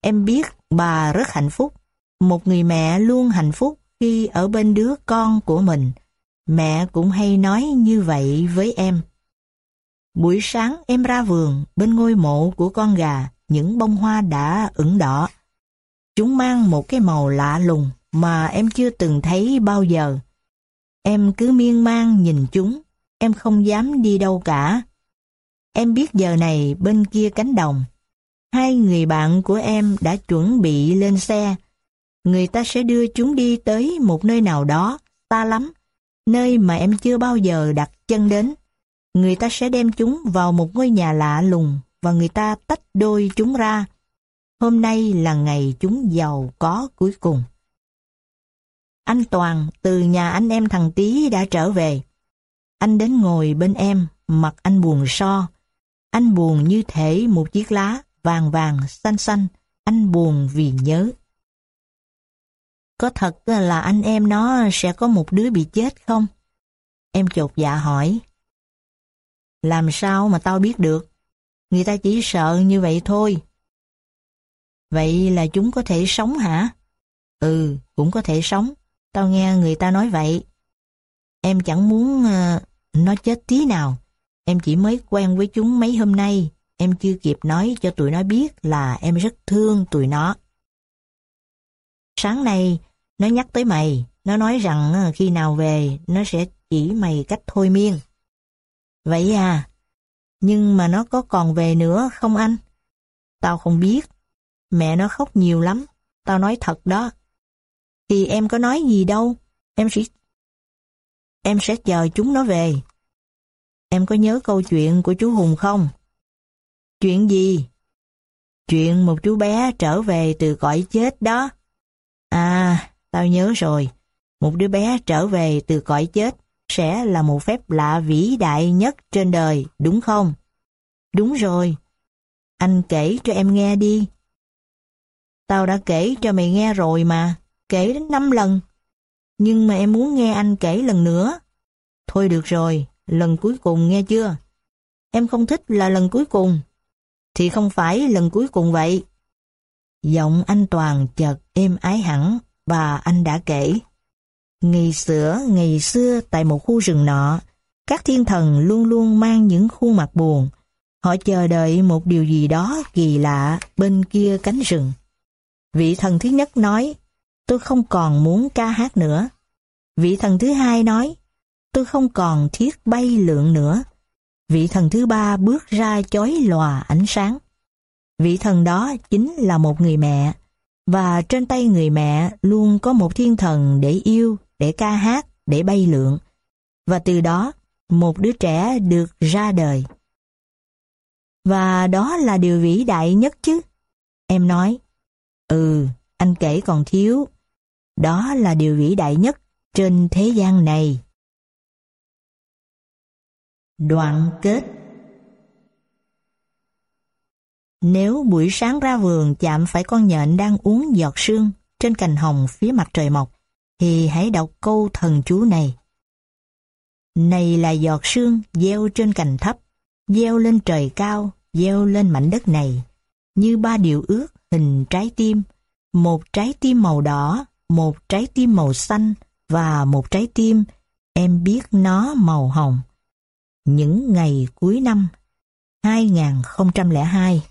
Em biết bà rất hạnh phúc. Một người mẹ luôn hạnh phúc khi ở bên đứa con của mình. Mẹ cũng hay nói như vậy với em. Buổi sáng em ra vườn, bên ngôi mộ của con gà, những bông hoa đã ửng đỏ. Chúng mang một cái màu lạ lùng mà em chưa từng thấy bao giờ. Em cứ miên man nhìn chúng, em không dám đi đâu cả. Em biết giờ này bên kia cánh đồng, hai người bạn của em đã chuẩn bị lên xe. Người ta sẽ đưa chúng đi tới một nơi nào đó, xa lắm, nơi mà em chưa bao giờ đặt chân đến. Người ta sẽ đem chúng vào một ngôi nhà lạ lùng và người ta tách đôi chúng ra. Hôm nay là ngày chúng giàu có cuối cùng. Anh Toàn từ nhà anh em thằng Tý đã trở về. Anh đến ngồi bên em, mặt anh buồn so. Anh buồn như thể một chiếc lá vàng vàng, xanh xanh. Anh buồn vì nhớ. Có thật là anh em nó sẽ có một đứa bị chết không? Em chột dạ hỏi. Làm sao mà tao biết được? Người ta chỉ sợ như vậy thôi. Vậy là chúng có thể sống hả? Ừ, cũng có thể sống. Tao nghe người ta nói vậy. Em chẳng muốn uh, nó chết tí nào. Em chỉ mới quen với chúng mấy hôm nay. Em chưa kịp nói cho tụi nó biết là em rất thương tụi nó. Sáng nay, nó nhắc tới mày. Nó nói rằng ờ, khi nào về, nó sẽ chỉ mày cách thôi miên. Vậy à, nhưng mà nó có còn về nữa không anh? Tao không biết. Mẹ nó khóc nhiều lắm. Tao nói thật đó. Thì em có nói gì đâu. Em sẽ... Em sẽ chờ chúng nó về. Em có nhớ câu chuyện của chú Hùng không? Chuyện gì? Chuyện một chú bé trở về từ cõi chết đó. À, tao nhớ rồi. Một đứa bé trở về từ cõi chết sẽ là một phép lạ vĩ đại nhất trên đời, đúng không? Đúng rồi. Anh kể cho em nghe đi. Tao đã kể cho mày nghe rồi mà, kể đến năm lần. Nhưng mà em muốn nghe anh kể lần nữa. Thôi được rồi, lần cuối cùng nghe chưa? Em không thích là lần cuối cùng. Thì không phải lần cuối cùng vậy. Giọng anh Toàn chợt êm ái hẳn và anh đã kể. Ngày xưa, ngày xưa tại một khu rừng nọ, các thiên thần luôn luôn mang những khuôn mặt buồn. Họ chờ đợi một điều gì đó kỳ lạ bên kia cánh rừng. Vị thần thứ nhất nói, tôi không còn muốn ca hát nữa. Vị thần thứ hai nói, tôi không còn thiết bay lượn nữa. Vị thần thứ ba bước ra chói lòa ánh sáng. Vị thần đó chính là một người mẹ, và trên tay người mẹ luôn có một thiên thần để yêu, để ca hát, để bay lượn. Và từ đó, một đứa trẻ được ra đời. Và đó là điều vĩ đại nhất chứ. Em nói, ừ, anh kể còn thiếu. Đó là điều vĩ đại nhất trên thế gian này. Đoạn kết Nếu buổi sáng ra vườn chạm phải con nhện đang uống giọt sương trên cành hồng phía mặt trời mọc, thì hãy đọc câu thần chú này. Này là giọt sương gieo trên cành thấp, gieo lên trời cao, gieo lên mảnh đất này, như ba điều ước hình trái tim, một trái tim màu đỏ, một trái tim màu xanh và một trái tim, em biết nó màu hồng. Những ngày cuối năm 2002